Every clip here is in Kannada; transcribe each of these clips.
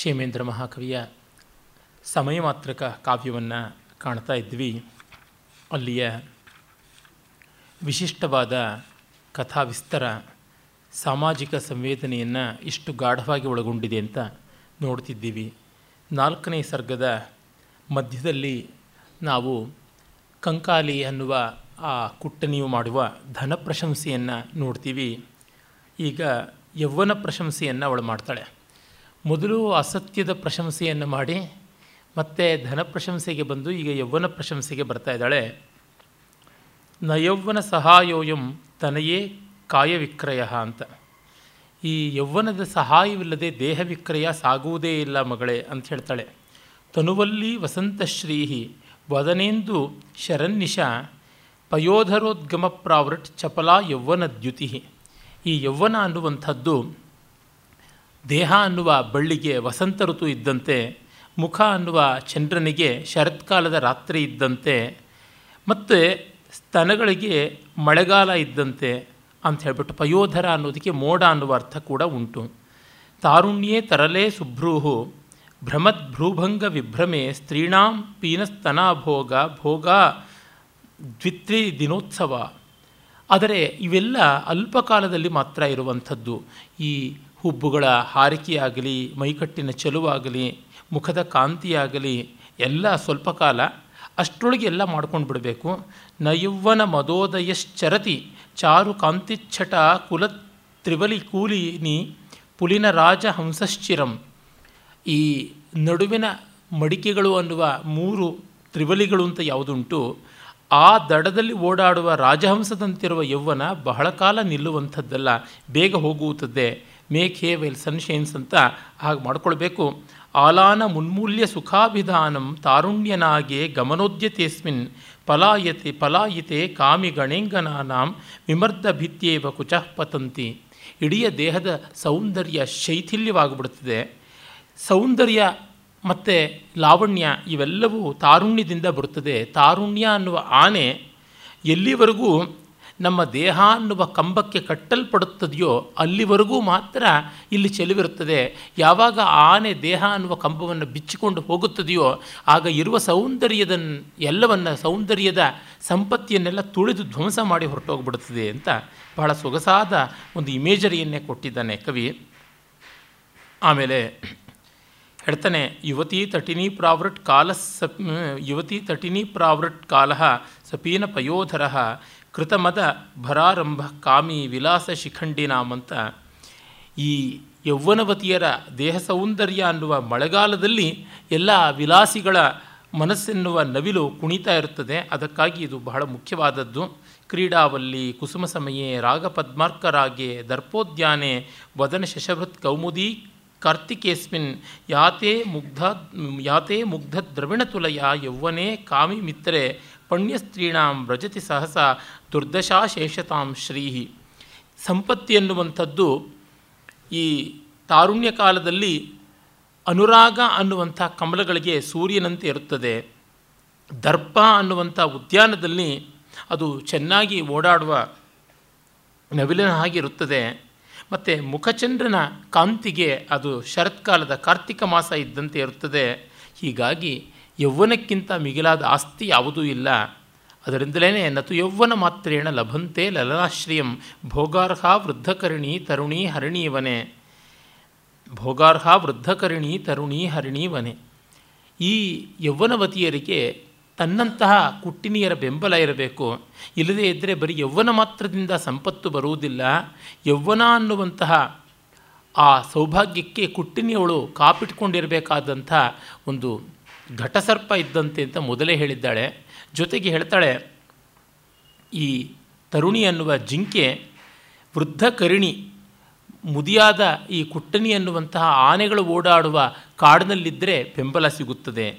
ಕ್ಷೇಮೇಂದ್ರ ಮಹಾಕವಿಯ ಸಮಯ ಮಾತ್ರಕ ಕಾವ್ಯವನ್ನು ಕಾಣ್ತಾ ಇದ್ವಿ. ಅಲ್ಲಿಯ ವಿಶಿಷ್ಟವಾದ ಕಥಾ ವಿಸ್ತಾರ ಸಾಮಾಜಿಕ ಸಂವೇದನೆಯನ್ನು ಇಷ್ಟು ಗಾಢವಾಗಿ ಒಳಗೊಂಡಿದೆ ಅಂತ ನೋಡ್ತಿದ್ದೀವಿ. ನಾಲ್ಕನೇ ಸರ್ಗದ ಮಧ್ಯದಲ್ಲಿ ನಾವು ಕಂಕಾಲಿ ಅನ್ನುವ ಆ ಕುಟ್ಟನಿಯು ಮಾಡುವ ಧನ ಪ್ರಶಂಸೆಯನ್ನು ನೋಡ್ತೀವಿ. ಈಗ ಯೌವನ ಪ್ರಶಂಸೆಯನ್ನು ಅವಳು ಮಾಡ್ತಾಳೆ. ಮೊದಲು ಅಸತ್ಯದ ಪ್ರಶಂಸೆಯನ್ನು ಮಾಡಿ, ಮತ್ತೆ ಧನ ಪ್ರಶಂಸೆಗೆ ಬಂದು ಈಗ ಯೌವನ ಪ್ರಶಂಸೆಗೆ ಬರ್ತಾ ಇದ್ದಾಳೆ. ನಯೌವನ ಸಹಾಯೋಯಂ ತನಯೇ ಕಾಯವಿಕ್ರಯ ಅಂತ. ಈ ಯೌವನದ ಸಹಾಯವಿಲ್ಲದೆ ದೇಹ ವಿಕ್ರಯ ಸಾಗುವುದೇ ಇಲ್ಲ ಮಗಳೇ ಅಂತ ಹೇಳ್ತಾಳೆ. ತನುವಲ್ಲಿ ವಸಂತಶ್ರೀಹಿ ವದನೆಂದು ಶರನ್ನಿಶ ಪಯೋಧರೋದ್ಗಮ ಪ್ರಾವೃಟ್ ಚಪಲಾ ಯೌವನ ದ್ಯುತಿ ಈ ಯೌವನ ಅನ್ನುವಂಥದ್ದು ದೇಹ ಅನ್ನುವ ಬಳ್ಳಿಗೆ ವಸಂತ ಋತು ಇದ್ದಂತೆ, ಮುಖ ಅನ್ನುವ ಚಂದ್ರನಿಗೆ ಶರತ್ಕಾಲದ ರಾತ್ರಿ ಇದ್ದಂತೆ, ಮತ್ತು ಸ್ತನಗಳಿಗೆ ಮಳೆಗಾಲ ಇದ್ದಂತೆ ಅಂತ ಹೇಳ್ಬಿಟ್ಟು ಪಯೋಧರ ಅನ್ನೋದಕ್ಕೆ ಮೋಡ ಅನ್ನುವ ಅರ್ಥ ಕೂಡ ಉಂಟು. ತಾರುಣ್ಯೇ ತರಲೇ ಸುಭ್ರೂಹು ಭ್ರಮದ್ ಭ್ರೂಭಂಗ ವಿಭ್ರಮೆ, ಸ್ತ್ರೀಣಾಂ ಪೀನಸ್ತನಾಭೋಗ ಭೋಗ ದ್ವಿತ್ರಿ ದಿನೋತ್ಸವ. ಆದರೆ ಇವೆಲ್ಲ ಅಲ್ಪಕಾಲದಲ್ಲಿ ಮಾತ್ರ ಇರುವಂಥದ್ದು. ಈ ಹುಬ್ಬುಗಳ ಹಾರಿಕೆಯಾಗಲಿ, ಮೈಕಟ್ಟಿನ ಚೆಲುವಾಗಲಿ, ಮುಖದ ಕಾಂತಿಯಾಗಲಿ, ಎಲ್ಲ ಸ್ವಲ್ಪ ಕಾಲ ಅಷ್ಟರೊಳಗೆ ಎಲ್ಲ ಮಾಡ್ಕೊಂಡು ಬಿಡಬೇಕು. ನಯುವ್ವನ ಮದೋದಯಶ್ಚರತಿ ಚಾರು ಕಾಂತಿಚ್ಛಟ ಕುಲ ತ್ರಿವಲಿ ಕೂಲಿನಿ ಪುಲಿನ ರಾಜ ಹಂಸಶ್ಚಿರಂ. ಈ ನಡುವಿನ ಮಡಿಕೆಗಳು ಅನ್ನುವ ಮೂರು ತ್ರಿವಲಿಗಳು ಅಂತ ಯಾವುದುಂಟು, ಆ ದಡದಲ್ಲಿ ಓಡಾಡುವ ರಾಜಹಂಸದಂತಿರುವ ಯೌವನ ಬಹಳ ಕಾಲ ನಿಲ್ಲುವಂಥದ್ದಲ್ಲ, ಬೇಗ ಹೋಗುತ್ತದೆ ಮೇಕ್ ಹೇ ವೆಲ್ ಸನ್ಶೈನ್ಸ್ ಅಂತ ಹಾಗೆ ಮಾಡ್ಕೊಳ್ಬೇಕು. ಆಲಾನ ಮುನ್ಮೂಲ್ಯ ಸುಖಾಭಿಧಾನಂ ತಾರುಣ್ಯನಾಗೆ ಗಮನೋದ್ಯತೆಸ್ಮಿನ್ ಪಲಾಯತೆ ಪಲಾಯಿತೆ ಕಾಮಿ ಗಣೇಂಗನಾಂ ವಿಮರ್ದ ಭಿತ್ಯೇವ ಕುಚಃ ಪತಂತಿ. ಇಡೀ ದೇಹದ ಸೌಂದರ್ಯ ಶೈಥಿಲ್ಯವಾಗಿಬಿಡುತ್ತದೆ. ಸೌಂದರ್ಯ ಮತ್ತು ಲಾವಣ್ಯ ಇವೆಲ್ಲವೂ ತಾರುಣ್ಯದಿಂದ ಬರುತ್ತದೆ. ತಾರುಣ್ಯ ಅನ್ನುವ ಆನೆ ಎಲ್ಲಿವರೆಗೂ ನಮ್ಮ ದೇಹ ಅನ್ನುವ ಕಂಬಕ್ಕೆ ಕಟ್ಟಲ್ಪಡುತ್ತದೆಯೋ ಅಲ್ಲಿವರೆಗೂ ಮಾತ್ರ ಇಲ್ಲಿ ಚೆಲುವಿರುತ್ತದೆ. ಯಾವಾಗ ಆನೆ ದೇಹ ಅನ್ನುವ ಕಂಬವನ್ನು ಬಿಚ್ಚಿಕೊಂಡು ಹೋಗುತ್ತದೆಯೋ ಆಗ ಇರುವ ಸೌಂದರ್ಯದ ಎಲ್ಲವನ್ನು ಸೌಂದರ್ಯದ ಸಂಪತ್ತಿಯನ್ನೆಲ್ಲ ತುಳಿದು ಧ್ವಂಸ ಮಾಡಿ ಹೊರಟೋಗ್ಬಿಡುತ್ತದೆ ಅಂತ ಬಹಳ ಸೊಗಸಾದ ಒಂದು ಇಮೇಜರಿಯನ್ನೇ ಕೊಟ್ಟಿದ್ದಾನೆ ಕವಿ. ಆಮೇಲೆ ಹೇಳ್ತಾನೆ, ಯುವತಿ ತಟಿನಿ ಪ್ರಾವೃಟ್ ಕಾಲ ಸಪ್ ಯುವತಿ ತಟಿನಿ ಪ್ರಾವೃಟ್ ಕಾಲ ಸಪೀನ ಪಯೋಧರ ಕೃತಮದ ಭರಾರಂಭ ಕಾಮಿ ವಿಲಾಸ ಶಿಖಂಡಿನಾಮ್ ಅಂತ ಈ ಯೌವನವತಿಯರ ದೇಹ ಸೌಂದರ್ಯ ಅನ್ನುವ ಮಳೆಗಾಲದಲ್ಲಿ ಎಲ್ಲ ವಿಲಾಸಿಗಳ ಮನಸ್ಸೆನ್ನುವ ನವಿಲು ಕುಣಿತಾ ಇರುತ್ತದೆ. ಅದಕ್ಕಾಗಿ ಇದು ಬಹಳ ಮುಖ್ಯವಾದದ್ದು. ಕ್ರೀಡಾವಲ್ಲಿ ಕುಸುಮ ಸಮಯೇ ರಾಗ ಪದ್ಮಾರ್ಕರಾಗೆ ದರ್ಪೋದ್ಯಾನೆ ವದನ ಶಶಭೃತ್ ಕೌಮುದಿ ಕಾರ್ತಿಕೇಸ್ಮಿನ್ ಯಾತೆ ಮುಗ್ಧ ಯಾತೆ ಮುಗ್ಧ ದ್ರವಿಣತುಲಯ ಯೌವನೇ ಕಾಮಿ ಮಿತ್ರೆ ಪಣ್ಯಸ್ತ್ರೀಣಾಂ ವ್ರಜತಿ ಸಹಸ ದುರ್ದಶಾಶೇಷತಾಂ ಶ್ರೀಹಿ. ಸಂಪತ್ತಿ ಎನ್ನುವಂಥದ್ದು ಈ ತಾರುಣ್ಯ ಕಾಲದಲ್ಲಿ ಅನುರಾಗ ಅನ್ನುವಂಥ ಕಮಲಗಳಿಗೆ ಸೂರ್ಯನಂತೆ ಇರುತ್ತದೆ. ದರ್ಪ ಅನ್ನುವಂಥ ಉದ್ಯಾನದಲ್ಲಿ ಅದು ಚೆನ್ನಾಗಿ ಓಡಾಡುವ ನವಿಲಿನ ಹಾಗೆ ಇರುತ್ತದೆ. ಮತ್ತು ಮುಖಚಂದ್ರನ ಕಾಂತಿಗೆ ಅದು ಶರತ್ಕಾಲದ ಕಾರ್ತಿಕ ಮಾಸ ಇದ್ದಂತೆ ಇರುತ್ತದೆ. ಹೀಗಾಗಿ ಯೌವನಕ್ಕಿಂತ ಮಿಗಿಲಾದ ಆಸ್ತಿ ಯಾವುದೂ ಇಲ್ಲ. ಅದರಿಂದಲೇ ನತು ಯೌವನ ಮಾತ್ರೇಣ ಲಭಂತೆ ಲಲನಾಶ್ರಯಂ ಭೋಗಾರ್ಹ ವೃದ್ಧಕರಿಣಿ ತರುಣಿ ಹರಿಣೀವನೆ. ಭೋಗಾರ್ಹ ವೃದ್ಧಕರಿಣಿ ತರುಣಿ ಹರಿಣೀವನೆ. ಈ ಯೌವನವತಿಯರಿಗೆ ತನ್ನಂತಹ ಕುಟ್ಟಿನಿಯರ ಬೆಂಬಲ ಇರಬೇಕು. ಇಲ್ಲದೇ ಇದ್ದರೆ ಬರೀ ಯೌವನ ಮಾತ್ರದಿಂದ ಸಂಪತ್ತು ಬರುವುದಿಲ್ಲ. ಯೌವನ ಅನ್ನುವಂತಹ ಆ ಸೌಭಾಗ್ಯಕ್ಕೆ ಕುಟ್ಟಿನಿಯವಳು ಕಾಪಿಟ್ಕೊಂಡಿರಬೇಕಾದಂಥ ಒಂದು ಘಟಸರ್ಪ ಇದ್ದಂತೆ ಅಂತ ಮೊದಲೇ ಹೇಳಿದ್ದಾಳೆ. ಜೊತೆಗೆ ಹೇಳ್ತಾಳೆ, ಈ ತರುಣಿ ಅನ್ನುವ ಜಿಂಕೆ ವೃದ್ಧ ಕರಿಣಿ, ಮುದಿಯಾದ ಈ ಕುಟ್ಟಣಿ ಅನ್ನುವಂತಹ ಆನೆಗಳು ಓಡಾಡುವ ಕಾಡಿನಲ್ಲಿದ್ದರೆ ಬೆಂಬಲ ಸಿಗುತ್ತದೆ.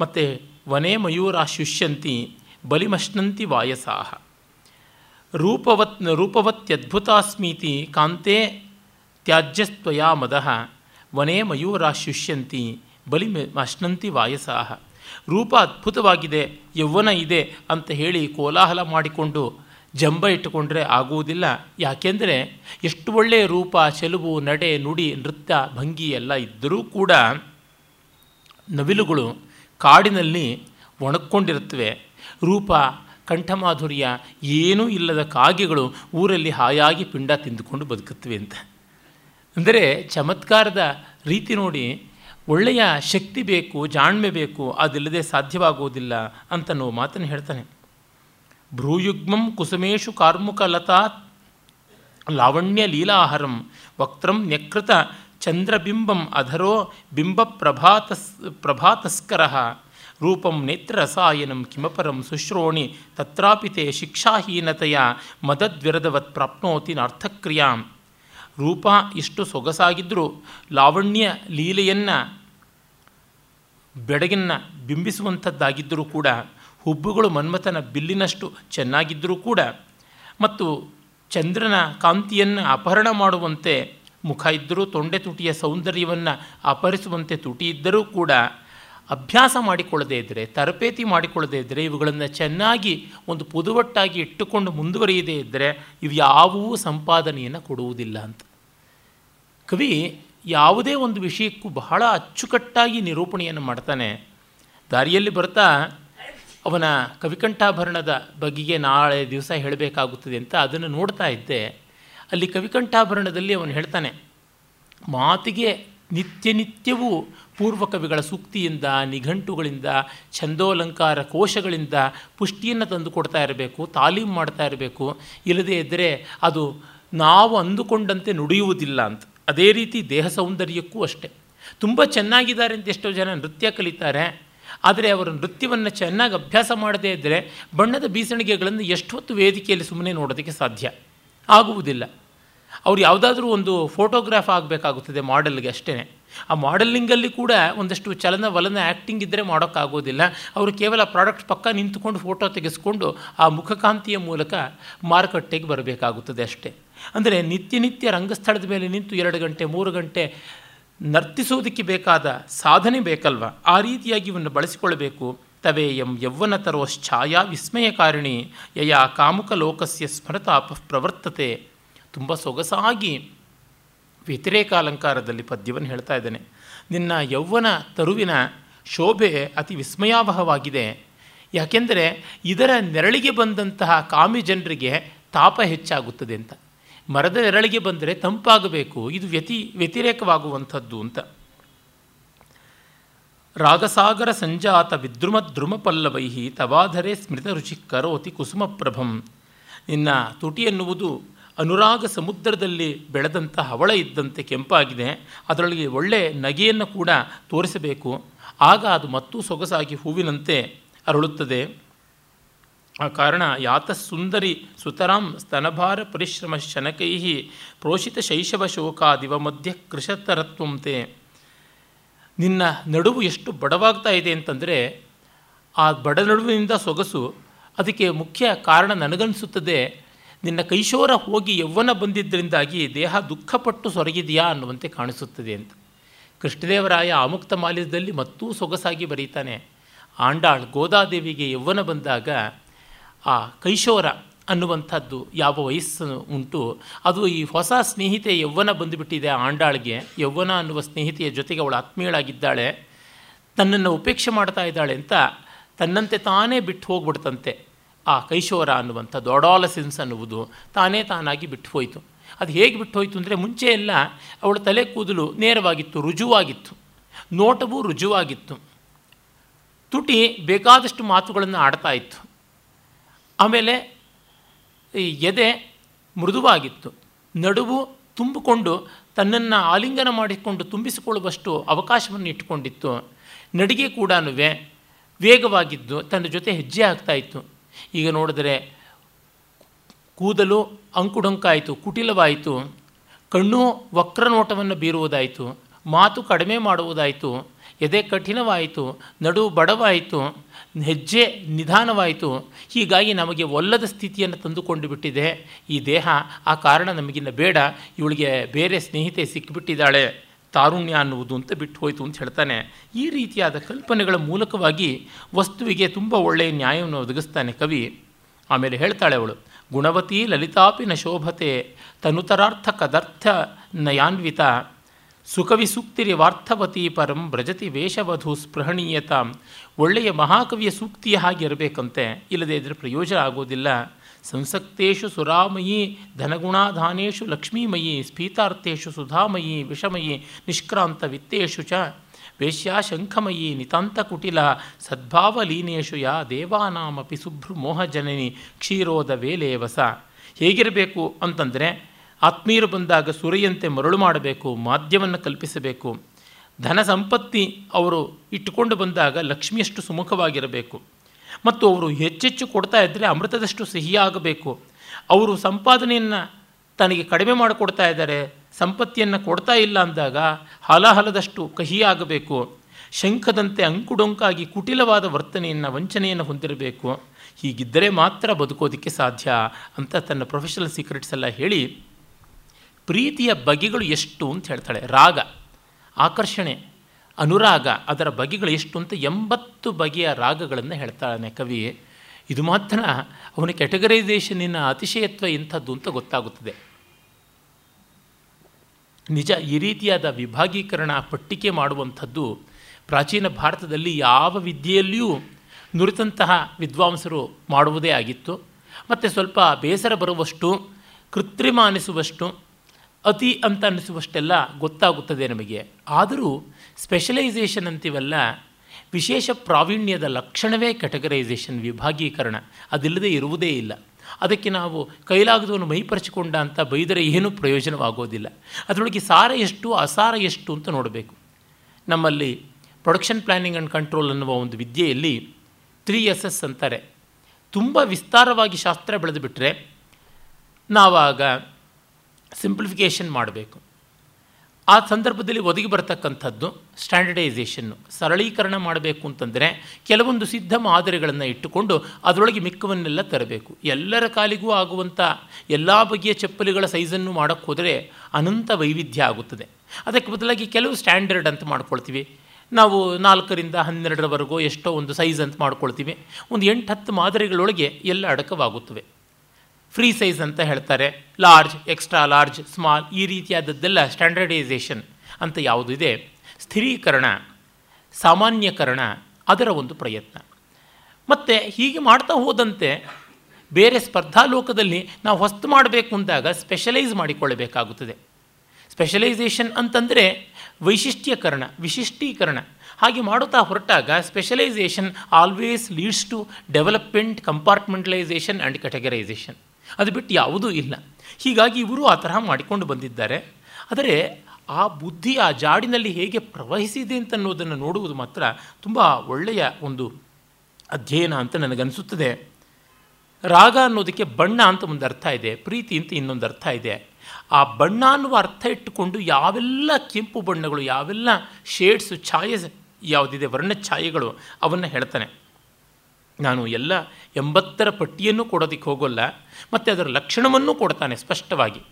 ಮತ್ತು ವನೇ ಮಯೂರಾಶುಷ್ಯಂತಿ ಬಲಿಮಶ್ನಂತಿ ವಾಯಸಾಹ. ರೂಪವತ್, ರೂಪವತ್ಯದ್ಭುತಾಸ್ಮೀತಿ ಕಾಂತೆ ತ್ಯಾಜ್ಯಸ್ತ್ವಯಾ ಮದಃ, ವನೇ ಮಯೂರಾಶುಷ್ಯಂತಿ ಬಲಿ ಅಶ್ನಂತಿ ವಾಯಸಾಹ. ರೂಪ ಅದ್ಭುತವಾಗಿದೆ, ಯೌವನ ಇದೆ ಅಂತ ಹೇಳಿ ಕೋಲಾಹಲ ಮಾಡಿಕೊಂಡು ಜಂಬ ಇಟ್ಟುಕೊಂಡ್ರೆ ಆಗುವುದಿಲ್ಲ. ಯಾಕೆಂದರೆ ಎಷ್ಟು ಒಳ್ಳೆಯ ರೂಪ, ಚೆಲುವು, ನಡೆ, ನುಡಿ, ನೃತ್ಯ, ಭಂಗಿ ಎಲ್ಲ ಇದ್ದರೂ ಕೂಡ ನವಿಲುಗಳು ಕಾಡಿನಲ್ಲಿ ಒಣಕೊಂಡಿರುತ್ತವೆ ರೂಪ, ಕಂಠಮಾಧುರ್ಯ ಏನೂ ಇಲ್ಲದ ಕಾಗೆಗಳು ಊರಲ್ಲಿ ಹಾಯಾಗಿ ಪಿಂಡ ತಿಂದುಕೊಂಡು ಬದುಕುತ್ತವೆ ಅಂತ. ಅಂದರೆ ಚಮತ್ಕಾರದ ರೀತಿ ನೋಡಿ ಒಳ್ಳೆಯ ಶಕ್ತಿ ಬೇಕು, ಜಾಣ್ಮೆ ಬೇಕು, ಅದಿಲ್ಲದೆ ಸಾಧ್ಯವಾಗುವುದಿಲ್ಲ ಅಂತನೋ ಮಾತನ್ನು ಹೇಳ್ತಾನೆ. ಭ್ರೂಯುಗ್ಮಂ ಕುಸುಮೇಶು ಕಾರ್ಮುಕ ಲತಾ ಲಾವಣ್ಯ ಲೀಲಾಹರಂ ವಕ್ತಂ ನ್ಯಕೃತ ಚಂದ್ರಬಿಂಬಂ ಅಧರೋ ಬಿಂಬ ಪ್ರಭಾತಸ್ ಪ್ರಭಾತಸ್ಕರ ರೂಪಂ ನೇತ್ರರಸಾಯನಂ ಕಿಮಪರಂ ಶುಶ್ರೋಣಿ ತತ್ರಾಪಿ ತೇ ಶಿಕ್ಷಾಹೀನತೆಯ ಮದದ್ವಿರದವತ್ ಪ್ರಾಪ್ನೋತಿ ನಾರ್ಥಕ್ರಿಯಾಂ. ರೂಪ ಇಷ್ಟು ಸೊಗಸಾಗಿದ್ದರೂ ಲಾವಣ್ಯ ಲೀಲೆಯನ್ನು ಬೆಡಗಿನ ಬಿಂಬಿಸುವಂಥದ್ದಾಗಿದ್ದರೂ ಕೂಡ, ಹುಬ್ಬುಗಳು ಮನ್ಮಥನ ಬಿಲ್ಲಿನಷ್ಟು ಚೆನ್ನಾಗಿದ್ದರೂ ಕೂಡ, ಮತ್ತು ಚಂದ್ರನ ಕಾಂತಿಯನ್ನು ಅಪಹರಣ ಮಾಡುವಂತೆ ಮುಖ ಇದ್ದರೂ ತೊಂಡೆ ತುಟಿಯ ಸೌಂದರ್ಯವನ್ನು ಅಪಹರಿಸುವಂತೆ ತುಟಿ ಇದ್ದರೂ ಕೂಡ ಅಭ್ಯಾಸ ಮಾಡಿಕೊಳ್ಳದೇ ಇದ್ದರೆ ತರಬೇತಿ ಮಾಡಿಕೊಳ್ಳದೇ ಇದ್ದರೆ ಇವುಗಳನ್ನು ಚೆನ್ನಾಗಿ ಒಂದು ಪುದುವಟ್ಟಾಗಿ ಇಟ್ಟುಕೊಂಡು ಮುಂದುವರಿಯದೇ ಇದ್ದರೆ ಇವು ಯಾವುವೂ ಸಂಪಾದನೆಯನ್ನು ಕೊಡುವುದಿಲ್ಲ ಅಂತ. ಕವಿ ಯಾವುದೇ ಒಂದು ವಿಷಯಕ್ಕೂ ಬಹಳ ಅಚ್ಚುಕಟ್ಟಾಗಿ ನಿರೂಪಣೆಯನ್ನು ಮಾಡ್ತಾನೆ. ದಾರಿಯಲ್ಲಿ ಬರ್ತಾ ಅವನ ಕವಿಕಂಠಾಭರಣದ ಬಗೆಗೆ ನಾಳೆ ದಿವಸ ಹೇಳಬೇಕಾಗುತ್ತದೆ ಅಂತ ಅದನ್ನು ನೋಡ್ತಾ ಇದ್ದೆ. ಅಲ್ಲಿ ಕವಿಕಂಠಾಭರಣದಲ್ಲಿ ಅವನು ಹೇಳ್ತಾನೆ, ಮಾತಿಗೆ ನಿತ್ಯ ನಿತ್ಯವೂ ಪೂರ್ವ ಕವಿಗಳ ಸೂಕ್ತಿಯಿಂದ, ನಿಘಂಟುಗಳಿಂದ, ಛಂದೋಲಂಕಾರ ಕೋಶಗಳಿಂದ ಪುಷ್ಟಿಯನ್ನು ತಂದು ಕೊಡ್ತಾ ಇರಬೇಕು, ತಾಲೀಮು ಮಾಡ್ತಾ ಇರಬೇಕು. ಇಲ್ಲದೇ ಇದ್ದರೆ ಅದು ನಾವು ಅಂದುಕೊಂಡಂತೆ ನುಡಿಯುವುದಿಲ್ಲ ಅಂತ. ಅದೇ ರೀತಿ ದೇಹ ಸೌಂದರ್ಯಕ್ಕೂ ಅಷ್ಟೆ. ತುಂಬ ಚೆನ್ನಾಗಿದ್ದಾರೆ ಅಂತ ಎಷ್ಟೋ ಜನ ನೃತ್ಯ ಕಲಿತಾರೆ. ಆದರೆ ಅವರು ನೃತ್ಯವನ್ನು ಚೆನ್ನಾಗಿ ಅಭ್ಯಾಸ ಮಾಡದೇ ಇದ್ದರೆ ಬಣ್ಣದ ಬೀಸಣಿಗೆಗಳನ್ನು ಎಷ್ಟು ಹೊತ್ತು ವೇದಿಕೆಯಲ್ಲಿ ಸುಮ್ಮನೆ ನೋಡೋದಕ್ಕೆ ಸಾಧ್ಯ? ಆಗುವುದಿಲ್ಲ. ಅವ್ರು ಯಾವುದಾದ್ರೂ ಒಂದು ಫೋಟೋಗ್ರಾಫ್ ಆಗಬೇಕಾಗುತ್ತದೆ ಮಾಡೆಲ್ಗೆ ಅಷ್ಟೇ ಆ ಮಾಡೆಲಿಂಗಲ್ಲಿ ಕೂಡ ಒಂದಷ್ಟು ಚಲನ ವಲನ ಆ್ಯಕ್ಟಿಂಗ್ ಇದ್ದರೆ ಮಾಡೋಕ್ಕಾಗೋದಿಲ್ಲ. ಅವರು ಕೇವಲ ಪ್ರಾಡಕ್ಟ್ ಪಕ್ಕ ನಿಂತುಕೊಂಡು ಫೋಟೋ ತೆಗೆಸ್ಕೊಂಡು ಆ ಮುಖಕಾಂತಿಯ ಮೂಲಕ ಮಾರುಕಟ್ಟೆಗೆ ಬರಬೇಕಾಗುತ್ತದೆ ಅಷ್ಟೇ. ಅಂದರೆ ನಿತ್ಯ ನಿತ್ಯ ರಂಗಸ್ಥಳದ ಮೇಲೆ ನಿಂತು ಎರಡು ಗಂಟೆ, ಮೂರು ಗಂಟೆ ನರ್ತಿಸೋದಕ್ಕೆ ಬೇಕಾದ ಸಾಧನೆ ಬೇಕಲ್ವ? ಆ ರೀತಿಯಾಗಿ ಇವನ್ನು ಬಳಸಿಕೊಳ್ಳಬೇಕು. ತವೇಯಂ ಯೌವನ ತರೋಶ್ಛಾಯಾ ವಿಸ್ಮಯಕಾರಿಣಿ ಯಯಾ ಕಾಮುಕ ಲೋಕಸ್ಯ ಸ್ಮರತಾಪ ಪ್ರವರ್ತತೆ. ತುಂಬ ಸೊಗಸಾಗಿ ವ್ಯತಿರೇಕಾಲಂಕಾರದಲ್ಲಿ ಪದ್ಯವನ್ನು ಹೇಳ್ತಾ ಇದ್ದಾನೆ. ನಿನ್ನ ಯೌವನ ತರುವಿನ ಶೋಭೆ ಅತಿ ವಿಸ್ಮಯಾವಹವಾಗಿದೆ. ಯಾಕೆಂದರೆ ಇದರ ನೆರಳಿಗೆ ಬಂದಂತಹ ಕಾಮಿ ಜನರಿಗೆ ತಾಪ ಹೆಚ್ಚಾಗುತ್ತದೆ ಅಂತ. ಮರದ ನೆರಳಿಗೆ ಬಂದರೆ ತಂಪಾಗಬೇಕು, ಇದು ವ್ಯತಿ, ವ್ಯತಿರೇಕವಾಗುವಂಥದ್ದು ಅಂತ. ರಾಗಸಾಗರ ಸಂಜಾತ ವಿದ್ರುಮ ದ್ರುಮ ಪಲ್ಲವೈಹಿ ತವಾಧರೆ ಸ್ಮೃತ ರುಚಿ ಕರೋತಿ ಕುಸುಮಪ್ರಭಂ ನಿನ್ನ ತುಟಿ ಎನ್ನುವುದು ಅನುರಾಗ ಸಮುದ್ರದಲ್ಲಿ ಬೆಳೆದಂಥ ಹವಳ ಇದ್ದಂತೆ ಕೆಂಪಾಗಿದೆ, ಅದರೊಳಗೆ ಒಳ್ಳೆ ನಗೆಯನ್ನು ಕೂಡ ತೋರಿಸಬೇಕು. ಆಗ ಅದು ಮತ್ತೂ ಸೊಗಸಾಗಿ ಹೂವಿನಂತೆ ಅರಳುತ್ತದೆ. ಆ ಕಾರಣ ಯಾತ ಸುಂದರಿ ಸುತರಾಂ ಸ್ತನಭಾರ ಪರಿಶ್ರಮ ಶನಕೈ ಪ್ರೋಷಿತ ಶೈಶವ ಶೋಕಾದಿವ ಮಧ್ಯ ಕೃಷತರತ್ವಂತೆ ನಿನ್ನ ನಡುವು ಎಷ್ಟು ಬಡವಾಗ್ತಾ ಇದೆ ಅಂತಂದರೆ ಆ ಬಡ ನಡುವಿನಿಂದ ಸೊಗಸು ಅದಕ್ಕೆ ಮುಖ್ಯ ಕಾರಣ ನನಗನ್ನಿಸುತ್ತದೆ ನಿನ್ನ ಕೈಶೋರ ಹೋಗಿ ಯೌವನ ಬಂದಿದ್ದರಿಂದಾಗಿ ದೇಹ ದುಃಖಪಟ್ಟು ಸೊರಗಿದೆಯಾ ಅನ್ನುವಂತೆ ಕಾಣಿಸುತ್ತದೆ ಅಂತ. ಕೃಷ್ಣದೇವರಾಯ ಆಮುಕ್ತ ಮಾಲ್ಯದಲ್ಲಿ ಮತ್ತೂ ಸೊಗಸಾಗಿ ಬರೀತಾನೆ. ಆಂಡಾಳ್ ಗೋದಾದೇವಿಗೆ ಯೌವನ ಬಂದಾಗ ಆ ಕೈಶೋರ ಅನ್ನುವಂಥದ್ದು ಯಾವ ವಯಸ್ಸು ಉಂಟು, ಅದು ಈ ಹೊಸ ಸ್ನೇಹಿತೆ ಯೌವನ ಬಂದುಬಿಟ್ಟಿದೆ ಆಂಡಾಳಿಗೆ. ಯೌವನ ಅನ್ನುವ ಸ್ನೇಹಿತೆಯ ಜೊತೆಗೆ ಅವಳು ಆತ್ಮೀಯಳಾಗಿದ್ದಾಳೆ. ತನ್ನನ್ನು ಉಪೇಕ್ಷೆ ಮಾಡ್ತಾ ಇದ್ದಾಳೆ ಅಂತ ತನ್ನಂತೆ ತಾನೇ ಬಿಟ್ಟು ಹೋಗ್ಬಿಡ್ತಂತೆ. ಆ ಕೈಶೋರ ಅನ್ನುವಂಥದ್ದು ಅಡಾಲಸೆನ್ಸ್ ಅನ್ನುವುದು ತಾನೇ ತಾನಾಗಿ ಬಿಟ್ಟು ಹೋಯಿತು. ಅದು ಹೇಗೆ ಬಿಟ್ಟು ಹೋಯಿತು ಅಂದರೆ ಮುಂಚೆ ಎಲ್ಲ ಅವಳ ತಲೆ ಕೂದಲು ನೇರವಾಗಿತ್ತು, ರುಜುವಾಗಿತ್ತು. ನೋಟವೂ ರುಜುವಾಗಿತ್ತು. ತುಟಿ ಬೇಕಾದಷ್ಟು ಮಾತುಗಳನ್ನು ಆಡ್ತಾ ಇತ್ತು. ಆಮೇಲೆ ಈ ಎದೆ ಮೃದುವಾಗಿತ್ತು. ನಡುವು ತುಂಬಿಕೊಂಡು ತನ್ನನ್ನು ಆಲಿಂಗನ ಮಾಡಿಕೊಂಡು ತುಂಬಿಸಿಕೊಳ್ಳುವಷ್ಟು ಅವಕಾಶವನ್ನು ಇಟ್ಟುಕೊಂಡಿತ್ತು. ನಡಿಗೆ ಕೂಡ ವೇಗವಾಗಿದ್ದು ತನ್ನ ಜೊತೆ ಹೆಜ್ಜೆ ಆಗ್ತಾಯಿತ್ತು ಈಗ ನೋಡಿದರೆ ಕೂದಲು ಅಂಕುಡೊಂಕಾಯಿತು, ಕುಟಿಲವಾಯಿತು. ಕಣ್ಣು ವಕ್ರನೋಟವನ್ನು ಬೀರುವುದಾಯಿತು. ಮಾತು ಕಡಿಮೆ ಮಾಡುವುದಾಯಿತು. ಎದೆ ಕಠಿಣವಾಯಿತು. ನಡು ಬಡವಾಯಿತು. ಹೆಜ್ಜೆ ನಿಧಾನವಾಯಿತು. ಹೀಗಾಗಿ ನಮಗೆ ಒಲ್ಲದ ಸ್ಥಿತಿಯನ್ನು ತಂದುಕೊಂಡು ಬಿಟ್ಟಿದೆ. ಈ ದೇಹ ಆ ಕಾರಣ ನಮಗಿನ್ನ ಬೇಡ. ಇವಳಿಗೆ ಬೇರೆ ಸ್ನೇಹಿತೆ ಸಿಕ್ಕಿಬಿಟ್ಟಿದ್ದಾಳೆ ತಾರುಣ್ಯ ಅನ್ನುವುದು ಅಂತ ಬಿಟ್ಟು ಹೋಯಿತು ಅಂತ ಹೇಳ್ತಾನೆ. ಈ ರೀತಿಯಾದ ಕಲ್ಪನೆಗಳ ಮೂಲಕವಾಗಿ ವಸ್ತುವಿಗೆ ತುಂಬ ಒಳ್ಳೆಯ ನ್ಯಾಯವನ್ನು ಒದಗಿಸ್ತಾನೆ ಕವಿ. ಆಮೇಲೆ ಹೇಳ್ತಾಳೆ ಅವಳು, ಗುಣವತಿ ಲಲಿತಾಪಿನ ಶೋಭತೆ ತನುತರಾರ್ಥ ಕದರ್ಥ ನಯಾನ್ವಿತ ಸುಕವಿ ವಾರ್ಥವತಿ ಪರಂ ಬ್ರಜತಿ ವೇಷವಧು ಸ್ಪೃಹಣೀಯತ. ಒಳ್ಳೆಯ ಮಹಾಕವಿಯ ಸೂಕ್ತಿಯ ಹಾಗೆ ಇರಬೇಕಂತೆ. ಇಲ್ಲದೇ ಇದ್ದರೆ ಪ್ರಯೋಜನ ಆಗೋದಿಲ್ಲ. ಸಂಸಕ್ತೇಶು ಸುರಾಮಯಿ, ಧನಗುಣಾಧಾನೇಶು ಲಕ್ಷ್ಮೀಮಯಿ, ಸ್ಫೀತಾರ್ಥೇಶು ಸುಧಾಮಯಿ, ವಿಷಮಯಿ, ನಿಷ್ಕ್ರಾಂತ ವಿತ್ತೇಶು ಚ. ವೇಶ್ಯಾ ಶಂಖಮಯಿ, ನಿತಾಂತ ಕುಟಿಲ, ಸದ್ಭಾವಲೀನೇಶು ಯಾ, ದೇವಾನಾಮಪಿ ಸುಭ್ರ ಮೋಹಜನನಿ ಕ್ಷೀರೋದ ವೇಲೇವಸ. ಹೇಗಿರಬೇಕು ಅಂತಂದರೆ ಆತ್ಮೀಯರು ಬಂದಾಗ ಸುರೆಯಂತೆ ಮರಳು ಮಾಡಬೇಕು, ಮಾಧ್ಯಮವನ್ನು ಕಲ್ಪಿಸಬೇಕು. ಧನ ಸಂಪತ್ತಿ ಅವರು ಇಟ್ಟುಕೊಂಡು ಬಂದಾಗ ಲಕ್ಷ್ಮಿಯಷ್ಟು ಸುಮುಖವಾಗಿರಬೇಕು. ಮತ್ತು ಅವರು ಹೆಚ್ಚೆಚ್ಚು ಕೊಡ್ತಾ ಇದ್ದರೆ ಅಮೃತದಷ್ಟು ಸಿಹಿಯಾಗಬೇಕು. ಅವರು ಸಂಪಾದನೆಯನ್ನು ತನಗೆ ಕಡಿಮೆ ಮಾಡಿಕೊಡ್ತಾ ಇದ್ದಾರೆ, ಸಂಪತ್ತಿಯನ್ನು ಕೊಡ್ತಾ ಇಲ್ಲ ಅಂದಾಗ ಹಲಹಲದಷ್ಟು ಕಹಿಯಾಗಬೇಕು. ಶಂಖದಂತೆ ಅಂಕುಡೊಂಕಾಗಿ ಕುಟಿಲವಾದ ವರ್ತನೆಯನ್ನು, ವಂಚನೆಯನ್ನು ಹೊಂದಿರಬೇಕು. ಹೀಗಿದ್ದರೆ ಮಾತ್ರ ಬದುಕೋದಕ್ಕೆ ಸಾಧ್ಯ ಅಂತ ತನ್ನ ಪ್ರೊಫೆಷನಲ್ ಸೀಕ್ರೆಟ್ಸ್ ಎಲ್ಲ ಹೇಳಿ ಪ್ರೀತಿಯ ಬಗೆಗಳು ಎಷ್ಟು ಅಂತ ಹೇಳ್ತಾಳೆ. ರಾಗ, ಆಕರ್ಷಣೆ, ಅನುರಾಗ, ಅದರ ಬಗೆಗಳು ಎಷ್ಟು ಅಂತ ಎಂಬತ್ತು ಬಗೆಯ ರಾಗಗಳನ್ನು ಹೇಳ್ತಾಳೆ ಕವಿ. ಇದು ಮಾತ್ರ ಅವನ ಕ್ಯಾಟಗರೈಸೇಷನಿನ ಅತಿಶಯತ್ವ ಇಂಥದ್ದು ಅಂತ ಗೊತ್ತಾಗುತ್ತದೆ. ನಿಜ, ಈ ರೀತಿಯಾದ ವಿಭಾಗೀಕರಣ, ಪಟ್ಟಿಕೆ ಮಾಡುವಂಥದ್ದು ಪ್ರಾಚೀನ ಭಾರತದಲ್ಲಿ ಯಾವ ವಿದ್ಯೆಯಲ್ಲಿಯೂ ನುರಿತಂತಹ ವಿದ್ವಾಂಸರು ಮಾಡುವುದೇ ಆಗಿತ್ತು. ಮತ್ತು ಸ್ವಲ್ಪ ಬೇಸರ ಬರುವಷ್ಟು, ಕೃತ್ರಿಮ ಅನಿಸುವಷ್ಟು ಅತಿ ಅಂತ ಅನ್ನಿಸುವಷ್ಟೆಲ್ಲ ಗೊತ್ತಾಗುತ್ತದೆ ನಮಗೆ. ಆದರೂ ಸ್ಪೆಷಲೈಸೇಷನ್ ಅಂತೀವಲ್ಲ, ವಿಶೇಷ ಪ್ರಾವೀಣ್ಯದ ಲಕ್ಷಣವೇ ಕ್ಯಾಟಗರೈಸೇಷನ್ ವಿಭಾಗೀಕರಣ. ಅದಿಲ್ಲದೆ ಇರುವುದೇ ಇಲ್ಲ. ಅದಕ್ಕೆ ನಾವು ಕೈಲಾಗದವನು ಮೈಪರಿಚಿಕೊಂಡ ಅಂತ ಬೈದರೆ ಏನೂ ಪ್ರಯೋಜನವಾಗೋದಿಲ್ಲ. ಅದರೊಳಗೆ ಸಾರ ಎಷ್ಟು, ಅಸಾರ ಎಷ್ಟು ಅಂತ ನೋಡಬೇಕು. ನಮ್ಮಲ್ಲಿ ಪ್ರೊಡಕ್ಷನ್ ಪ್ಲ್ಯಾನಿಂಗ್ ಆ್ಯಂಡ್ ಕಂಟ್ರೋಲ್ ಅನ್ನುವ ಒಂದು ವಿದ್ಯೆಯಲ್ಲಿ ತ್ರೀ ಎಸ್ ಎಸ್ ಅಂತಾರೆ. ತುಂಬ ವಿಸ್ತಾರವಾಗಿ ಶಾಸ್ತ್ರ ಬೆಳೆದುಬಿಟ್ರೆ ನಾವಾಗ ಸಿಂಪ್ಲಿಫಿಕೇಷನ್ ಮಾಡಬೇಕು. ಆ ಸಂದರ್ಭದಲ್ಲಿ ಒದಗಿ ಬರತಕ್ಕಂಥದ್ದು ಸ್ಟ್ಯಾಂಡರ್ಡೈಸೇಷನ್ನು ಸರಳೀಕರಣ ಮಾಡಬೇಕು ಅಂತಂದರೆ ಕೆಲವೊಂದು ಸಿದ್ಧ ಮಾದರಿಗಳನ್ನು ಇಟ್ಟುಕೊಂಡು ಅದರೊಳಗೆ ಮಿಕ್ಕವನ್ನೆಲ್ಲ ತರಬೇಕು. ಎಲ್ಲರ ಕಾಲಿಗೂ ಆಗುವಂಥ ಎಲ್ಲ ಬಗೆಯ ಚಪ್ಪಲಿಗಳ ಸೈಜನ್ನು ಮಾಡೋಕ್ಕೆ ಹೋದರೆ ಅನಂತ ವೈವಿಧ್ಯ ಆಗುತ್ತದೆ. ಅದಕ್ಕೆ ಬದಲಾಗಿ ಕೆಲವು ಸ್ಟ್ಯಾಂಡರ್ಡ್ ಅಂತ ಮಾಡ್ಕೊಳ್ತೀವಿ. ನಾವು ನಾಲ್ಕರಿಂದ ಹನ್ನೆರಡರವರೆಗೂ ಎಷ್ಟೋ ಒಂದು ಸೈಜ್ ಅಂತ ಮಾಡ್ಕೊಳ್ತೀವಿ. ಒಂದು ಎಂಟು ಹತ್ತು ಮಾದರಿಗಳೊಳಗೆ ಎಲ್ಲ ಅಡಕವಾಗುತ್ತವೆ. ಫ್ರೀ ಸೈಜ್ ಅಂತ ಹೇಳ್ತಾರೆ. ಲಾರ್ಜ್, ಎಕ್ಸ್ಟ್ರಾ ಲಾರ್ಜ್, ಸ್ಮಾಲ್ ಈ ರೀತಿಯಾದದ್ದೆಲ್ಲ ಸ್ಟ್ಯಾಂಡರ್ಡೈಸೇಷನ್ ಅಂತ ಯಾವುದಿದೆ ಸ್ಥಿರೀಕರಣ, ಸಾಮಾನ್ಯಕರಣ ಅದರ ಒಂದು ಪ್ರಯತ್ನ. ಮತ್ತು ಹೀಗೆ ಮಾಡ್ತಾ ಹೋದಂತೆ ಬೇರೆ ಸ್ಪರ್ಧಾ ಲೋಕದಲ್ಲಿ ನಾವು ಹೊಸ್ತು ಮಾಡಬೇಕು ಅಂದಾಗ ಸ್ಪೆಷಲೈಸ್ ಮಾಡಿಕೊಳ್ಳಬೇಕಾಗುತ್ತದೆ. ಸ್ಪೆಷಲೈಸೇಷನ್ ಅಂತಂದರೆ ವೈಶಿಷ್ಟ್ಯಕರಣ ವಿಶಿಷ್ಟೀಕರಣ ಹಾಗೆ ಮಾಡುತ್ತಾ ಹೊರಟಾಗ specialization always leads to development, compartmentalization and categorization. ಅದು ಬಿಟ್ಟು ಯಾವುದೂ ಇಲ್ಲ. ಹೀಗಾಗಿ ಇವರು ಆ ತರಹ ಮಾಡಿಕೊಂಡು ಬಂದಿದ್ದಾರೆ. ಆದರೆ ಆ ಬುದ್ಧಿ ಆ ಜಾಡಿನಲ್ಲಿ ಹೇಗೆ ಪ್ರವಹಿಸಿದೆ ಅಂತನ್ನೋದನ್ನು ನೋಡುವುದು ಮಾತ್ರ ತುಂಬ ಒಳ್ಳೆಯ ಒಂದು ಅಧ್ಯಯನ ಅಂತ ನನಗನ್ನಿಸುತ್ತದೆ ರಾಗ ಅನ್ನೋದಕ್ಕೆ ಬಣ್ಣ ಅಂತ ಒಂದು ಅರ್ಥ ಇದೆ, ಪ್ರೀತಿ ಅಂತ ಇನ್ನೊಂದು ಅರ್ಥ ಇದೆ. ಆ ಬಣ್ಣ ಅನ್ನುವ ಅರ್ಥ ಇಟ್ಟುಕೊಂಡು ಯಾವೆಲ್ಲ ಕೆಂಪು ಬಣ್ಣಗಳು, ಯಾವೆಲ್ಲ ಶೇಡ್ಸು, ಛಾಯೆ ಯಾವುದಿದೆ ವರ್ಣ ಛಾಯೆಗಳು ಅವನ್ನು ಹೇಳ್ತಾನೆ. ನಾನು ಎಲ್ಲ ಎಂಬತ್ತರ ಪಟ್ಟಿಯನ್ನು ಕೊಡೋದಕ್ಕೆ ಹೋಗೋಲ್ಲ, ಮತ್ತು ಅದರ ಲಕ್ಷಣವನ್ನು ಕೊಡ್ತಾನೆ ಸ್ಪಷ್ಟವಾಗಿ.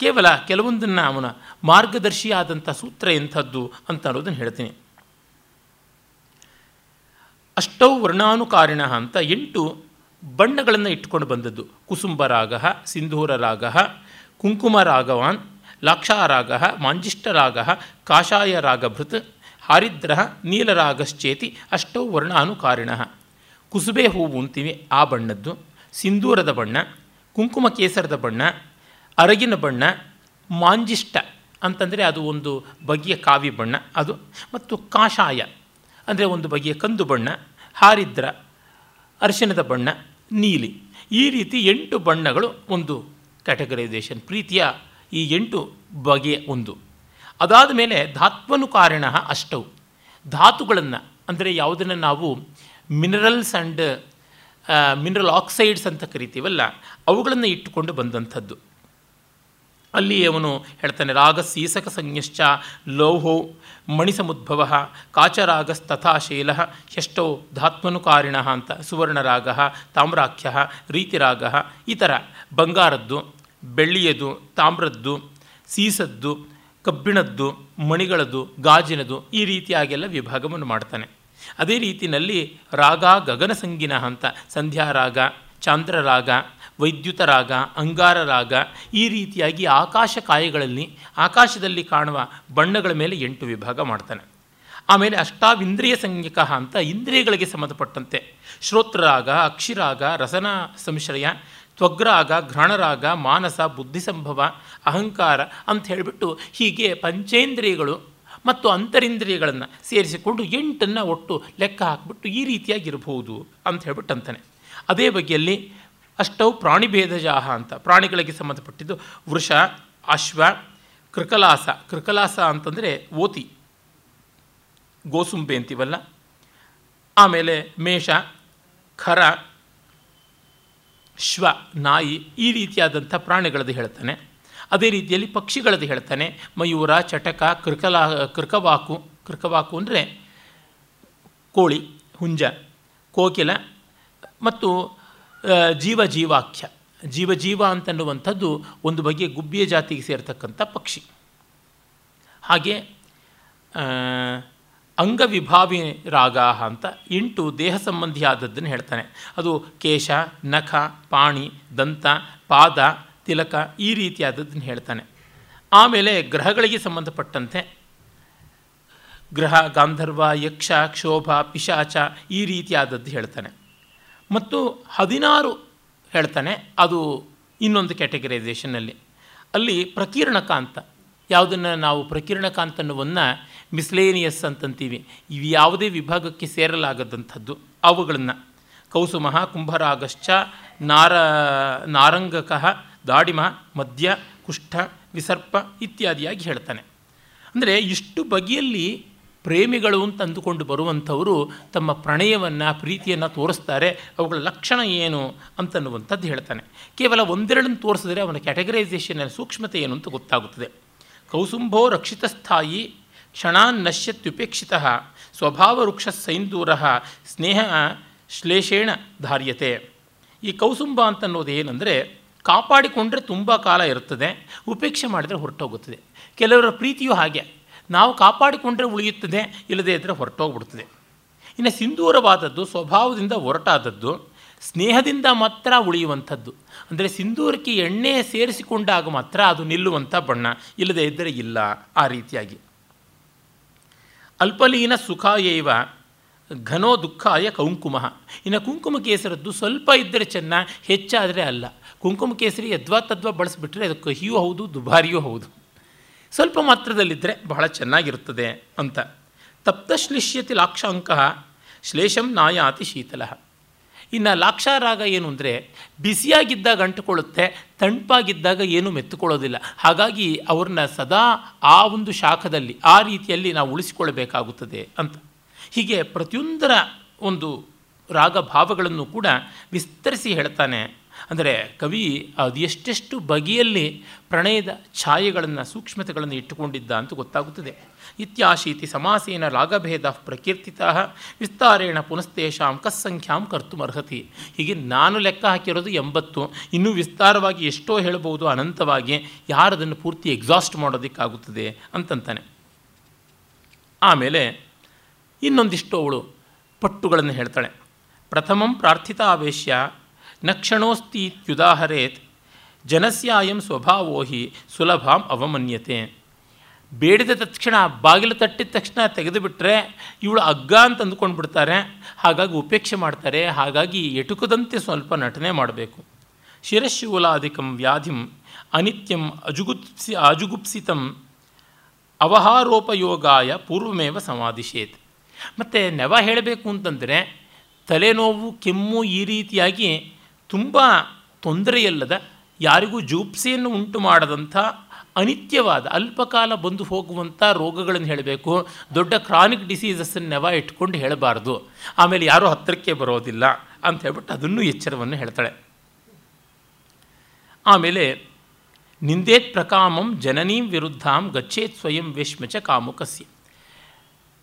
ಕೇವಲ ಕೆಲವೊಂದನ್ನು ಅವನ ಮಾರ್ಗದರ್ಶಿಯಾದಂಥ ಸೂತ್ರ ಎಂಥದ್ದು ಅಂತ ಅನ್ನೋದನ್ನು ಹೇಳ್ತೀನಿ. ಅಷ್ಟೌ ವರ್ಣಾನುಕಾರಿಣ ಅಂತ ಎಂಟು ಬಣ್ಣಗಳನ್ನು ಇಟ್ಕೊಂಡು ಬಂದದ್ದು. ಕುಸುಂಬ ರಾಗ, ಸಿಂಧೂರ ರಾಗ, ಕುಂಕುಮ ರಾಗವಾನ್ ಲಾಕ್ಷಾರಾಗ ಮಾಂಜಿಷ್ಟರಾಗ ಕಾಷಾಯ ರಾಗಭೃತ್, ಹಾರಿದ್ರ, ನೀಲರಾಗಶ್ಚೇತಿ, ಅಷ್ಟೌ ವರ್ಣಾನುಕಾರಿಣ. ಕುಸುಬೆ ಹೂವು ಅಂತೀವಿ, ಆ ಬಣ್ಣದ್ದು. ಸಿಂಧೂರದ ಬಣ್ಣ, ಕುಂಕುಮ ಕೇಸರದ ಬಣ್ಣ, ಅರಗಿನ ಬಣ್ಣ, ಮಾಂಜಿಷ್ಟ ಅಂತಂದರೆ ಅದು ಒಂದು ಬಗೆಯ ಕಾವಿ ಬಣ್ಣ ಅದು. ಮತ್ತು ಕಾಷಾಯ ಅಂದರೆ ಒಂದು ಬಗೆಯ ಕಂದು ಬಣ್ಣ, ಹಾರಿದ್ರ, ಅರಿಶಿಣದ ಬಣ್ಣ, ನೀಲಿ. ಈ ರೀತಿ ಎಂಟು ಬಣ್ಣಗಳು ಒಂದು ಕ್ಯಾಟಗರೈಸೇಷನ್. ಪ್ರೀತಿಯ ಈ ಎಂಟು ಬಗೆಯ ಒಂದು. ಅದಾದ ಮೇಲೆ ಧಾತ್ವನು ಕಾರಣ ಅಷ್ಟವು ಧಾತುಗಳನ್ನು ಅಂದರೆ ಯಾವುದನ್ನು ನಾವು ಮಿನರಲ್ಸ್ ಆ್ಯಂಡ್ ಮಿನರಲ್ ಆಕ್ಸೈಡ್ಸ್ ಅಂತ ಕರಿತೀವಲ್ಲ, ಅವುಗಳನ್ನು ಇಟ್ಟುಕೊಂಡು ಬಂದಂಥದ್ದು. ಅಲ್ಲಿ ಅವನು ಹೇಳ್ತಾನೆ ರಾಗ ಸೀಸಕ ಸಂಜ್ಞಶ್ಚ ಲೌಹೋ ಮಣಿಸಮುದ್ಭವ ಕಾಚರಾಗಸ್ತಥಾಶೀಲ ಶೈಲ ಹ್ಯಷ್ಟೋ ಧಾತ್ಮನುಕಾರಿಣ ಅಂತ ಸುವರ್ಣರಾಗ, ತಾಮ್ರಾಖ್ಯ, ರೀತಿರಾಗ, ಈ ಥರ ಬಂಗಾರದ್ದು, ಬೆಳ್ಳಿಯದು, ತಾಮ್ರದ್ದು, ಸೀಸದ್ದು, ಕಬ್ಬಿಣದ್ದು, ಮಣಿಗಳದ್ದು, ಗಾಜಿನದು ಈ ರೀತಿಯಾಗೆಲ್ಲ ವಿಭಾಗವನ್ನು ಮಾಡ್ತಾನೆ. ಅದೇ ರೀತಿಯಲ್ಲಿ ರಾಗ ಗಗನ ಸಂಗಿನ ಅಂತ ಸಂಧ್ಯಾರಾಗ ಚಾಂದ್ರರಾಗ ವೈದ್ಯುತ ರಾಗ, ಅಂಗಾರ ರಾಗ, ಈ ರೀತಿಯಾಗಿ ಆಕಾಶ ಕಾಯಗಳಲ್ಲಿ, ಆಕಾಶದಲ್ಲಿ ಕಾಣುವ ಬಣ್ಣಗಳ ಮೇಲೆ ಎಂಟು ವಿಭಾಗ ಮಾಡ್ತಾನೆ. ಆಮೇಲೆ ಅಷ್ಟಾವಿಂದ್ರಿಯ ಸಂಜ್ಞಕ ಅಂತ ಇಂದ್ರಿಯಗಳಿಗೆ ಸಂಬಂಧಪಟ್ಟಂತೆ. ಶ್ರೋತ್ರರಾಗ ಅಕ್ಷಿರಾಗ, ರಸನ ಸಂಶ್ರಯ, ತ್ವಗ್ರಾಗ, ಘ್ರಾಣರಾಗ, ಮಾನಸ ಬುದ್ಧಿ ಸಂಭವ ಅಹಂಕಾರ ಅಂತ ಹೇಳಿಬಿಟ್ಟು ಹೀಗೆ ಪಂಚೇಂದ್ರಿಯಗಳು ಮತ್ತು ಅಂತರಿಂದ್ರಿಯಗಳನ್ನು ಸೇರಿಸಿಕೊಂಡು ಎಂಟನ್ನು ಒಟ್ಟು ಲೆಕ್ಕ ಹಾಕಿಬಿಟ್ಟು ಈ ರೀತಿಯಾಗಿರಬಹುದು ಅಂತ ಹೇಳ್ಬಿಟ್ಟು ಅಂತಾನೆ ಅದೇ ಬಗೆಯಲ್ಲಿ ಅಷ್ಟವು ಪ್ರಾಣಿಭೇದಜಾಹ ಅಂತ, ಪ್ರಾಣಿಗಳಿಗೆ ಸಂಬಂಧಪಟ್ಟಿದ್ದು ವೃಷ, ಅಶ್ವ, ಕೃಕಲಾಸ. ಕೃಕಲಾಸ ಅಂತಂದರೆ ಓತಿ, ಗೋಸುಂಬೆ ಅಂತೀವಲ್ಲ, ಆಮೇಲೆ ಮೇಷ, ಖರ, ಶ್ವ, ನಾಯಿ ಈ ರೀತಿಯಾದಂಥ ಪ್ರಾಣಿಗಳದ್ದು ಹೇಳ್ತಾನೆ. ಅದೇ ರೀತಿಯಲ್ಲಿ ಪಕ್ಷಿಗಳದ್ದು ಹೇಳ್ತಾನೆ, ಮಯೂರ, ಚಟಕ, ಕೃಕಲಾ, ಕೃಕವಾಕು ಕೃಕವಾಕು ಅಂದರೆ ಕೋಳಿ, ಹುಂಜ, ಕೋಕಿಲ ಮತ್ತು ಜೀವ ಜೀವಾಖ್ಯ. ಜೀವ ಜೀವ ಅಂತನ್ನುವಂಥದ್ದು ಒಂದು ಬಗೆಯ ಗುಬ್ಬಿಯ ಜಾತಿಗೆ ಸೇರ್ತಕ್ಕಂಥ ಪಕ್ಷಿ. ಹಾಗೆ ಅಂಗವಿಭಾವಿ ರಾಗ ಅಂತ ಎಂಟು ದೇಹ ಸಂಬಂಧಿಯಾದದ್ದನ್ನು ಹೇಳ್ತಾನೆ. ಅದು ಕೇಶ, ನಖ, ಪಾಣಿ, ದಂತ, ಪಾದ ತಿಲಕ ಈ ರೀತಿಯಾದದ್ದನ್ನು ಹೇಳ್ತಾನೆ. ಆಮೇಲೆ ಗ್ರಹಗಳಿಗೆ ಸಂಬಂಧಪಟ್ಟಂತೆ ಗ್ರಹ, ಗಾಂಧರ್ವ, ಯಕ್ಷ, ಕ್ಷೋಭ, ಪಿಶಾಚ ಈ ರೀತಿಯಾದದ್ದು ಹೇಳ್ತಾನೆ. ಮತ್ತು ಹದಿನಾರು ಹೇಳ್ತಾನೆ, ಅದು ಇನ್ನೊಂದು ಕ್ಯಾಟಗರೈಸೇಷನ್ನಲ್ಲಿ. ಅಲ್ಲಿ ಪ್ರಕೀರ್ಣಕ ಅಂತ ಯಾವುದನ್ನು ನಾವು ಪ್ರಕೀರ್ಣಕ ಅಂತನ್ನುವನ್ನು ಮಿಸ್ಲೇನಿಯಸ್ ಅಂತಂತೀವಿ. ಇವು ಯಾವುದೇ ವಿಭಾಗಕ್ಕೆ ಸೇರಲಾಗದಂಥದ್ದು ಅವುಗಳನ್ನು. ಕೌಸುಮಃ, ಕುಂಭರಾಗಶ್ಚ, ನಾರ, ನಾರಂಗಕಃ ದಾಡಿಮ, ಮದ್ಯ, ಕುಷ್ಠ, ವಿಸರ್ಪ ಇತ್ಯಾದಿಯಾಗಿ ಹೇಳ್ತಾನೆ. ಅಂದರೆ ಇಷ್ಟು ಬಗೆಯಲ್ಲಿ ಪ್ರೇಮಿಗಳು ಅಂತ ಅಂದುಕೊಂಡು ಬರುವಂಥವರು ತಮ್ಮ ಪ್ರಣಯವನ್ನು, ಪ್ರೀತಿಯನ್ನು ತೋರಿಸ್ತಾರೆ, ಅವುಗಳ ಲಕ್ಷಣ ಏನು ಅಂತನ್ನುವಂಥದ್ದು ಹೇಳ್ತಾನೆ. ಕೇವಲ ಒಂದೆರಡನ್ನು ತೋರಿಸಿದ್ರೆ ಅವನ ಕ್ಯಾಟಗರೈಸೇಷನ್ ಸೂಕ್ಷ್ಮತೆ ಏನು ಅಂತ ಗೊತ್ತಾಗುತ್ತದೆ. ಕೌಸುಂಭೋ ರಕ್ಷಿತಸ್ಥಾಯಿ ಕ್ಷಣಾನ್ ನಶ್ಯತ್ಯುಪೇಕ್ಷಿತ ಸ್ವಭಾವವೃಕ್ಷ ಸೈಂದೂರ ಸ್ನೇಹ ಶ್ಲೇಷೇಣ ಧಾರ್ಯತೆ. ಈ ಕೌಸುಂಬ ಅಂತನ್ನೋದು ಏನಂದರೆ ಕಾಪಾಡಿಕೊಂಡ್ರೆ ತುಂಬ ಕಾಲ ಇರುತ್ತದೆ, ಉಪೇಕ್ಷೆ ಮಾಡಿದರೆ ಹೊರಟೋಗುತ್ತದೆ. ಕೆಲವರ ಪ್ರೀತಿಯೂ ಹಾಗೆ. ನಾವು ಕಾಪಾಡಿಕೊಂಡ್ರೆ ಉಳಿಯುತ್ತದೆ, ಇಲ್ಲದೇ ಇದ್ದರೆ ಹೊರಟೋಗ್ಬಿಡ್ತದೆ ಇನ್ನು ಸಿಂಧೂರವಾದದ್ದು, ಸ್ವಭಾವದಿಂದ ಹೊರಟಾದದ್ದು ಸ್ನೇಹದಿಂದ ಮಾತ್ರ ಉಳಿಯುವಂಥದ್ದು. ಅಂದರೆ ಸಿಂಧೂರಕ್ಕೆ ಎಣ್ಣೆ ಸೇರಿಸಿಕೊಂಡಾಗ ಮಾತ್ರ ಅದು ನಿಲ್ಲುವಂಥ ಬಣ್ಣ, ಇಲ್ಲದೇ ಇದ್ದರೆ ಇಲ್ಲ ಆ ರೀತಿಯಾಗಿ. ಅಲ್ಪಲೀನ ಸುಖಾಯೈವ ಘನೋ ದುಃಖಾಯ ಕುಂಕುಮ. ಇನ್ನು ಕುಂಕುಮ ಕೇಸರದ್ದು ಸ್ವಲ್ಪ ಇದ್ದರೆ ಚೆನ್ನ, ಹೆಚ್ಚಾದರೆ ಅಲ್ಲ. ಕುಂಕುಮ ಕೇಸರಿ ಯದ್ವಾ ತದ್ವಾ ಬಳಸಿಬಿಟ್ರೆ ಅದು ಕಹಿಯೂ ಹೌದು, ದುಬಾರಿಯೂ ಹೌದು. ಸ್ವಲ್ಪ ಮಾತ್ರದಲ್ಲಿದ್ದರೆ ಬಹಳ ಚೆನ್ನಾಗಿರುತ್ತದೆ ಅಂತ. ತಪ್ತಶ್ಲಿಷ್ಯತಿ ಲಾಕ್ಷಾಂಕ ಶ್ಲೇಷಂ ನಾಯಾತಿ ಶೀತಲ. ಇನ್ನು ಲಾಕ್ಷಾರಾಗ ಏನು ಅಂದರೆ ಬಿಸಿಯಾಗಿದ್ದಾಗ ಅಂಟುಕೊಳ್ಳುತ್ತೆ ತಂಪಾಗಿದ್ದಾಗ ಏನೂ ಮೆತ್ತುಕೊಳ್ಳೋದಿಲ್ಲ. ಹಾಗಾಗಿ ಅವ್ರನ್ನ ಸದಾ ಆ ಒಂದು ಶಾಖದಲ್ಲಿ, ಆ ರೀತಿಯಲ್ಲಿ ನಾವು ಉಳಿಸಿಕೊಳ್ಳಬೇಕಾಗುತ್ತದೆ ಅಂತ. ಹೀಗೆ ಪ್ರತಿಯೊಂದರ ಒಂದು ರಾಗ ಭಾವಗಳನ್ನು ಕೂಡ ವಿಸ್ತರಿಸಿ ಹೇಳ್ತಾನೆ ಅಂದರೆ ಕವಿ ಅದು ಎಷ್ಟೆಷ್ಟು ಬಗೆಯಲ್ಲಿ ಪ್ರಣಯದ ಛಾಯೆಗಳನ್ನು, ಸೂಕ್ಷ್ಮತೆಗಳನ್ನು ಇಟ್ಟುಕೊಂಡಿದ್ದ ಅಂತ ಗೊತ್ತಾಗುತ್ತದೆ. ಇತ್ಯಾಶೀತಿ ಸಮಾಸೇನ ರಾಗಭೇದ ಪ್ರಕೀರ್ತಿತ ವಿಸ್ತಾರೇಣ ಪುನಸ್ತೇಷಾಂ ಕಸ್ಸಂಖ್ಯಾಂ ಕರ್ತುಮರ್ಹತಿ ಹೀಗೆ ನಾನು ಲೆಕ್ಕ ಹಾಕಿರೋದು ಎಂಬತ್ತು. ಇನ್ನೂ ವಿಸ್ತಾರವಾಗಿ ಎಷ್ಟೋ ಹೇಳಬಹುದು, ಅನಂತವಾಗಿ ಯಾರದನ್ನು ಪೂರ್ತಿ ಎಕ್ಸಾಸ್ಟ್ ಮಾಡೋದಕ್ಕಾಗುತ್ತದೆ ಅಂತಂತಾನೆ. ಆಮೇಲೆ ಇನ್ನೊಂದಿಷ್ಟು ಅವಳು ಪಟ್ಟುಗಳನ್ನು ಹೇಳ್ತಾಳೆ. ಪ್ರಥಮಂ ಪ್ರಾರ್ಥಿತಾವೇಶ್ಯ ನಕ್ಷಣೋಸ್ತಿ ತ್ಯುದಾಹರೇತ್, ಜನಸ್ಯಾಯಂ ಸ್ವಭಾವೋ ಹಿ ಸುಲಭಾಂ ಅವಮನ್ಯತೆ. ಬೇಡಿದ ತಕ್ಷಣ, ಬಾಗಿಲು ತಟ್ಟಿದ ತಕ್ಷಣ ತೆಗೆದುಬಿಟ್ರೆ ಇವಳು ಅಗ್ಗ ಅಂತ ಅಂದ್ಕೊಂಡು ಬಿಡ್ತಾರೆ ಹಾಗಾಗಿ ಉಪೇಕ್ಷೆ ಮಾಡ್ತಾರೆ. ಹಾಗಾಗಿ ಎಟುಕದಂತೆ ಸ್ವಲ್ಪ ನಟನೆ ಮಾಡಬೇಕು. ಶಿರಶೂಲಾಧಿಕಂ ವ್ಯಾಧಿಂ ಅನಿತ್ಯಂ ಅಜುಗುಪ್ಸಿ ಅಜುಗುಪ್ಸಿತಂ ಅವಹಾರೋಪಯೋಗಾಯ ಪೂರ್ವಮೇವ ಸಮಾಧಿಷೇತ್ ಮತ್ತು ನೆವ ಹೇಳಬೇಕು ಅಂತಂದರೆ, ತಲೆನೋವು, ಕೆಮ್ಮು ಈ ರೀತಿಯಾಗಿ ತುಂಬ ತೊಂದರೆಯಲ್ಲದ, ಯಾರಿಗೂ ಜೂಪ್ಸೆಯನ್ನು ಉಂಟು ಮಾಡದಂಥ ಅನಿತ್ಯವಾದ, ಅಲ್ಪಕಾಲ ಬಂದು ಹೋಗುವಂಥ ರೋಗಗಳನ್ನು ಹೇಳಬೇಕು. ದೊಡ್ಡ ಕ್ರಾನಿಕ್ ಡಿಸೀಸಸ್ಸನ್ನು ನೆವ ಇಟ್ಕೊಂಡು ಹೇಳಬಾರ್ದು. ಆಮೇಲೆ ಯಾರೂ ಹತ್ತಿರಕ್ಕೆ ಬರೋದಿಲ್ಲ ಅಂತ ಹೇಳ್ಬಿಟ್ಟು ಅದನ್ನು ಎಚ್ಚರವನ್ನು ಹೇಳ್ತಾಳೆ. ಆಮೇಲೆ, ನಿಂದೇತ್ ಪ್ರಕಾಮಂ ಜನನೀಂ ವಿರುದ್ಧಾಂ ಗಚ್ಚೇತ್ ಸ್ವಯಂ ವೇಶ್ಮಚ ಕಾಮುಕಸ್ಯ.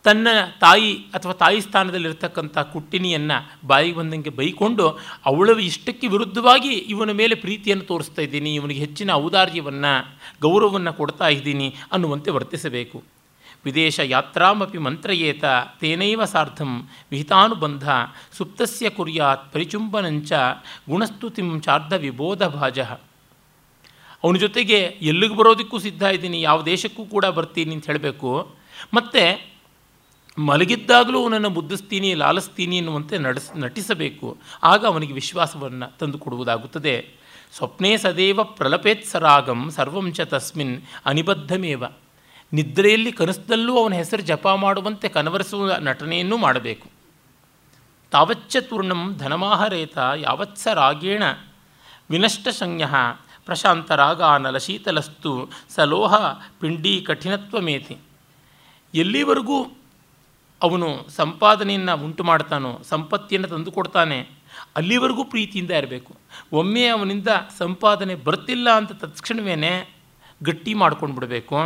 ತನ್ನ ತಾಯಿ ಅಥವಾ ತಾಯಿ ಸ್ಥಾನದಲ್ಲಿರ್ತಕ್ಕಂಥ ಕುಟ್ಟಿನಿಯನ್ನು ಬಾಯಿಗೆ ಬಂದಂಗೆ ಬೈಕೊಂಡು ಅವಳ ಇಷ್ಟಕ್ಕೆ ವಿರುದ್ಧವಾಗಿ ಇವನ ಮೇಲೆ ಪ್ರೀತಿಯನ್ನು ತೋರಿಸ್ತಾ ಇದ್ದೀನಿ, ಇವನಿಗೆ ಹೆಚ್ಚಿನ ಔದಾರ್ಯವನ್ನು, ಗೌರವವನ್ನು ಕೊಡ್ತಾ ಇದ್ದೀನಿ ಅನ್ನುವಂತೆ ವರ್ತಿಸಬೇಕು. ವಿದೇಶ ಯಾತ್ರಾಮಪಿ ಮಂತ್ರಯೇತ ತೇನೈವ ಸಾರ್ಧಂ ವಿಹಿತಾನುಬಂಧ ಸುಪ್ತಸ್ಯ ಕುರ್ಯಾತ್ ಪರಿಚುಂಬನಂಚ ಗುಣಸ್ತುತಿಂ ಚಾರ್ಧ ವಿಬೋಧ ಭಾಜ. ಅವನ ಜೊತೆಗೆ ಎಲ್ಲಿಗೆ ಬರೋದಕ್ಕೂ ಸಿದ್ಧ ಇದ್ದೀನಿ, ಯಾವ ದೇಶಕ್ಕೂ ಕೂಡ ಬರ್ತೀನಿ ಅಂತ ಹೇಳಬೇಕು. ಮತ್ತು ಮಲಗಿದ್ದಾಗಲೂ ಅವನನ್ನು ಮುದ್ದಿಸ್ತೀನಿ, ಲಾಲಿಸ್ತೀನಿ ಎನ್ನುವಂತೆ ನಡೆಸ್, ನಟಿಸಬೇಕು. ಆಗ ಅವನಿಗೆ ವಿಶ್ವಾಸವನ್ನು ತಂದು ಕೊಡುವುದಾಗುತ್ತದೆ ಸ್ವಪ್ನೇ ಸದೇವ ಪ್ರಲಪೇತ್ ಸರಾಗಂ ಸರ್ವಂ ಚ ತಸ್ಮಿನ್ ಅನಿಬದ್ಧಮೇವ. ನಿದ್ರೆಯಲ್ಲಿ ಕನಸದಲ್ಲೂ ಅವನ ಹೆಸರು ಜಪ ಮಾಡುವಂತೆ ಕನವರಿಸುವ ನಟನೆಯನ್ನು ಮಾಡಬೇಕು. ತಾವಚ್ಚ ತೂರ್ಣಂ ಧನಮಾಹರೇತ, ಯಾವತ್ಸ ರಾಗೇಣ. ವಿನಷ್ಟ ಸಂಜ್ಞ, ಪ್ರಶಾಂತ ರಾಗಾನಲ ಶೀತಲಸ್ತು, ಸಲೋಹ ಪಿಂಡಿ ಕಠಿಣತ್ವಮೇತಿ. ಎಲ್ಲಿವರೆಗೂ ಅವನು ಸಂಪಾದನೆಯನ್ನು ಉಂಟು ಮಾಡ್ತಾನೋ, ಸಂಪತ್ತಿಯನ್ನು ತಂದುಕೊಡ್ತಾನೆ ಅಲ್ಲಿವರೆಗೂ ಪ್ರೀತಿಯಿಂದ ಇರಬೇಕು. ಒಮ್ಮೆ ಅವನಿಂದ ಸಂಪಾದನೆ ಬರ್ತಿಲ್ಲ ಅಂತ ತತ್ಕ್ಷಣವೇ ಗಟ್ಟಿ ಮಾಡ್ಕೊಂಡು ಬಿಡಬೇಕು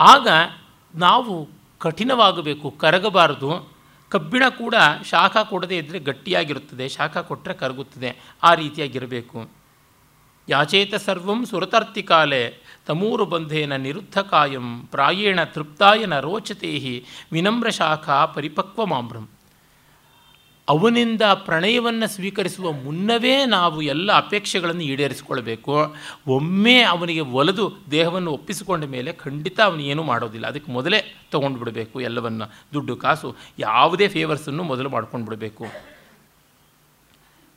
ಆಗ ನಾವು ಕಠಿಣವಾಗಬೇಕು, ಕರಗಬಾರದು. ಕಬ್ಬಿಣ ಕೂಡ ಶಾಖ ಕೊಡದೇ ಇದ್ದರೆ ಗಟ್ಟಿಯಾಗಿರುತ್ತದೆ, ಶಾಖ ಕೊಟ್ಟರೆ ಕರಗುತ್ತದೆ, ಆ ರೀತಿಯಾಗಿರಬೇಕು. ಯಾಚೇತ ಸರ್ವಂ ಸುರತಾರ್ತಿಕಾಲೆ ತಮೂರು ಬಂಧೇನ ನಿರುದ್ಧ ಕಾಯಂ ಪ್ರಾಯೇಣ ತೃಪ್ತಾಯನ ರೋಚತೇಹಿ ರೋಚತೆ ವಿನಮ್ರ ಶಾಖ ಪರಿಪಕ್ವ ಮಾಮ್ರಂ ಅವನಿಂದ ಪ್ರಣಯವನ್ನು ಸ್ವೀಕರಿಸುವ ಮುನ್ನವೇ ನಾವು ಎಲ್ಲ ಅಪೇಕ್ಷೆಗಳನ್ನು ಈಡೇರಿಸಿಕೊಳ್ಬೇಕು ಒಮ್ಮೆ ಅವನಿಗೆ ಒಲಿದು ದೇಹವನ್ನು ಒಪ್ಪಿಸಿಕೊಂಡ ಮೇಲೆ ಖಂಡಿತ ಅವನು ಏನೂ ಮಾಡೋದಿಲ್ಲ. ಅದಕ್ಕೆ ಮೊದಲೇ ತೊಗೊಂಡು ಬಿಡಬೇಕು ಎಲ್ಲವನ್ನು. ದುಡ್ಡು, ಕಾಸು, ಯಾವುದೇ ಫೇವರ್ಸನ್ನು ಮೊದಲು ಮಾಡ್ಕೊಂಡು ಬಿಡಬೇಕು.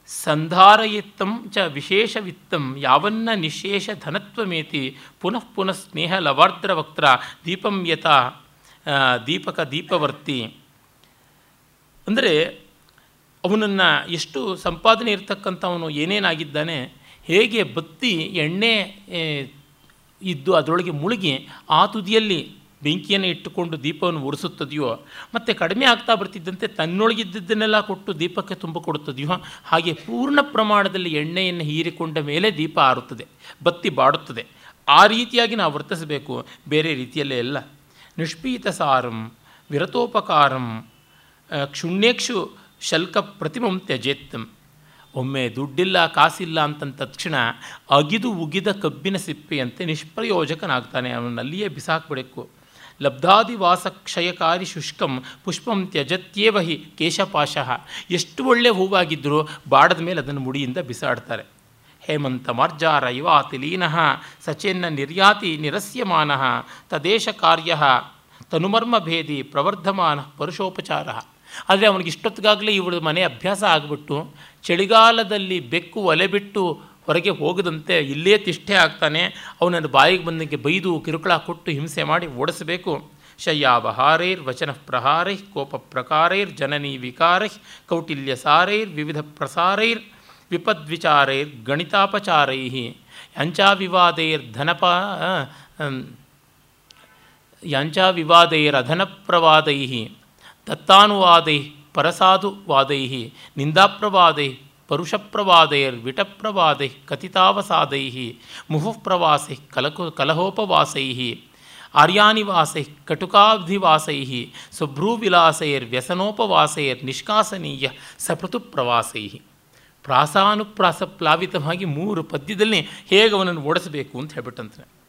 ಸಂಧಾರಯಿತ್ತಂ ಚ ವಿಶೇಷವಿತ್ತಂ ಯಾವನ್ನ ನಿಶೇಷ ಧನತ್ವಮೇತಿ ಪುನಃ ಪುನಃ ಸ್ನೇಹ ಲವಾರ್ದ್ರ ವಕ್ತ್ರ ದೀಪಂ ಯಥ ದೀಪಕ ದೀಪವರ್ತಿ. ಅಂದರೆ ಅವನನ್ನು ಎಷ್ಟು ಸಂಪಾದನೆ ಇರತಕ್ಕಂಥವನು ಏನೇನಾಗಿದ್ದಾನೆ, ಹೇಗೆ ಬತ್ತಿ ಎಣ್ಣೆ ಇದ್ದು ಅದರೊಳಗೆ ಮುಳುಗಿ ಆ ತುದಿಯಲ್ಲಿ ಬೆಂಕಿಯನ್ನು ಇಟ್ಟುಕೊಂಡು ದೀಪವನ್ನು ಉರಿಸುತ್ತದೆಯೋ ಮತ್ತು ಕಡಿಮೆ ಆಗ್ತಾ ಬರ್ತಿದ್ದಂತೆ ತನ್ನೊಳಗಿದ್ದದ್ದನ್ನೆಲ್ಲ ಕೊಟ್ಟು ದೀಪಕ್ಕೆ ತುಂಬ ಕೊಡುತ್ತದೆಯೋ, ಹಾಗೆ ಪೂರ್ಣ ಪ್ರಮಾಣದಲ್ಲಿ ಎಣ್ಣೆಯನ್ನು ಹೀರಿಕೊಂಡ ಮೇಲೆ ದೀಪ ಆರುತ್ತದೆ, ಬತ್ತಿ ಬಾಡುತ್ತದೆ. ಆ ರೀತಿಯಾಗಿ ನಾವು ವರ್ತಿಸಬೇಕು, ಬೇರೆ ರೀತಿಯಲ್ಲೇ ಅಲ್ಲ. ನಿಷ್ಪೀತ ಸಾರಂ ವಿರತೋಪಕಾರಂ ಕ್ಷುಣ್ಯೇಕ್ಷು ಶಲ್ಕ ಪ್ರತಿಮಂ ತ್ಯಜೇತ್ತಂ. ಒಮ್ಮೆ ದುಡ್ಡಿಲ್ಲ, ಕಾಸಿಲ್ಲ ಅಂತಂದ ತಕ್ಷಣ ಅಗಿದು ಉಗಿದ ಕಬ್ಬಿನ ಸಿಪ್ಪೆಯಂತೆ ನಿಷ್ಪ್ರಯೋಜಕನಾಗ್ತಾನೆ, ಅವನಲ್ಲಿಯೇ ಬಿಸಾಕ್ಬಿಡಬೇಕು. ಲಬ್ಧಾದಿವಾಸ ಕ್ಷಯಕಾರಿ ಶುಷ್ಕಂ ಪುಷ್ಪಂ ತ್ಯಜತ್ಯೇವ ಹಿ ಕೇಶಪಾಶಃ. ಎಷ್ಟು ಒಳ್ಳೆ ಹೂವಾಗಿದ್ದರೂ ಬಾಡದ ಮೇಲೆ ಅದನ್ನು ಮುಡಿಯಿಂದ ಬಿಸಾಡ್ತಾರೆ. ಹೇಮಂತ ಮಾರ್ಜಾರ ಇವಾತಿ ಲೀನಃ ಸಚೇನ್ನ ನಿರ್ಯಾತಿ ನಿರಸ್ಯಮಾನ ತದೇಶ ಕಾರ್ಯ ತನುಮರ್ಮ ಭೇದಿ ಪ್ರವರ್ಧಮಾನ ಪರುಷೋಪಚಾರ. ಆದರೆ ಅವನಿಗೆ ಇಷ್ಟೊತ್ತಿಗಾಗಲೇ ಇವಳು ಮನೆ ಅಭ್ಯಾಸ ಆಗಿಬಿಟ್ಟು, ಚಳಿಗಾಲದಲ್ಲಿ ಬೆಕ್ಕು ಒಲೆ ಬಿಟ್ಟು ಹೊರಗೆ ಹೋಗದಂತೆ ಇಲ್ಲೇ ತಿಷ್ಠೆ ಆಗ್ತಾನೆ. ಅವನನ್ನು ಬಾಯಿಗೆ ಬಂದಂಗೆ ಬೈದು ಕಿರುಕುಳ ಕೊಟ್ಟು ಹಿಂಸೆ ಮಾಡಿ ಓಡಿಸಬೇಕು. ಶಯ್ಯಾವಹಾರೈರ್ ವಚನ ಪ್ರಹಾರೈ ಕೋಪ ಪ್ರಕಾರೈರ್ ಜನನಿ ವಿಕಾರೈ ಕೌಟಿಲ್ಯ ಸಾರೈರ್, ವಿವಿಧ ಪ್ರಸಾರೈರ್, ವಿಪದ್ವಿಚಾರೈರ್ ಗಣಿತಾಪಚಾರೈ ಯಾಂಚಾವಿವಾದೈರ್ ಧನಪ ಯಾಂಚಾವಿವಾದೈರಧನಪ್ರವಾದೈ ದತ್ತಾನುವಾದೈ ಪರಸಾಧುವಾದೈ ನಿಂದಾಪ್ರವಾದೈ ಪರುಷಪ್ರವಾದೈರ್ವಿಟಪ್ರವಾದೈ ಕಥಿತಾವಸಾದೈ ಮುಹುಃಪ್ರವಾಸೈ ಕಲಕು ಕಲಹೋಪವಾಸೈ ಆರ್ಯಾನಿವಾಸೈ ಕಟುಕಾಬ್ಧಿವಾಸೈ ನಿಷ್ಕಾಸನೀಯ ಸಪೃತು ಪ್ರವಾಸೈ ಪ್ರಾಸಾನುಪ್ರಾಸ ಪ್ಲಾವಿತವಾಗಿ ಮೂರು ಪದ್ಯದಲ್ಲಿ ಹೇಗೆ ಅವನನ್ನು ಓಡಿಸಬೇಕು ಅಂತ ಹೇಳ್ಬಿಟ್ಟಂತೆ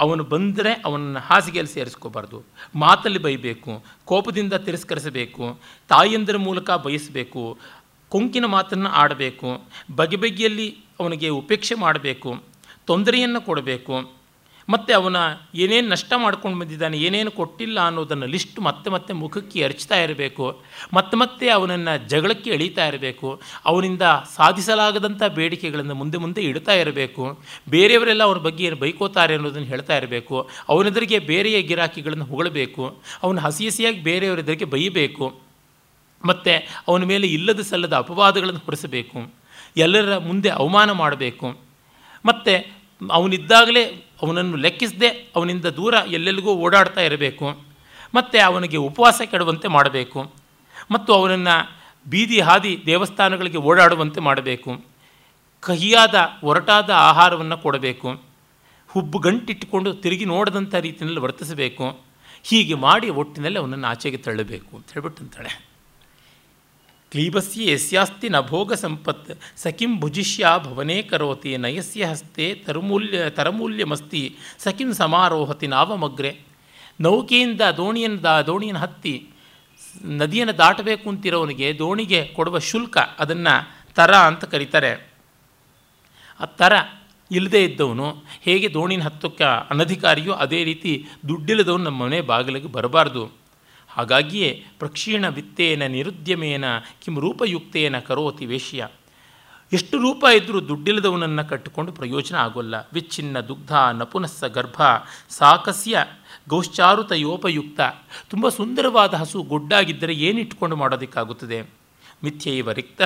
ಅವನು ಬಂದರೆ ಅವನನ್ನು ಹಾಸಿಗೆಯಲ್ಲಿ ಸೇರಿಸ್ಕೋಬಾರ್ದು, ಮಾತಲ್ಲಿ ಬೈಬೇಕು, ಕೋಪದಿಂದ ತಿರಸ್ಕರಿಸಬೇಕು ತಾಯಿಯಂದರ ಮೂಲಕ ಬಯಸಬೇಕು ಕೊಂಕಿನ ಮಾತನ್ನು ಆಡಬೇಕು, ಬಗೆ ಬಗೆಯಲ್ಲಿ ಅವನಿಗೆ ಉಪೇಕ್ಷೆ ಮಾಡಬೇಕು, ತೊಂದರೆಯನ್ನು ಕೊಡಬೇಕು, ಮತ್ತು ಅವನ ಏನೇನು ನಷ್ಟ ಮಾಡ್ಕೊಂಡು ಬಂದಿದ್ದಾನೆ, ಏನೇನು ಕೊಟ್ಟಿಲ್ಲ ಅನ್ನೋದನ್ನು ಲಿಸ್ಟ್ ಮತ್ತೆ ಮತ್ತೆ ಮುಖಕ್ಕೆ ಎರಚ್ತಾ ಇರಬೇಕು, ಮತ್ತೆ ಮತ್ತೆ ಅವನನ್ನು ಜಗಳಕ್ಕೆ ಎಳೀತಾ ಇರಬೇಕು, ಅವನಿಂದ ಸಾಧಿಸಲಾಗದಂಥ ಬೇಡಿಕೆಗಳನ್ನು ಮುಂದೆ ಮುಂದೆ ಇಡ್ತಾ ಇರಬೇಕು, ಬೇರೆಯವರೆಲ್ಲ ಅವ್ರ ಬಗ್ಗೆ ಏನು ಬೈಕೋತಾರೆ ಅನ್ನೋದನ್ನು ಹೇಳ್ತಾ ಇರಬೇಕು, ಅವನೆದುರಿಗೆ ಬೇರೆಯ ಗಿರಾಕಿಗಳನ್ನು ಹೊಗಳಬೇಕು, ಅವನು ಹಸಿ ಹಸಿಯಾಗಿ ಬೇರೆಯವರೆದುರಿಗೆ ಬೈಯಬೇಕು ಮತ್ತು ಅವನ ಮೇಲೆ ಇಲ್ಲದ ಸಲ್ಲದ ಅಪವಾದಗಳನ್ನು ಹೊರಿಸಬೇಕು, ಎಲ್ಲರ ಮುಂದೆ ಅವಮಾನ ಮಾಡಬೇಕು. ಮತ್ತು ಅವನಿದ್ದಾಗಲೇ ಅವನನ್ನು ಲೆಕ್ಕಿಸದೆ ಅವನಿಂದ ದೂರ ಎಲ್ಲೆಲ್ಲಿಗೂ ಓಡಾಡ್ತಾ ಇರಬೇಕು. ಮತ್ತು ಅವನಿಗೆ ಉಪವಾಸ ಕೆಡುವಂತೆ ಮಾಡಬೇಕು. ಮತ್ತು ಅವನನ್ನು ಬೀದಿ ಹಾದಿ ದೇವಸ್ಥಾನಗಳಿಗೆ ಓಡಾಡುವಂತೆ ಮಾಡಬೇಕು. ಕಹಿಯಾದ ಒರಟಾದ ಆಹಾರವನ್ನು ಕೊಡಬೇಕು. ಹುಬ್ಬು ಗಂಟಿಟ್ಟುಕೊಂಡು ತಿರುಗಿ ನೋಡದಂಥ ರೀತಿಯಲ್ಲಿ ವರ್ತಿಸಬೇಕು. ಹೀಗೆ ಮಾಡಿ ಒಟ್ಟಿನಲ್ಲಿ ಅವನನ್ನು ಆಚೆಗೆ ತಳ್ಳಬೇಕು ಅಂತ ಹೇಳ್ಬಿಟ್ಟಂತಾಳೆ ಕ್ಲೀಬಸ್ಯ ಯಸ್ಯಾಸ್ತಿ ನಭೋಗ ಭೋಗ ಸಂಪತ್ ಸಕಿಂ ಭುಜಿಷ್ಯ ಭವನೇ ಕರೋತಿ ನಯಸ್ಯ ಹಸ್ತೆ ತರುಮೂಲ್ಯ ತರಮೂಲ್ಯಮಸ್ತಿ ಸಕಿಂ ಸಮಾರೋಹತಿ ನಾವಮಗ್ರೆ ನೌಕೆಯಿಂದ ದೋಣಿಯನ್ನು ದಾ ದೋಣಿಯನ್ನು ಹತ್ತಿ, ನದಿಯನ್ನು ದಾಟಬೇಕು ಅಂತಿರೋವನಿಗೆ ದೋಣಿಗೆ ಕೊಡುವ ಶುಲ್ಕ, ಅದನ್ನು ತರ ಅಂತ ಕರೀತಾರೆ. ಆ ತರ ಇಲ್ಲದೇ ಇದ್ದವನು, ಹೇಗೆ ದೋಣಿನ ಹತ್ತಕ್ಕೆ ಅನಧಿಕಾರಿಯೋ ಅದೇ ರೀತಿ ದುಡ್ಡಿಲ್ಲದವನು ನಮ್ಮ ಮನೆ ಬಾಗಿಲಿಗೆ ಬರಬಾರ್ದು. ಹಾಗಾಗಿಯೇ ಪ್ರಕ್ಷೀಣ ವಿತ್ತೇನ ನಿರುದ್ಯಮೇನ ಕಿಂ ರೂಪಯುಕ್ತೇನ ಕರೋತಿ ವೇಶ್ಯ. ಎಷ್ಟು ರೂಪ ಇದ್ದರೂ ದುಡ್ಡಿಲ್ಲದವನನ್ನು ಕಟ್ಟಿಕೊಂಡು ಪ್ರಯೋಜನ ಆಗೋಲ್ಲ. ವಿಚ್ಛಿನ್ನ ದುಗ್ಧ, ನಪುನಸ್ಸ ಗರ್ಭ, ಸಾಕಸ್ಯ ಗೌಶ್ಚಾರುತಯೋಪಯುಕ್ತ ತುಂಬ ಸುಂದರವಾದ ಹಸು ಗೊಡ್ಡಾಗಿದ್ದರೆ ಏನಿಟ್ಟುಕೊಂಡು ಮಾಡೋದಕ್ಕಾಗುತ್ತದೆ? ಮಿಥ್ಯೈವ ರಿಕ್ತ.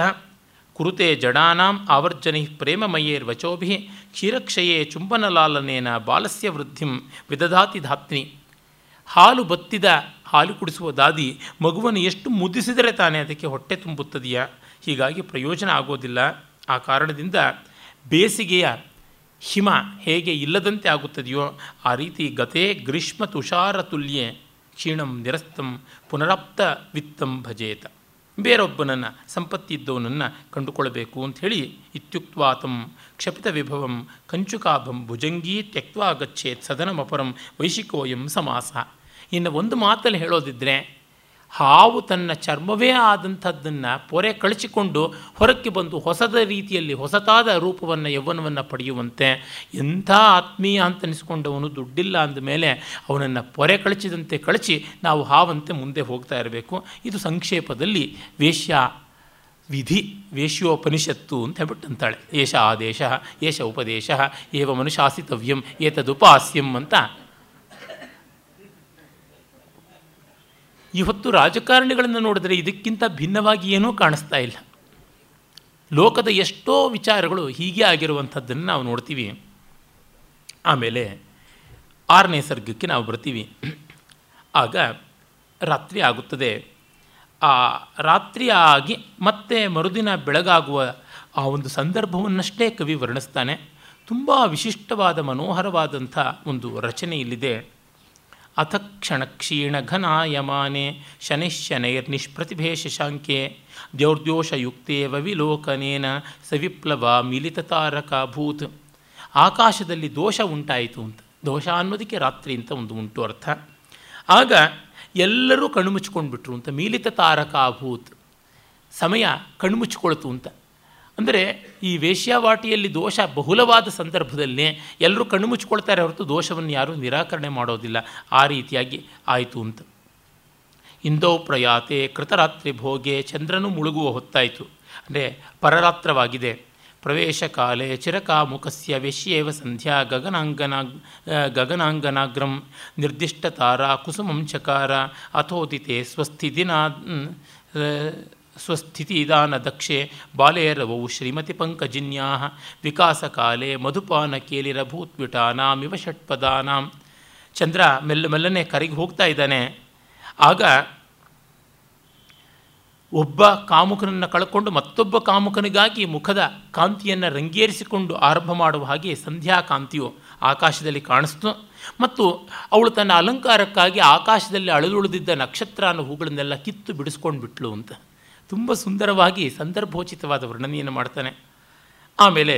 ಕುರುತೆ ಜಡಾನಾಂ ಆವರ್ಜನೈ ಪ್ರೇಮಮಯೇರ್ವಚೋಭಿ ಕ್ಷೀರಕ್ಷಯೇ ಚುಂಬನಲಾಲನೇನ ಬಾಲಸ್ಯ ವೃದ್ಧಿಂ ವಿದಧಾತಿ ಧಾತ್ನಿ. ಹಾಲು ಬತ್ತಿದ ಹಾಲು ಕುಡಿಸುವ ದಾದಿ ಮಗುವನ್ನು ಎಷ್ಟು ಮುದ್ದಿಸಿದರೆ ತಾನೇ ಅದಕ್ಕೆ ಹೊಟ್ಟೆ ತುಂಬುತ್ತದೆಯಾ? ಹೀಗಾಗಿ ಪ್ರಯೋಜನ ಆಗೋದಿಲ್ಲ. ಆ ಕಾರಣದಿಂದ ಬೇಸಿಗೆಯ ಹಿಮ ಹೇಗೆ ಇಲ್ಲದಂತೆ ಆಗುತ್ತದೆಯೋ, ಆ ರೀತಿ ಗತೇ ಗ್ರೀಷ್ಮ ತುಷಾರ ತುಲ್ಯೆ ಕ್ಷೀಣಂ ನಿರಸ್ತಂ ಪುನರಾಪ್ತ ವಿತ್ತಂ ಭಜೇತ. ಬೇರೊಬ್ಬನನ್ನು ಸಂಪತ್ತಿದ್ದವನನ್ನು ಕಂಡುಕೊಳ್ಳಬೇಕು ಅಂಥೇಳಿ ಇತ್ಯುಕ್ವಾತಂ ಕ್ಷಪಿತ ವಿಭವಂ ಕಂಚುಕಾಭಂ ಭುಜಂಗೀ ತ್ಯಕ್ವಾ ಗಚ್ಚೇತ್ ಸದನಮಪರಂ ವೈಶಿಕೋಯಂ ಸಮಾಸ. ಇನ್ನು ಒಂದು ಮಾತಲ್ಲಿ ಹೇಳೋದಿದ್ದರೆ ಹಾವು ತನ್ನ ಚರ್ಮವೇ ಆದಂಥದ್ದನ್ನು ಪೊರೆ ಕಳಚಿಕೊಂಡು ಹೊರಕ್ಕೆ ಬಂದು ಹೊಸದ ರೀತಿಯಲ್ಲಿ ಹೊಸತಾದ ರೂಪವನ್ನು, ಯೌವನವನ್ನು ಪಡೆಯುವಂತೆ ಎಂಥ ಆತ್ಮೀಯ ಅಂತ ಅನಿಸ್ಕೊಂಡವನು ದುಡ್ಡಿಲ್ಲ ಅಂದಮೇಲೆ ಅವನನ್ನು ಪೊರೆ ಕಳಚಿದಂತೆ ಕಳಚಿ ನಾವು ಹಾವಂತೆ ಮುಂದೆ ಹೋಗ್ತಾ ಇರಬೇಕು. ಇದು ಸಂಕ್ಷೇಪದಲ್ಲಿ ವೇಶ್ಯ ವಿಧಿ, ವೇಶ್ಯೋಪನಿಷತ್ತು ಅಂತ ಹೇಳ್ಬಿಟ್ಟಂತಾಳೆ. ಏಷ ಆದೇಶ ಏಷ ಉಪದೇಶ, ಏವ ಮನುಶಾಸಿತವ್ಯಂ ಏತದುಪಾಸ್ಯಂ ಅಂತ ಇವತ್ತು ರಾಜಕಾರಣಿಗಳನ್ನು ನೋಡಿದರೆ ಇದಕ್ಕಿಂತ ಭಿನ್ನವಾಗಿ ಏನೂ ಕಾಣಿಸ್ತಾ ಇಲ್ಲ. ಲೋಕದ ಎಷ್ಟೋ ವಿಚಾರಗಳು ಹೀಗೆ ಆಗಿರುವಂಥದ್ದನ್ನು ನಾವು ನೋಡ್ತೀವಿ. ಆಮೇಲೆ ಆರನೇ ಸರ್ಗಕ್ಕೆ ನಾವು ಬರ್ತೀವಿ. ಆಗ ರಾತ್ರಿ ಆಗುತ್ತದೆ. ಆ ರಾತ್ರಿ ಆಗಿ ಮತ್ತೆ ಮರುದಿನ ಬೆಳಗಾಗುವ ಆ ಒಂದು ಸಂದರ್ಭವನ್ನಷ್ಟೇ ಕವಿ ವರ್ಣಿಸ್ತಾನೆ. ತುಂಬ ವಿಶಿಷ್ಟವಾದ ಮನೋಹರವಾದಂಥ ಒಂದು ರಚನೆ ಅಥ ಕ್ಷಣಕ್ಷೀಣ ಘನಾಯಮಾನೆ ಶನೈಶ್ಶನೈರ್ನಿಷ್ಪ್ರತಿಭೆ ಶಶಾಂಕೆ ದ್ಯೌರ್ದ್ಯೋಷಯುಕ್ತೇವ ವಿಲೋಕನೇನ ಸವಿಪ್ಲವ ಮಿಲಿತತಾರಕಾಭೂತ್ ಆಕಾಶದಲ್ಲಿ ದೋಷ ಉಂಟಾಯಿತು ಅಂತ ದೋಷ ಅನ್ನೋದಕ್ಕೆ ರಾತ್ರಿ ಅಂತ ಒಂದು ಉಂಟು ಅರ್ಥ. ಆಗ ಎಲ್ಲರೂ ಕಣ್ಮುಚ್ಕೊಂಡ್ಬಿಟ್ರು ಅಂತ ಮೀಲಿತ ತಾರಕಾಭೂತ್ ಸಮಯ ಕಣ್ಮುಚ್ಕೊಳ್ತು ಅಂತ. ಅಂದರೆ ಈ ವೇಶ್ಯಾವಾಟಿಯಲ್ಲಿ ದೋಷ ಬಹುಲವಾದ ಸಂದರ್ಭದಲ್ಲಿ ಎಲ್ಲರೂ ಕಣ್ಣು ಮುಚ್ಕೊಳ್ತಾರೆ ಹೊರತು ದೋಷವನ್ನು ಯಾರೂ ನಿರಾಕರಣೆ ಮಾಡೋದಿಲ್ಲ. ಆ ರೀತಿಯಾಗಿ ಆಯಿತು ಅಂತ. ಇಂದೋ ಪ್ರಯಾತೆ ಕೃತರಾತ್ರಿ ಭೋಗೆ ಚಂದ್ರನು ಮುಳುಗುವ ಹೊತ್ತಾಯಿತು. ಅಂದರೆ ಪರರಾತ್ರವಾಗಿದೆ. ಪ್ರವೇಶ ಕಾಲೇ ಚಿರಕಾಮುಖಸ್ಯ ವೇಶ್ಯೇವ ಸಂಧ್ಯಾ ಗಗನಾಂಗನ ಗಗನಾಂಗನಾಗ್ರಂ ನಿರ್ದಿಷ್ಟ ತಾರಾ ಕುಸುಮಂ ಚಕಾರ ಅಥೋದಿತೆ ಸ್ವಸ್ಥಿತಿನಾ ಸ್ವಸ್ಥಿತಿದಾನ ದಕ್ಷೆ ಬಾಲೇರವೌ ಶ್ರೀಮತಿ ಪಂಕಜಿನ್ಯಾ ವಿಕಾಸಕಾಲೆ ಮಧುಪಾನ ಕೇಲಿರಭೂತ್ವಿಟಾನಾಮಿವ ಷಟ್ಪದಾನಾಂ. ಚಂದ್ರ ಮೆಲ್ಲ ಮೆಲ್ಲನೆ ಕರೆಗೆ ಹೋಗ್ತಾ ಇದ್ದಾನೆ. ಆಗ ಒಬ್ಬ ಕಾಮುಕನನ್ನು ಕಳ್ಕೊಂಡು ಮತ್ತೊಬ್ಬ ಕಾಮುಕನಿಗಾಗಿ ಮುಖದ ಕಾಂತಿಯನ್ನು ರಂಗೇರಿಸಿಕೊಂಡು ಆರಂಭ ಮಾಡುವ ಹಾಗೆ ಸಂಧ್ಯಾ ಕಾಂತಿಯು ಆಕಾಶದಲ್ಲಿ ಕಾಣಿಸ್ತು. ಮತ್ತು ಅವಳು ತನ್ನ ಅಲಂಕಾರಕ್ಕಾಗಿ ಆಕಾಶದಲ್ಲಿ ಅಳದುಳಿದಿದ್ದ ನಕ್ಷತ್ರಾನ ಹೂಗಳನ್ನೆಲ್ಲ ಕಿತ್ತು ಬಿಡಿಸ್ಕೊಂಡು ಬಿಟ್ಲು ಅಂತ. ತುಂಬ ಸುಂದರವಾಗಿ, ಸಂದರ್ಭೋಚಿತವಾದ ವರ್ಣನೆಯನ್ನು ಮಾಡ್ತಾನೆ. ಆಮೇಲೆ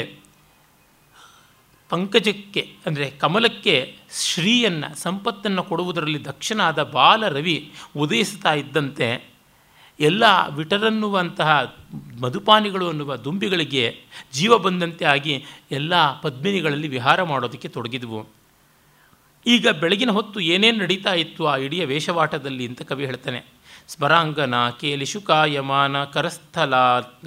ಪಂಕಜಕ್ಕೆ, ಅಂದರೆ ಕಮಲಕ್ಕೆ ಶ್ರೀಯನ್ನು, ಸಂಪತ್ತನ್ನು ಕೊಡುವುದರಲ್ಲಿ ದಕ್ಷನಾದ ಬಾಲ ರವಿ ಉದಯಿಸ್ತಾ ಇದ್ದಂತೆ ಎಲ್ಲ ವಿಟರನ್ನುವಂತಹ ಮಧುಪಾನಿಗಳು ಅನ್ನುವ ದುಂಬಿಗಳಿಗೆ ಜೀವ ಬಂದಂತೆ ಆಗಿ ಎಲ್ಲ ಪದ್ಮಿನಿಗಳಲ್ಲಿ ವಿಹಾರ ಮಾಡೋದಕ್ಕೆ ತೊಡಗಿದ್ವು. ಈಗ ಬೆಳಗಿನ ಹೊತ್ತು ಏನೇನು ನಡೀತಾ ಇತ್ತು ಆ ಇಡೀ ವೇಷವಾಟದಲ್ಲಿ ಅಂತ ಕವಿ ಹೇಳ್ತಾನೆ. ಸ್ಮರಾಂಗನ ಕೇಲಿಶುಕಾಯಮಾನ ಕರಸ್ಥಲ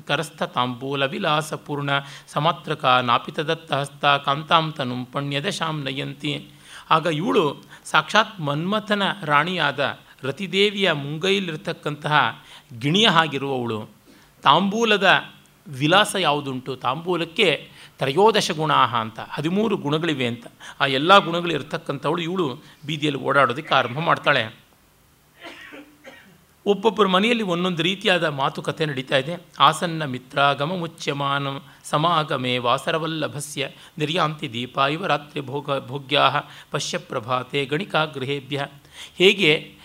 ಕರಸ್ಥ ತಾಂಬೂಲ ವಿಲಾಸಪೂರ್ಣ ಸಮತ್ರಕ ನಾಪಿತದತ್ತ ಹಸ್ತ ಕಾಂತಾಂತನು ಪಣ್ಯದಶಾಂ ನಯಂತಿ. ಆಗ ಇವಳು ಸಾಕ್ಷಾತ್ ಮನ್ಮಥನ ರಾಣಿಯಾದ ರತಿದೇವಿಯ ಮುಂಗೈಲಿರ್ತಕ್ಕಂತಹ ಗಿಣಿಯ ಹಾಗಿರುವವಳು. ತಾಂಬೂಲದ ವಿಲಾಸ ಯಾವುದುಂಟು? ತಾಂಬೂಲಕ್ಕೆ ತ್ರಯೋದಶ ಗುಣ ಅಂತ, ಹದಿಮೂರು ಗುಣಗಳಿವೆ ಅಂತ. ಆ ಎಲ್ಲ ಗುಣಗಳು ಇರ್ತಕ್ಕಂಥವಳು ಇವಳು ಬೀದಿಯಲ್ಲಿ ಓಡಾಡೋದಕ್ಕೆ ಆರಂಭ ಮಾಡ್ತಾಳೆ. ಒಬ್ಬೊಬ್ಬರ ಮನೆಯಲ್ಲಿ ಒಂದೊಂದು ರೀತಿಯಾದ ಮಾತುಕತೆ ನಡೀತಾ ಇದೆ. ಆಸನ್ನ ಮಿತ್ರಾಗಮ ಮುಚ್ಯಮಾನ ಸಮಾಗಮೆ ವಾಸರವಲ್ಲಭಸ್ಯ ನಿರ್ಯಾಂತಿ ದೀಪ ಇವ ರಾತ್ರಿ ಭೋಗ ಭೋಗ್ಯಾ ಪಶ್ಯ ಪ್ರಭಾತೆ ಗಣಿಕಾಗೃಹೇಭ್ಯ. ಹೇಗೆ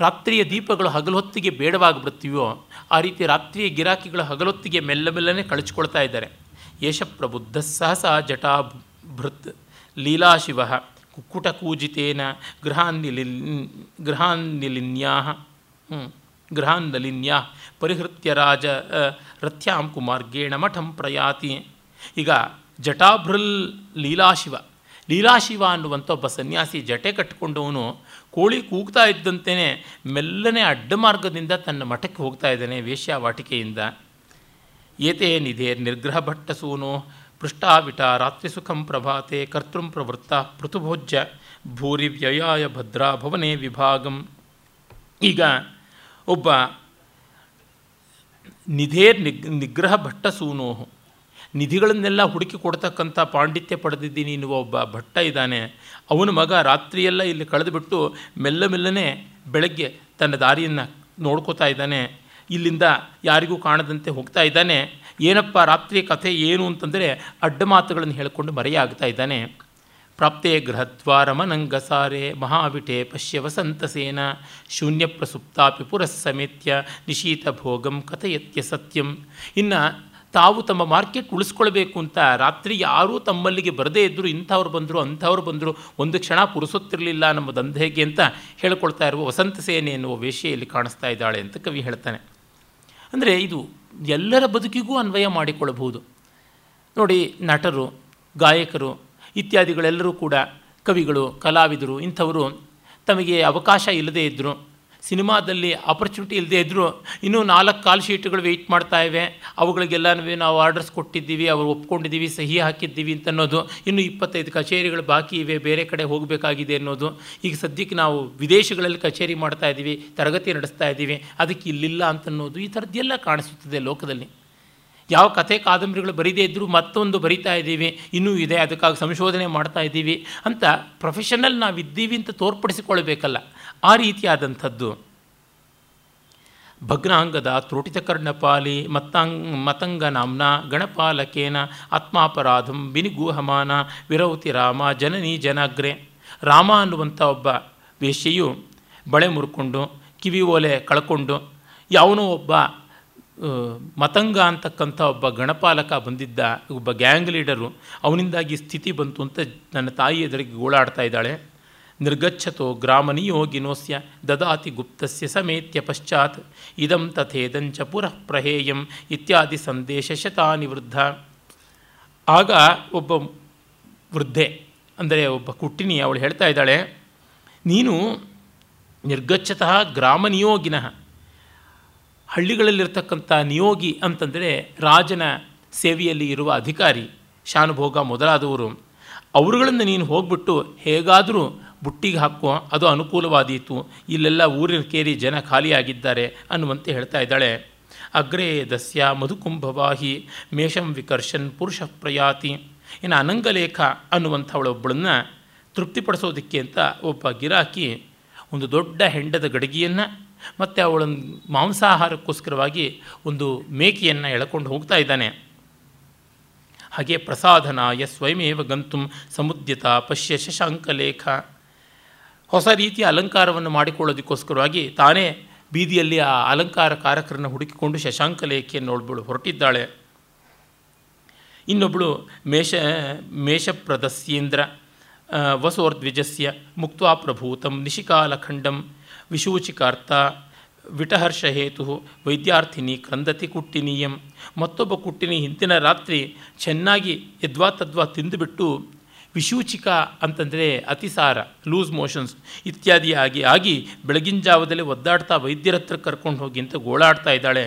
ರಾತ್ರಿಯ ದೀಪಗಳು ಹಗಲೊತ್ತಿಗೆ ಬೇಡವಾಗಿಬಿಡ್ತೀವೋ, ಆ ರೀತಿ ರಾತ್ರಿಯ ಗಿರಾಕಿಗಳು ಹಗಲೊತ್ತಿಗೆ ಮೆಲ್ಲ ಮೆಲ್ಲನೆ ಕಳಚಿಕೊಳ್ತಾ ಇದ್ದಾರೆ. ಯೇಷ ಸಹಸ ಜಟಾ ಭೃತ್ ಲೀಲಾಶಿವ ಕುಕ್ಕುಟಕೂಜಿತೇನ ಗೃಹಾನ್ನಿಲಿ ಗೃಹಾನ್ನಿಲಿನ್ಯಾ ಗೃಹಾನ್ನಲಿನ್ಯಾ ಪರಿಹೃತ್ಯ ರಾಜ ರಥ್ಯಾಂ ಕುಮಾರ್ಗೇಣ ಮಠಂ ಪ್ರಯಾತಿ. ಈಗ ಜಟಾಭೃಲ್ ಲೀಲಾಶಿವ. ಲೀಲಾಶಿವ ಅನ್ನುವಂಥ ಒಬ್ಬ ಸನ್ಯಾಸಿ ಜಟೆ ಕಟ್ಟಿಕೊಂಡವನು ಕೋಳಿ ಕೂಗ್ತಾ ಇದ್ದಂತೆಯೇ ಮೆಲ್ಲನೆ ಅಡ್ಡ ಮಾರ್ಗದಿಂದ ತನ್ನ ಮಠಕ್ಕೆ ಹೋಗ್ತಾ ಇದ್ದಾನೆ ವೇಶ್ಯಾವಾಟಿಕೆಯಿಂದ. ಏತೆ ನಿಧೇ ನಿರ್ಗ್ರಹ ಭಟ್ಟಸೂನೋ ರಾತ್ರಿ ಸುಖಂ ಪ್ರಭಾತೆ, ಕರ್ತೃಂ ಪ್ರವೃತ್ತ ಪೃಥುಭೋಜ್ಯ, ಭೂರಿ ವ್ಯಯಾಯ ಭದ್ರಾ ಭವನೇ ವಿಭಾಗಂ. ಈಗ ಒಬ್ಬ ನಿಧೇರ್ ನಿಗ್, ನಿಗ್ರಹ ಭಟ್ಟ ಸೂನೋಹು ನಿಧಿಗಳನ್ನೆಲ್ಲ ಹುಡುಕಿ ಕೊಡ್ತಕ್ಕಂಥ ಪಾಂಡಿತ್ಯ ಪಡೆದಿದ್ದೀನಿ ಎನ್ನುವ ಒಬ್ಬ ಭಟ್ಟ ಇದ್ದಾನೆ. ಅವನ ಮಗ ರಾತ್ರಿಯೆಲ್ಲ ಇಲ್ಲಿ ಕಳೆದುಬಿಟ್ಟು ಮೆಲ್ಲ ಮೆಲ್ಲನೆ ಬೆಳಗ್ಗೆ ತನ್ನ ದಾರಿಯನ್ನು ನೋಡ್ಕೋತಾ ಇದ್ದಾನೆ. ಇಲ್ಲಿಂದ ಯಾರಿಗೂ ಕಾಣದಂತೆ ಹೋಗ್ತಾ ಇದ್ದಾನೆ. ಏನಪ್ಪ ರಾತ್ರಿ ಕಥೆ ಏನು ಅಂತಂದರೆ ಅಡ್ಡ ಮಾತುಗಳನ್ನು ಹೇಳಿಕೊಂಡು ಮರೆಯಾಗ್ತಾ ಇದ್ದಾನೆ. ಪ್ರಾಪ್ತೇ ಗೃಹದ್ವಾರಮನಂಗಸಾರೆ ಮಹಾವಿಟೆ ಪಶ್ಯ ವಸಂತಸೇನ ಶೂನ್ಯ ಪ್ರಸುಪ್ತಾಪಿ ಪುರಸ್ಸಮೇತ್ಯ ನಿಶೀತ ಭೋಗಂ ಕಥಯತ್ಯ ಸತ್ಯಂ. ಇನ್ನು ತಾವು ತಮ್ಮ ಮಾರ್ಕೆಟ್ ಉಳಿಸ್ಕೊಳ್ಬೇಕು ಅಂತ ರಾತ್ರಿ ಯಾರೂ ತಮ್ಮಲ್ಲಿಗೆ ಬರದೇ ಇದ್ದರು ಇಂಥವ್ರು ಬಂದರು, ಅಂಥವ್ರು ಬಂದರು, ಒಂದು ಕ್ಷಣ ಪುರುಸುತ್ತಿರಲಿಲ್ಲ ನಮ್ಮ ದಂಧೆಗೆ ಅಂತ ಹೇಳ್ಕೊಳ್ತಾ ಇರುವ ವಸಂತ ಸೇನೆ ಎನ್ನುವ ವೇಷೆಯಲ್ಲಿ ಕಾಣಿಸ್ತಾ ಇದ್ದಾಳೆ ಅಂತ ಕವಿ ಹೇಳ್ತಾನೆ. ಅಂದರೆ ಇದು ಎಲ್ಲರ ಬದುಕಿಗೂ ಅನ್ವಯ ಮಾಡಿಕೊಳ್ಳಬಹುದು. ನೋಡಿ ನಟರು, ಗಾಯಕರು ಇತ್ಯಾದಿಗಳೆಲ್ಲರೂ ಕೂಡ ಕವಿಗಳು, ಕಲಾವಿದರು ಇಂಥವರು ತಮಗೆ ಅವಕಾಶ ಇಲ್ಲದೇ ಇದ್ದರು. ಸಿನಿಮಾದಲ್ಲಿ ಆಪರ್ಚುನಿಟಿ ಇಲ್ಲದೇ ಇದ್ದರು ಇನ್ನೂ ನಾಲ್ಕು ಕಾಲ್ ಶೀಟ್ಗಳು ವೆಯ್ಟ್ ಮಾಡ್ತಾ ಇವೆ. ಅವುಗಳಿಗೆಲ್ಲ ನಾವು ಆರ್ಡರ್ಸ್ ಕೊಟ್ಟಿದ್ದೀವಿ, ಅವರು ಒಪ್ಕೊಂಡಿದ್ದೀವಿ, ಸಹಿ ಹಾಕಿದ್ದೀವಿ ಅಂತ ಅನ್ನೋದು ಇನ್ನೂ ಇಪ್ಪತ್ತೈದು ಕಚೇರಿಗಳು ಬಾಕಿ ಇವೆ, ಬೇರೆ ಕಡೆ ಹೋಗಬೇಕಾಗಿದೆ ಅನ್ನೋದು. ಈಗ ಸದ್ಯಕ್ಕೆ ನಾವು ವಿದೇಶಗಳಲ್ಲಿ ಕಚೇರಿ ಮಾಡ್ತಾ ಇದ್ದೀವಿ, ತರಗತಿ ನಡೆಸ್ತಾ ಇದ್ದೀವಿ, ಅದಕ್ಕೆ ಇಲ್ಲಿಲ್ಲ ಅಂತನ್ನೋದು ಈ ಥರದ್ದೆಲ್ಲ ಕಾಣಿಸುತ್ತದೆ ಲೋಕದಲ್ಲಿ. ಯಾವ ಕಥೆ ಕಾದಂಬರಿಗಳು ಬರೀದೇ ಇದ್ದರೂ ಮತ್ತೊಂದು ಬರಿತಾ ಇದ್ದೀವಿ, ಇನ್ನೂ ಇದೆ, ಅದಕ್ಕಾಗಿ ಸಂಶೋಧನೆ ಮಾಡ್ತಾ ಇದ್ದೀವಿ ಅಂತ ಪ್ರೊಫೆಷನಲ್ ನಾವು ಇದ್ದೀವಿ ಅಂತ ತೋರ್ಪಡಿಸಿಕೊಳ್ಬೇಕಲ್ಲ ಆ ರೀತಿಯಾದಂಥದ್ದು. ಭಗ್ನಾಂಗದ ತ್ರೋಟಿತಕರ್ಣಪಾಲಿ ಮತ್ತಾಂಗ್ ಮತಂಗ ನಾಮ್ನ ಗಣಪಾಲಕೇನ, ಆತ್ಮಾಪರಾಧಂ ವಿನಿಗೂಹಮಾನ ವಿರೌತಿ ರಾಮ, ಜನನಿ ಜನಾಗ್ರೆ. ರಾಮ ಅನ್ನುವಂಥ ಒಬ್ಬ ವೇಶ್ಯೆಯು ಬಳೆ ಮುರ್ಕೊಂಡು, ಕಿವಿ ಓಲೆ ಕಳ್ಕೊಂಡು, ಯಾವನೋ ಒಬ್ಬ ಮತಂಗ ಅಂತಕ್ಕಂಥ ಒಬ್ಬ ಗಣಪಾಲಕ ಬಂದಿದ್ದ, ಒಬ್ಬ ಗ್ಯಾಂಗ್ ಲೀಡರು ಅವನಿಂದಾಗಿ ಸ್ಥಿತಿ ಬಂತು ಅಂತ ನನ್ನ ತಾಯಿ ಎದುರಿಗೆ ಗೋಳಾಡ್ತಾ ಇದ್ದಾಳೆ. ನಿರ್ಗಚ್ಛತೋ ಗ್ರಾಮನಿಯೋಗಿನೋಸ್ಯ ದದಾತಿ ಗುಪ್ತಸ್ಯ ಸಮೇತ್ಯ ಪಶ್ಚಾತ್, ಇದಂ ತಥೇದಂಚ ಪುರಃ ಪ್ರಹೇಯಂ ಇತ್ಯಾದಿ ಸಂದೇಶ ಶತಾನಿ ವೃದ್ಧ ಆಗ ಒಬ್ಬ ವೃದ್ಧೆ, ಅಂದರೆ ಒಬ್ಬ ಕುಟ್ಟಿನಿ, ಅವಳು ಹೇಳ್ತಾ ಇದ್ದಾಳೆ, ನೀನು ನಿರ್ಗಚ್ಛತಃ ಗ್ರಾಮ ನಿಯೋಗಿನಃ ಹಳ್ಳಿಗಳಲ್ಲಿರ್ತಕ್ಕಂಥ ನಿಯೋಗಿ ಅಂತಂದರೆ ರಾಜನ ಸೇವೆಯಲ್ಲಿ ಇರುವ ಅಧಿಕಾರಿ, ಶಾನುಭೋಗ ಮೊದಲಾದವರು. ಅವರುಗಳನ್ನು ನೀನು ಹೋಗ್ಬಿಟ್ಟು ಹೇಗಾದರೂ ಬುಟ್ಟಿಗೆ ಹಾಕೋ ಅದು ಅನುಕೂಲವಾದೀತು. ಇಲ್ಲೆಲ್ಲ ಊರಿನ ಕೇರಿ ಜನ ಖಾಲಿಯಾಗಿದ್ದಾರೆ ಅನ್ನುವಂತೆ ಹೇಳ್ತಾ ಇದ್ದಾಳೆ. ಅಗ್ರೇ ದಸ್ಯ ಮಧುಕುಂಭವಾಹಿ ಮೇಷಂ ವಿಕರ್ಷನ್ ಪುರುಷ ಪ್ರಯಾತಿ ಇನ್ನು ಅನಂಗಲೇಖ ಅನ್ನುವಂಥವಳೊಬ್ಬಳನ್ನು ತೃಪ್ತಿಪಡಿಸೋದಕ್ಕೆ ಅಂತ ಒಬ್ಬ ಗಿರಾಕಿ ಒಂದು ದೊಡ್ಡ ಹೆಂಡದ ಗಡಿಗೆಯನ್ನು ಮತ್ತು ಅವಳನ್ನು ಮಾಂಸಾಹಾರಕ್ಕೋಸ್ಕರವಾಗಿ ಒಂದು ಮೇಕೆಯನ್ನು ಎಳ್ಕೊಂಡು ಹೋಗ್ತಾ ಇದ್ದಾನೆ. ಹಾಗೆ ಪ್ರಸಾದನಾಯ ಸ್ವಯಮೇವ ಗಂತು ಸಮುದ್ಯತ ಪಶ್ಯ ಶಶಾಂಕಲೇಖ. ಹೊಸ ರೀತಿಯ ಅಲಂಕಾರವನ್ನು ಮಾಡಿಕೊಳ್ಳೋದಕ್ಕೋಸ್ಕರವಾಗಿ ತಾನೇ ಬೀದಿಯಲ್ಲಿ ಆ ಅಲಂಕಾರ ಕಾರಕರನ್ನು ಹುಡುಕಿಕೊಂಡು ಶಶಾಂಕಲೇಖೆಯನ್ನು ಹೊರಟಿದ್ದಾಳೆ. ಇನ್ನೊಬ್ಬಳು ಮೇಷ, ಮೇಷಪ್ರದಸ್ಯೇಂದ್ರ ವಸೋರ್ದ್ವಿಜಸ್ಯ ಮುಕ್ತ ಪ್ರಭೂತಂ ನಿಶಿಕಾಲಖಂಡಂ ವಿಶೂಚಿಕಾರ್ಥ, ವಿಟಹರ್ಷಹೇತು, ವೈದ್ಯಾರ್ಥಿನಿ ಕ್ರಂದತಿ ಕುಟ್ಟಿನಿಯಂ. ಮತ್ತೊಬ್ಬ ಕುಟ್ಟಿನಿ ಹಿಂದಿನ ರಾತ್ರಿ ಚೆನ್ನಾಗಿ ಯದ್ವಾ ತದ್ವಾ ತಿಂದುಬಿಟ್ಟು ವಿಶೂಚಿಕ ಅಂತಂದರೆ ಅತಿಸಾರ, ಲೂಸ್ ಮೋಷನ್ಸ್ ಇತ್ಯಾದಿ ಆಗಿ ಆಗಿ ಬೆಳಗಿನ ಜಾವದಲ್ಲಿ ಒದ್ದಾಡ್ತಾ ವೈದ್ಯರ ಹತ್ರ ಕರ್ಕೊಂಡು ಹೋಗಿ ಅಂತ ಗೋಳಾಡ್ತಾ ಇದ್ದಾಳೆ.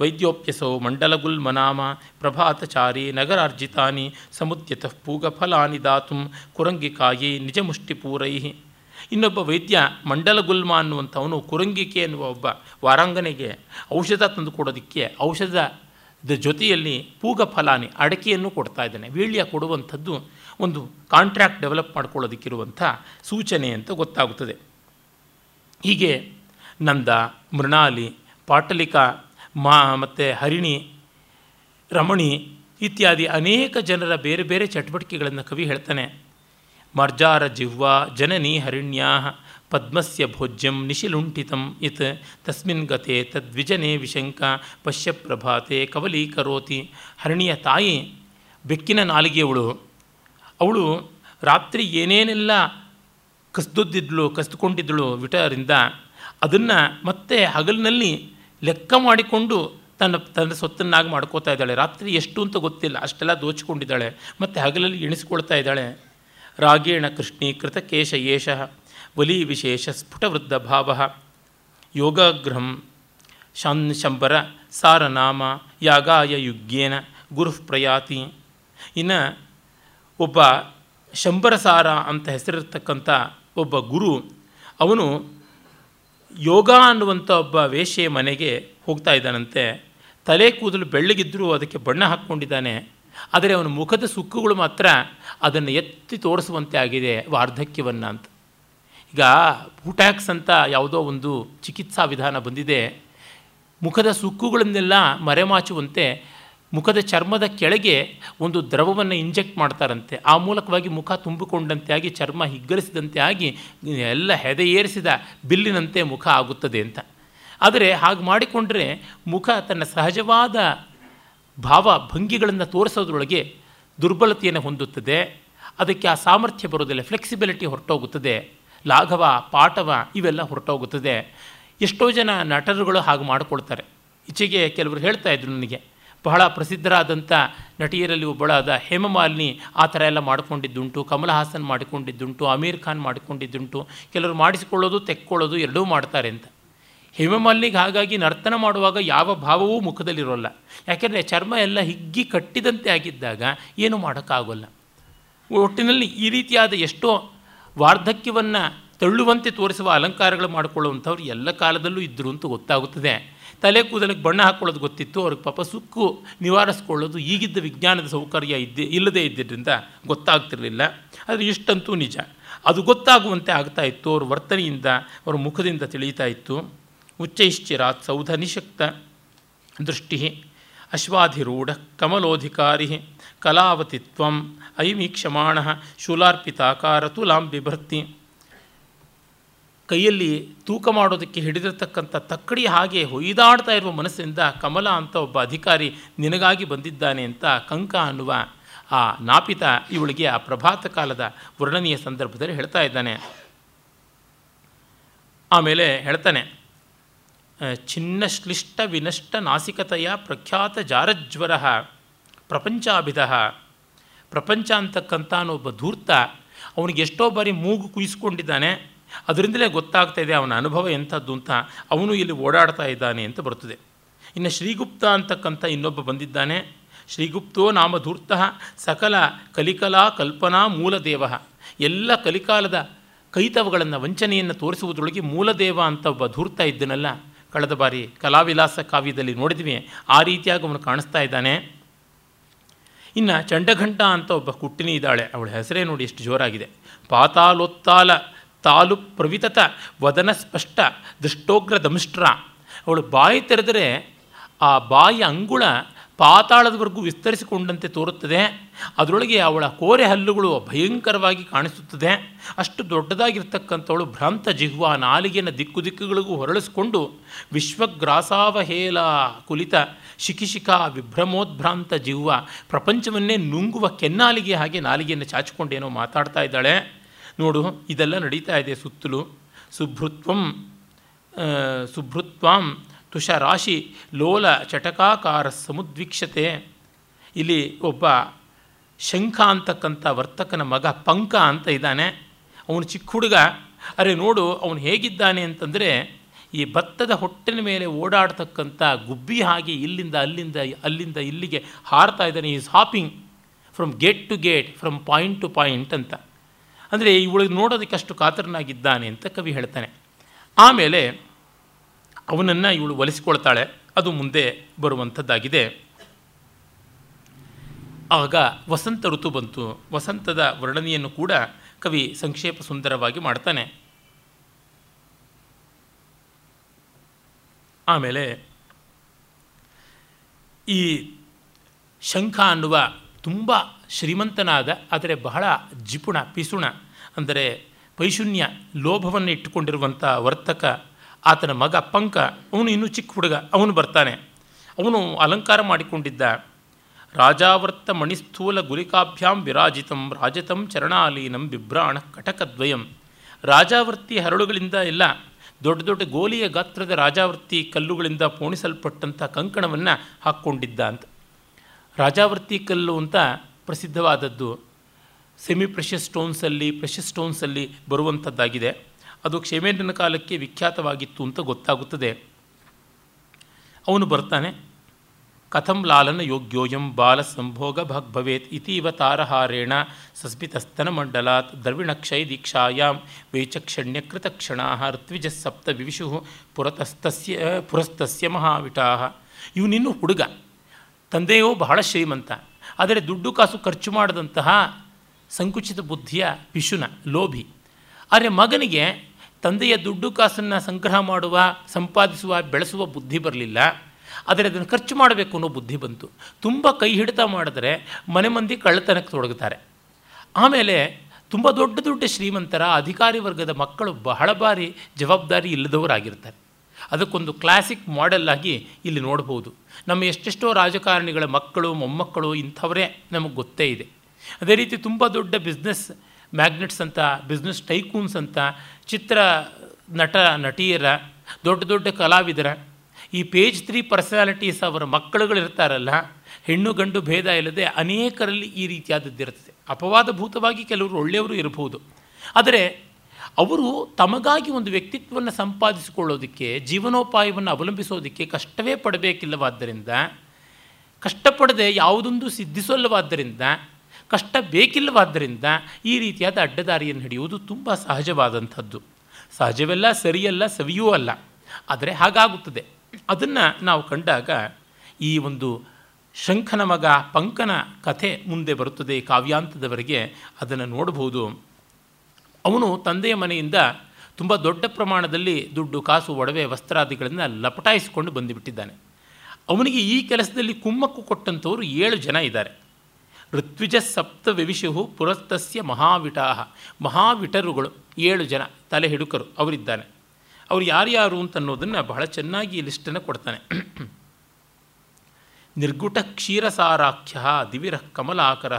ವೈದ್ಯೋಪ್ಯಸೋ ಮಂಡಲಗುಲ್ಮನಾಮ ಪ್ರಭಾತಚಾರಿ ನಗರಾರ್ಜಿತಾನಿ ಸಮುದ್ಯತಃ ಪೂಗಫಲಾನಿ ದಾತುಂ ಕುರಂಗಿಕಾಯಿ ನಿಜಮುಷ್ಟಿಪೂರೈ ಇನ್ನೊಬ್ಬ ವೈದ್ಯ ಮಂಡಲಗುಲ್ಮ ಅನ್ನುವಂಥವನು ಕುರಂಗಿಕೆ ಎನ್ನುವ ಒಬ್ಬ ವಾರಾಂಗನೆಗೆ ಔಷಧ ತಂದು ಕೊಡೋದಕ್ಕೆ ಔಷಧದ ಜೊತೆಯಲ್ಲಿ ಪೂಗ ಫಲಾನಿ ಅಡಕೆಯನ್ನು ಕೊಡ್ತಾ ಇದ್ದಾನೆ. ವೀಳ್ಯ ಕೊಡುವಂಥದ್ದು ಒಂದು ಕಾಂಟ್ರ್ಯಾಕ್ಟ್ ಡೆವಲಪ್ ಮಾಡ್ಕೊಳ್ಳೋದಕ್ಕಿರುವಂಥ ಸೂಚನೆ ಅಂತ ಗೊತ್ತಾಗುತ್ತದೆ. ಹೀಗೆ ನಂದ, ಮೃಣಾಲಿ, ಪಾಟಲಿಕ, ಮಾ ಮತ್ತು ಹರಿಣಿ, ರಮಣಿ ಇತ್ಯಾದಿ ಅನೇಕ ಜನರ ಬೇರೆ ಬೇರೆ ಚಟುವಟಿಕೆಗಳನ್ನು ಕವಿ ಹೇಳ್ತಾನೆ. ಮರ್ಜಾರ ಜಿಹ್ವಾ ಜನನಿ ಹರಿಣ್ಯಾ ಪದ್ಮಸ್ಯ ಭೋಜ್ಯಂ ನಿಶಿಲುಂಠಿತಂ ಇತ್ ತಸ್ಮಿನ್ ಗತೆ ತದ್ವಿಜನೆ ವಿಶಂಕ ಪಶ್ಯ ಪ್ರಭಾತೆ ಕವಲೀಕರೋತಿ ಹರಣಿಯ ತಾಯಿ ಬೆಕ್ಕಿನ ನಾಲಿಗೆಯವಳು ಅವಳು ರಾತ್ರಿ ಏನೇನೆಲ್ಲ ಕಸ್ದುದ್ದಿದ್ಳು, ಕಸ್ದುಕೊಂಡಿದ್ದಳು ವಿಟರಿಂದ ಅದನ್ನು ಮತ್ತೆ ಹಗಲಿನಲ್ಲಿ ಲೆಕ್ಕ ಮಾಡಿಕೊಂಡು ತನ್ನ ತನ್ನ ಸೊತ್ತನ್ನಾಗಿ ಮಾಡ್ಕೋತಾ ಇದ್ದಾಳೆ. ರಾತ್ರಿ ಎಷ್ಟು ಅಂತ ಗೊತ್ತಿಲ್ಲ. ಅಷ್ಟೆಲ್ಲ ದೋಚಿಕೊಂಡಿದ್ದಾಳೆ. ಮತ್ತು ಹಗಲಲ್ಲಿ ಎಣಿಸ್ಕೊಳ್ತಾ ಇದ್ದಾಳೆ. ರಾಗೇಣ ಕೃಷ್ಣೀಕೃತ ಕೇಶ ಯೇಷ ಬಲಿ ವಿಶೇಷ ಸ್ಫುಟವೃದ್ಧ ಭಾವ. ಯೋಗಾಗ್ರಹಂ ಶಾನ್ ಶಂಬರ ಸಾರನಾಮ ಯಾಗಾಯ ಯುಗ್ಯೇನ ಗುರುಃ ಪ್ರಯಾತಿ. ಇನ್ನು ಒಬ್ಬ ಶಂಬರಸಾರ ಅಂತ ಹೆಸರಿರ್ತಕ್ಕಂಥ ಒಬ್ಬ ಗುರು, ಅವನು ಯೋಗ ಅನ್ನುವಂಥ ಒಬ್ಬ ವೇಶ್ಯೆಯ ಮನೆಗೆ ಹೋಗ್ತಾ ಇದ್ದಾನಂತೆ. ತಲೆ ಕೂದಲು ಬೆಳ್ಳಗಿದ್ದರೂ ಅದಕ್ಕೆ ಬಣ್ಣ ಹಾಕ್ಕೊಂಡಿದ್ದಾನೆ. ಆದರೆ ಅವನ ಮುಖದ ಸುಕ್ಕುಗಳು ಮಾತ್ರ ಅದನ್ನು ಎತ್ತಿ ತೋರಿಸುವಂತೆ ಆಗಿದೆ ವಾರ್ಧಕ್ಯವನ್ನು ಅಂತ ಈಗ ಬೂಟ್ಯಾಕ್ಸ್ ಅಂತ ಯಾವುದೋ ಒಂದು ಚಿಕಿತ್ಸಾ ವಿಧಾನ ಬಂದಿದೆ. ಮುಖದ ಸುಕ್ಕುಗಳನ್ನೆಲ್ಲ ಮರೆಮಾಚುವಂತೆ ಮುಖದ ಚರ್ಮದ ಕೆಳಗೆ ಒಂದು ದ್ರವವನ್ನು ಇಂಜೆಕ್ಟ್ ಮಾಡ್ತಾರಂತೆ. ಆ ಮೂಲಕವಾಗಿ ಮುಖ ತುಂಬಿಕೊಂಡಂತೆ ಆಗಿ, ಚರ್ಮ ಹಿಗ್ಗರಿಸಿದಂತೆ ಆಗಿ, ಎಲ್ಲ ಹೆದೆಯೇರಿಸಿದ ಬಿಲ್ಲಿನಂತೆ ಮುಖ ಆಗುತ್ತದೆ ಅಂತ. ಆದರೆ ಹಾಗೆ ಮಾಡಿಕೊಂಡ್ರೆ ಮುಖ ತನ್ನ ಸಹಜವಾದ ಭಾವ ಭಂಗಿಗಳನ್ನು ತೋರಿಸೋದ್ರೊಳಗೆ ದುರ್ಬಲತೆಯನ್ನು ಹೊಂದುತ್ತದೆ. ಅದಕ್ಕೆ ಆ ಸಾಮರ್ಥ್ಯ ಬರೋದಿಲ್ಲ ಫ್ಲೆಕ್ಸಿಬಿಲಿಟಿ ಹೊರಟೋಗುತ್ತದೆ. ಲಾಘವ, ಪಾಠವ ಇವೆಲ್ಲ ಹೊರಟೋಗುತ್ತದೆ. ಎಷ್ಟೋ ಜನ ನಟರುಗಳು ಹಾಗೆ ಮಾಡಿಕೊಳ್ತಾರೆ. ಈಚೆಗೆ ಕೆಲವರು ಹೇಳ್ತಾ ಇದ್ರು ನನಗೆ, ಬಹಳ ಪ್ರಸಿದ್ಧರಾದಂಥ ನಟಿಯರಲ್ಲಿ ಒಬ್ಬಳಾದ ಹೇಮಮಾಲಿನಿ ಆ ಥರ ಎಲ್ಲ ಮಾಡಿಕೊಂಡಿದ್ದುಂಟು ಕಮಲ್ ಹಾಸನ್ ಮಾಡಿಕೊಂಡಿದ್ದುಂಟು, ಅಮೀರ್ ಖಾನ್ ಮಾಡಿಕೊಂಡಿದ್ದುಂಟು. ಕೆಲವರು ಮಾಡಿಸಿಕೊಳ್ಳೋದು, ತೆಕ್ಕೊಳ್ಳೋದು ಎರಡೂ ಮಾಡ್ತಾರೆ ಅಂತ. ಹೇಮಮಾಲಿನಿಗೆ ಹಾಗಾಗಿ ನರ್ತನ ಮಾಡುವಾಗ ಯಾವ ಭಾವವೂ ಮುಖದಲ್ಲಿರೋಲ್ಲ. ಯಾಕೆಂದರೆ ಚರ್ಮ ಎಲ್ಲ ಹಿಗ್ಗಿ ಕಟ್ಟಿದಂತೆ ಆಗಿದ್ದಾಗ ಏನು ಮಾಡೋಕ್ಕಾಗೋಲ್ಲ. ಒಟ್ಟಿನಲ್ಲಿ ಈ ರೀತಿಯಾದ ಎಷ್ಟೋ ವಾರ್ಧಕ್ಯವನ್ನು ತಳ್ಳುವಂತೆ ತೋರಿಸುವ ಅಲಂಕಾರಗಳು ಮಾಡಿಕೊಳ್ಳುವಂಥವ್ರು ಎಲ್ಲ ಕಾಲದಲ್ಲೂ ಇದ್ದರು ಅಂತ ಗೊತ್ತಾಗುತ್ತದೆ. ತಲೆ ಕೂದಲಿಗೆ ಬಣ್ಣ ಹಾಕ್ಕೊಳ್ಳೋದು ಗೊತ್ತಿತ್ತು, ಅವ್ರಿಗೆ ಪಾಪ ಸುಕ್ಕು ನಿವಾರಿಸ್ಕೊಳ್ಳೋದು ಈಗಿದ್ದ ವಿಜ್ಞಾನದ ಸೌಕರ್ಯ ಇದ್ದೇ, ಇಲ್ಲದೇ ಇದ್ದಿದ್ದರಿಂದ ಗೊತ್ತಾಗ್ತಿರಲಿಲ್ಲ. ಆದರೆ ಇಷ್ಟಂತೂ ನಿಜ. ಅದು ಗೊತ್ತಾಗುವಂತೆ ಆಗ್ತಾ ಇತ್ತು, ಅವ್ರ ವರ್ತನೆಯಿಂದ, ಅವರ ಮುಖದಿಂದ ತಿಳಿಯುತ್ತಾ ಇತ್ತು. ಉಚ್ಚೈಶ್ಚಿರಾತ್ ಸೌಧ ನಿಶಕ್ತ ದೃಷ್ಟಿ ಅಶ್ವಾಧಿರೂಢ ಕಮಲೋಧಿಕಾರಿ ಕಲಾವತಿತ್ವ ಐಮೀಕ್ಷಮಾಣ ಶೂಲಾರ್ಪಿತಾಕಾರ ತುಲಾಂ ಬಿಭರ್ತಿ ಕೈಯಲ್ಲಿ ತೂಕ ಮಾಡೋದಕ್ಕೆ ಹಿಡಿದಿರ್ತಕ್ಕಂಥ ತಕ್ಕಡಿ ಹಾಗೆ ಹೊಯ್ದಾಡ್ತಾ ಇರುವ ಮನಸ್ಸಿನಿಂದ ಕಮಲ ಅಂತ ಒಬ್ಬ ಅಧಿಕಾರಿ ನಿನಗಾಗಿ ಬಂದಿದ್ದಾನೆ ಅಂತ ಕಂಕ ಅನ್ನುವ ಆ ನಾಪಿತ ಇವಳಿಗೆ ಆ ಪ್ರಭಾತ ಕಾಲದ ವರ್ಣನೀಯ ಸಂದರ್ಭದಲ್ಲಿ ಹೇಳ್ತಾ ಇದ್ದಾನೆ. ಆಮೇಲೆ ಹೇಳ್ತಾನೆ ಚಿನ್ನ ಶ್ಲಿಷ್ಟ ವಿನಷ್ಟ ನಾಸಿಕತೆಯ ಪ್ರಖ್ಯಾತ ಜಾರಜ್ವರ, ಪ್ರಪಂಚಾಭಿಧ. ಪ್ರಪಂಚ ಅಂತಕ್ಕಂಥ ಒಬ್ಬ ಧೂರ್ತ, ಅವನಿಗೆ ಎಷ್ಟೋ ಬಾರಿ ಮೂಗು ಕುಯಿಸ್ಕೊಂಡಿದ್ದಾನೆ, ಅದರಿಂದಲೇ ಗೊತ್ತಾಗ್ತಾ ಇದೆ ಅವನ ಅನುಭವ ಎಂಥದ್ದು ಅಂತ ಅವನು ಇಲ್ಲಿ ಓಡಾಡ್ತಾ ಇದ್ದಾನೆ ಅಂತ ಬರ್ತದೆ. ಇನ್ನು ಶ್ರೀಗುಪ್ತ ಅಂತಕ್ಕಂಥ ಇನ್ನೊಬ್ಬ ಬಂದಿದ್ದಾನೆ. ಶ್ರೀಗುಪ್ತೋ ನಾಮ ಧೂರ್ತ ಸಕಲ ಕಲಿಕಲಾ ಕಲ್ಪನಾ ಮೂಲದೇವ. ಎಲ್ಲ ಕಲಿಕಾಲದ ಕೈತವಗಳನ್ನು ವಂಚನೆಯನ್ನು ತೋರಿಸುವುದರೊಳಗೆ ಮೂಲದೇವ ಅಂತ ಒಬ್ಬ ಧೂರ್ತ ಇದ್ದನಲ್ಲ ಕಳೆದ ಬಾರಿ ಕಲಾವಿಲಾಸ ಕಾವ್ಯದಲ್ಲಿ ನೋಡಿದ್ವಿ. ಆ ರೀತಿಯಾಗಿ ಅವನು ಕಾಣಿಸ್ತಾ ಇದ್ದಾನೆ. ಇನ್ನು ಚಂಡಘಂಟ ಅಂತ ಒಬ್ಬ ಕುಟ್ಟಿನಿ ಇದ್ದಾಳೆ. ಅವಳ ಹೆಸರೇ ನೋಡಿ ಎಷ್ಟು ಜೋರಾಗಿದೆ. ಪಾತಾಲೋತ್ತಾಲ ತಾಲು ಪ್ರವಿತತ ವದನ ಸ್ಪಷ್ಟ ದೃಷ್ಟೋಗ್ರ ದಮಿಷ್ಟ್ರ ಅವಳು ಬಾಯಿ ತೆರೆದರೆ ಆ ಬಾಯಿ ಅಂಗುಳ ಪಾತಾಳದವರೆಗೂ ವಿಸ್ತರಿಸಿಕೊಂಡಂತೆ ತೋರುತ್ತದೆ. ಅದರೊಳಗೆ ಅವಳ ಕೋರೆ ಹಲ್ಲುಗಳು ಭಯಂಕರವಾಗಿ ಕಾಣಿಸುತ್ತದೆ. ಅಷ್ಟು ದೊಡ್ಡದಾಗಿರ್ತಕ್ಕಂಥವಳು ಭ್ರಾಂತ ಜಿಹ್ವ ನಾಲಿಗೆಯನ್ನು ದಿಕ್ಕು ದಿಕ್ಕುಗಳಿಗೂ ಹೊರಳಿಸಿಕೊಂಡು ವಿಶ್ವಗ್ರಾಸಾವಹೇಲ ಕುಲಿತ ಶಿಖಿಶಿಖ ವಿಭ್ರಮೋದ್ಭ್ರಾಂತ ಜಿಹ್ವ ಪ್ರಪಂಚವನ್ನೇ ನುಂಗುವ ಕೆನ್ನಾಲಿಗೆ ಹಾಗೆ ನಾಲಿಗೆಯನ್ನು ಚಾಚಿಕೊಂಡೇನೋ ಮಾತಾಡ್ತಾ ಇದ್ದಾಳೆ. ನೋಡು, ಇದೆಲ್ಲ ನಡೀತಾ ಇದೆ ಸುತ್ತಲೂ. ಸುಭೃತ್ವಂ ಸುಭೃತ್ವಾಂ ತುಷರಾಶಿ ಲೋಲ ಚಟಕಾಕಾರ ಸಮುದ್ವೀಕ್ಷತೆ. ಇಲ್ಲಿ ಒಬ್ಬ ಶಂಖ ಅಂತಕ್ಕಂಥ ವರ್ತಕನ ಮಗ ಪಂಕ ಅಂತ ಇದ್ದಾನೆ. ಅವನು ಚಿಕ್ಕ ಹುಡುಗ. ಅರೆ ನೋಡು, ಅವನು ಹೇಗಿದ್ದಾನೆ ಅಂತಂದರೆ ಈ ಭತ್ತದ ಹೊಟ್ಟಿನ ಮೇಲೆ ಓಡಾಡ್ತಕ್ಕಂಥ ಗುಬ್ಬಿ ಹಾಗೆ ಇಲ್ಲಿಂದ ಅಲ್ಲಿಂದ ಅಲ್ಲಿಂದ ಇಲ್ಲಿಗೆ ಹಾರ್ತಾ ಇದ್ದಾನೆ. Is hopping from gate to gate from point to point ಅಂತ. ಅಂದರೆ ಇವಳಿಗೆ ನೋಡೋದಕ್ಕೆ ಅಷ್ಟು ಕಾತರನಾಗಿದ್ದಾನೆ ಅಂತ ಕವಿ ಹೇಳ್ತಾನೆ. ಆಮೇಲೆ ಅವನನ್ನು ಇವಳು ಒಲಿಸಿಕೊಳ್ತಾಳೆ. ಅದು ಮುಂದೆ ಬರುವಂಥದ್ದಾಗಿದೆ. ಆಗ ವಸಂತ ಋತು ಬಂತು. ವಸಂತದ ವರ್ಣನೆಯನ್ನು ಕೂಡ ಕವಿ ಸಂಕ್ಷೇಪ ಸುಂದರವಾಗಿ ಮಾಡ್ತಾನೆ. ಆಮೇಲೆ ಈ ಶಂಖ ಅನ್ನುವ ತುಂಬ ಶ್ರೀಮಂತನಾದ, ಆದರೆ ಬಹಳ ಜಿಪುಣ, ಪಿಸುಣ, ಅಂದರೆ ಪೈಶುನ್ಯ ಲೋಭವನ್ನು ಇಟ್ಟುಕೊಂಡಿರುವಂಥ ವರ್ತಕ ಆತನ ಮಗ ಪಂಕ, ಅವನು ಇನ್ನೂ ಚಿಕ್ಕ ಹುಡುಗ, ಅವನು ಬರ್ತಾನೆ. ಅವನು ಅಲಂಕಾರ ಮಾಡಿಕೊಂಡಿದ್ದ. ರಾಜಾವರ್ತ ಮಣಿಸ್ಥೂಲ ಗುಲಿಕಾಭ್ಯಾಂ ವಿರಾಜಿತಂ, ರಾಜತಂ ಚರಣಾಲೀನಂ ಬಿಭ್ರಾಣ ಕಟಕದ್ವಯಂ. ರಾಜಾವರ್ತಿ ಹರಳುಗಳಿಂದ ಎಲ್ಲ ದೊಡ್ಡ ದೊಡ್ಡ ಗೋಲಿಯ ಗಾತ್ರದ ರಾಜಾವರ್ತಿ ಕಲ್ಲುಗಳಿಂದ ಪೋಣಿಸಲ್ಪಟ್ಟಂಥ ಕಂಕಣವನ್ನು ಹಾಕ್ಕೊಂಡಿದ್ದ ಅಂತ. ರಾಜಾವರ್ತಿ ಕಲ್ಲು ಅಂತ ಪ್ರಸಿದ್ಧವಾದದ್ದು. ಸೆಮಿ ಪ್ರೆಷಸ್ ಸ್ಟೋನ್ಸಲ್ಲಿ ಪ್ರೆಷಸ್ ಸ್ಟೋನ್ಸಲ್ಲಿ ಬರುವಂಥದ್ದಾಗಿದೆ. ಅದು ಕ್ಷೇಮೇಂದ್ರನ ಕಾಲಕ್ಕೆ ವಿಖ್ಯಾತವಾಗಿತ್ತು ಅಂತ ಗೊತ್ತಾಗುತ್ತದೆ. ಅವನು ಬರ್ತಾನೆ, ಕಥಂ ಲಾಲನ ಯೋಗ್ಯೋಯಂ ಬಾಲ ಸಂಭೋಗ ಭಗ್ ಭವೇತ್ ಇತೀವ ತಾರಹಾರೇಣ ಸಸ್ಮಿತಸ್ತನ ಮಂಡಲಾತ್ ದ್ರವಿಣಕ್ಷಯ ದೀಕ್ಷಾಯಾಂ ವೇಚಕ್ಷಣ್ಯ ಕೃತಕ್ಷಣಾ ಋತ್ವಿಜ ಸಪ್ತ ವಿವಿಷು ಪುರತಸ್ತಸ್ಯ ಪುರಸ್ತಸ್ಯ ಮಹಾವಿಟಾಹ. ಇವನಿನ್ನು ಹುಡುಗ, ತಂದೆಯೋ ಬಹಳ ಶ್ರೀಮಂತ, ಆದರೆ ದುಡ್ಡು ಕಾಸು ಖರ್ಚು ಮಾಡದಂತಹ ಸಂಕುಚಿತ ಬುದ್ಧಿಯ ಪಿಶುನ, ಲೋಭಿ. ಆದರೆ ಮಗನಿಗೆ ತಂದೆಯ ದುಡ್ಡು ಕಾಸನ್ನು ಸಂಗ್ರಹ ಮಾಡುವ, ಸಂಪಾದಿಸುವ, ಬೆಳೆಸುವ ಬುದ್ಧಿ ಬರಲಿಲ್ಲ. ಆದರೆ ಅದನ್ನು ಖರ್ಚು ಮಾಡಬೇಕು ಅನ್ನೋ ಬುದ್ಧಿ ಬಂತು. ತುಂಬ ಕೈ ಹಿಡಿತ ಮಾಡಿದ್ರೆ ಮನೆ ಮಂದಿ ಕಳ್ಳತನಕ್ಕೆ ತೊಡಗುತ್ತಾರೆ. ಆಮೇಲೆ ತುಂಬ ದೊಡ್ಡ ದೊಡ್ಡ ಶ್ರೀಮಂತರ, ಅಧಿಕಾರಿ ವರ್ಗದ ಮಕ್ಕಳು ಬಹಳ ಬಾರಿ ಜವಾಬ್ದಾರಿ ಇಲ್ಲದವರಾಗಿರ್ತಾರೆ. ಅದಕ್ಕೊಂದು ಕ್ಲಾಸಿಕ್ ಮಾಡೆಲ್ ಆಗಿ ಇಲ್ಲಿ ನೋಡ್ಬೋದು. ನಮ್ಮ ಎಷ್ಟೆಷ್ಟೋ ರಾಜಕಾರಣಿಗಳ ಮಕ್ಕಳು, ಮೊಮ್ಮಕ್ಕಳು ಇಂಥವರೇ ನಮಗೆ ಗೊತ್ತೇ ಇದೆ. ಅದೇ ರೀತಿ ತುಂಬ ದೊಡ್ಡ ಬಿಸ್ನೆಸ್ ಮ್ಯಾಗ್ನೆಟ್ಸ್ ಅಂತ ಬಿಸ್ನೆಸ್ ಟೈಕೂನ್ಸ್ ಅಂತ, ಚಿತ್ರ ನಟ, ನಟಿಯರ, ದೊಡ್ಡ ದೊಡ್ಡ ಕಲಾವಿದರ, ಈ ಪೇಜ್ ತ್ರೀ ಪರ್ಸನಾಲಿಟೀಸ್ ಅವರ ಮಕ್ಕಳುಗಳಿರ್ತಾರಲ್ಲ, ಹೆಣ್ಣು ಗಂಡು ಭೇದ ಇಲ್ಲದೆ ಅನೇಕರಲ್ಲಿ ಈ ರೀತಿಯಾದದ್ದಿರ್ತದೆ ಅಪವಾದಭೂತವಾಗಿ ಕೆಲವರು ಒಳ್ಳೆಯವರು ಇರಬಹುದು. ಆದರೆ ಅವರು ತಮಗಾಗಿ ಒಂದು ವ್ಯಕ್ತಿತ್ವವನ್ನು ಸಂಪಾದಿಸಿಕೊಳ್ಳೋದಕ್ಕೆ, ಜೀವನೋಪಾಯವನ್ನು ಅವಲಂಬಿಸೋದಕ್ಕೆ ಕಷ್ಟವೇ ಪಡಬೇಕಿಲ್ಲವಾದ್ದರಿಂದ, ಕಷ್ಟಪಡದೆ ಯಾವುದೊಂದು ಸಿದ್ಧಿಸಲ್ಲವಾದ್ದರಿಂದ ಕಷ್ಟ ಬೇಕಿಲ್ಲವಾದ್ದರಿಂದ ಈ ರೀತಿಯಾದ ಅಡ್ಡದಾರಿಯನ್ನು ಹಿಡಿಯುವುದು ತುಂಬ ಸಹಜವಾದಂಥದ್ದು. ಸಹಜವೆಲ್ಲ ಸರಿಯಲ್ಲ, ಸವಿಯೂ ಅಲ್ಲ. ಆದರೆ ಹಾಗಾಗುತ್ತದೆ. ಅದನ್ನು ನಾವು ಕಂಡಾಗ ಈ ಒಂದು ಶಂಖನ ಮಗ ಪಂಕನ ಕಥೆ ಮುಂದೆ ಬರುತ್ತದೆ ಕಾವ್ಯಾಂತದವರೆಗೆ. ಅದನ್ನು ನೋಡಬಹುದು. ಅವನು ತಂದೆಯ ಮನೆಯಿಂದ ತುಂಬ ದೊಡ್ಡ ಪ್ರಮಾಣದಲ್ಲಿ ದುಡ್ಡು, ಕಾಸು, ಒಡವೆ, ವಸ್ತ್ರಾದಿಗಳನ್ನು ಲಪಟಾಯಿಸಿಕೊಂಡು ಬಂದುಬಿಟ್ಟಿದ್ದಾನೆ. ಅವನಿಗೆ ಈ ಕೆಲಸದಲ್ಲಿ ಕುಮ್ಮಕ್ಕು ಕೊಟ್ಟಂಥವರು ಏಳು ಜನ ಇದ್ದಾರೆ. ಋತ್ವಿಜ ಸಪ್ತ ವಿವಿಷು ಪುರಸ್ತಸ್ಯ ಮಹಾವಿಟಾಹ. ಮಹಾವಿಟರುಗಳು ಏಳು ಜನ ತಲೆ ಹಿಡುಕರು, ಅವರಿದ್ದಾನೆ. ಅವರು ಯಾರ್ಯಾರು ಅಂತ ಅನ್ನೋದನ್ನು ಬಹಳ ಚೆನ್ನಾಗಿ ಲಿಸ್ಟನ್ನು ಕೊಡ್ತಾನೆ. ನಿರ್ಗುಟ ಕ್ಷೀರಸಾರಾಖ್ಯ ದಿವಿರ ಕಮಲಾಕರ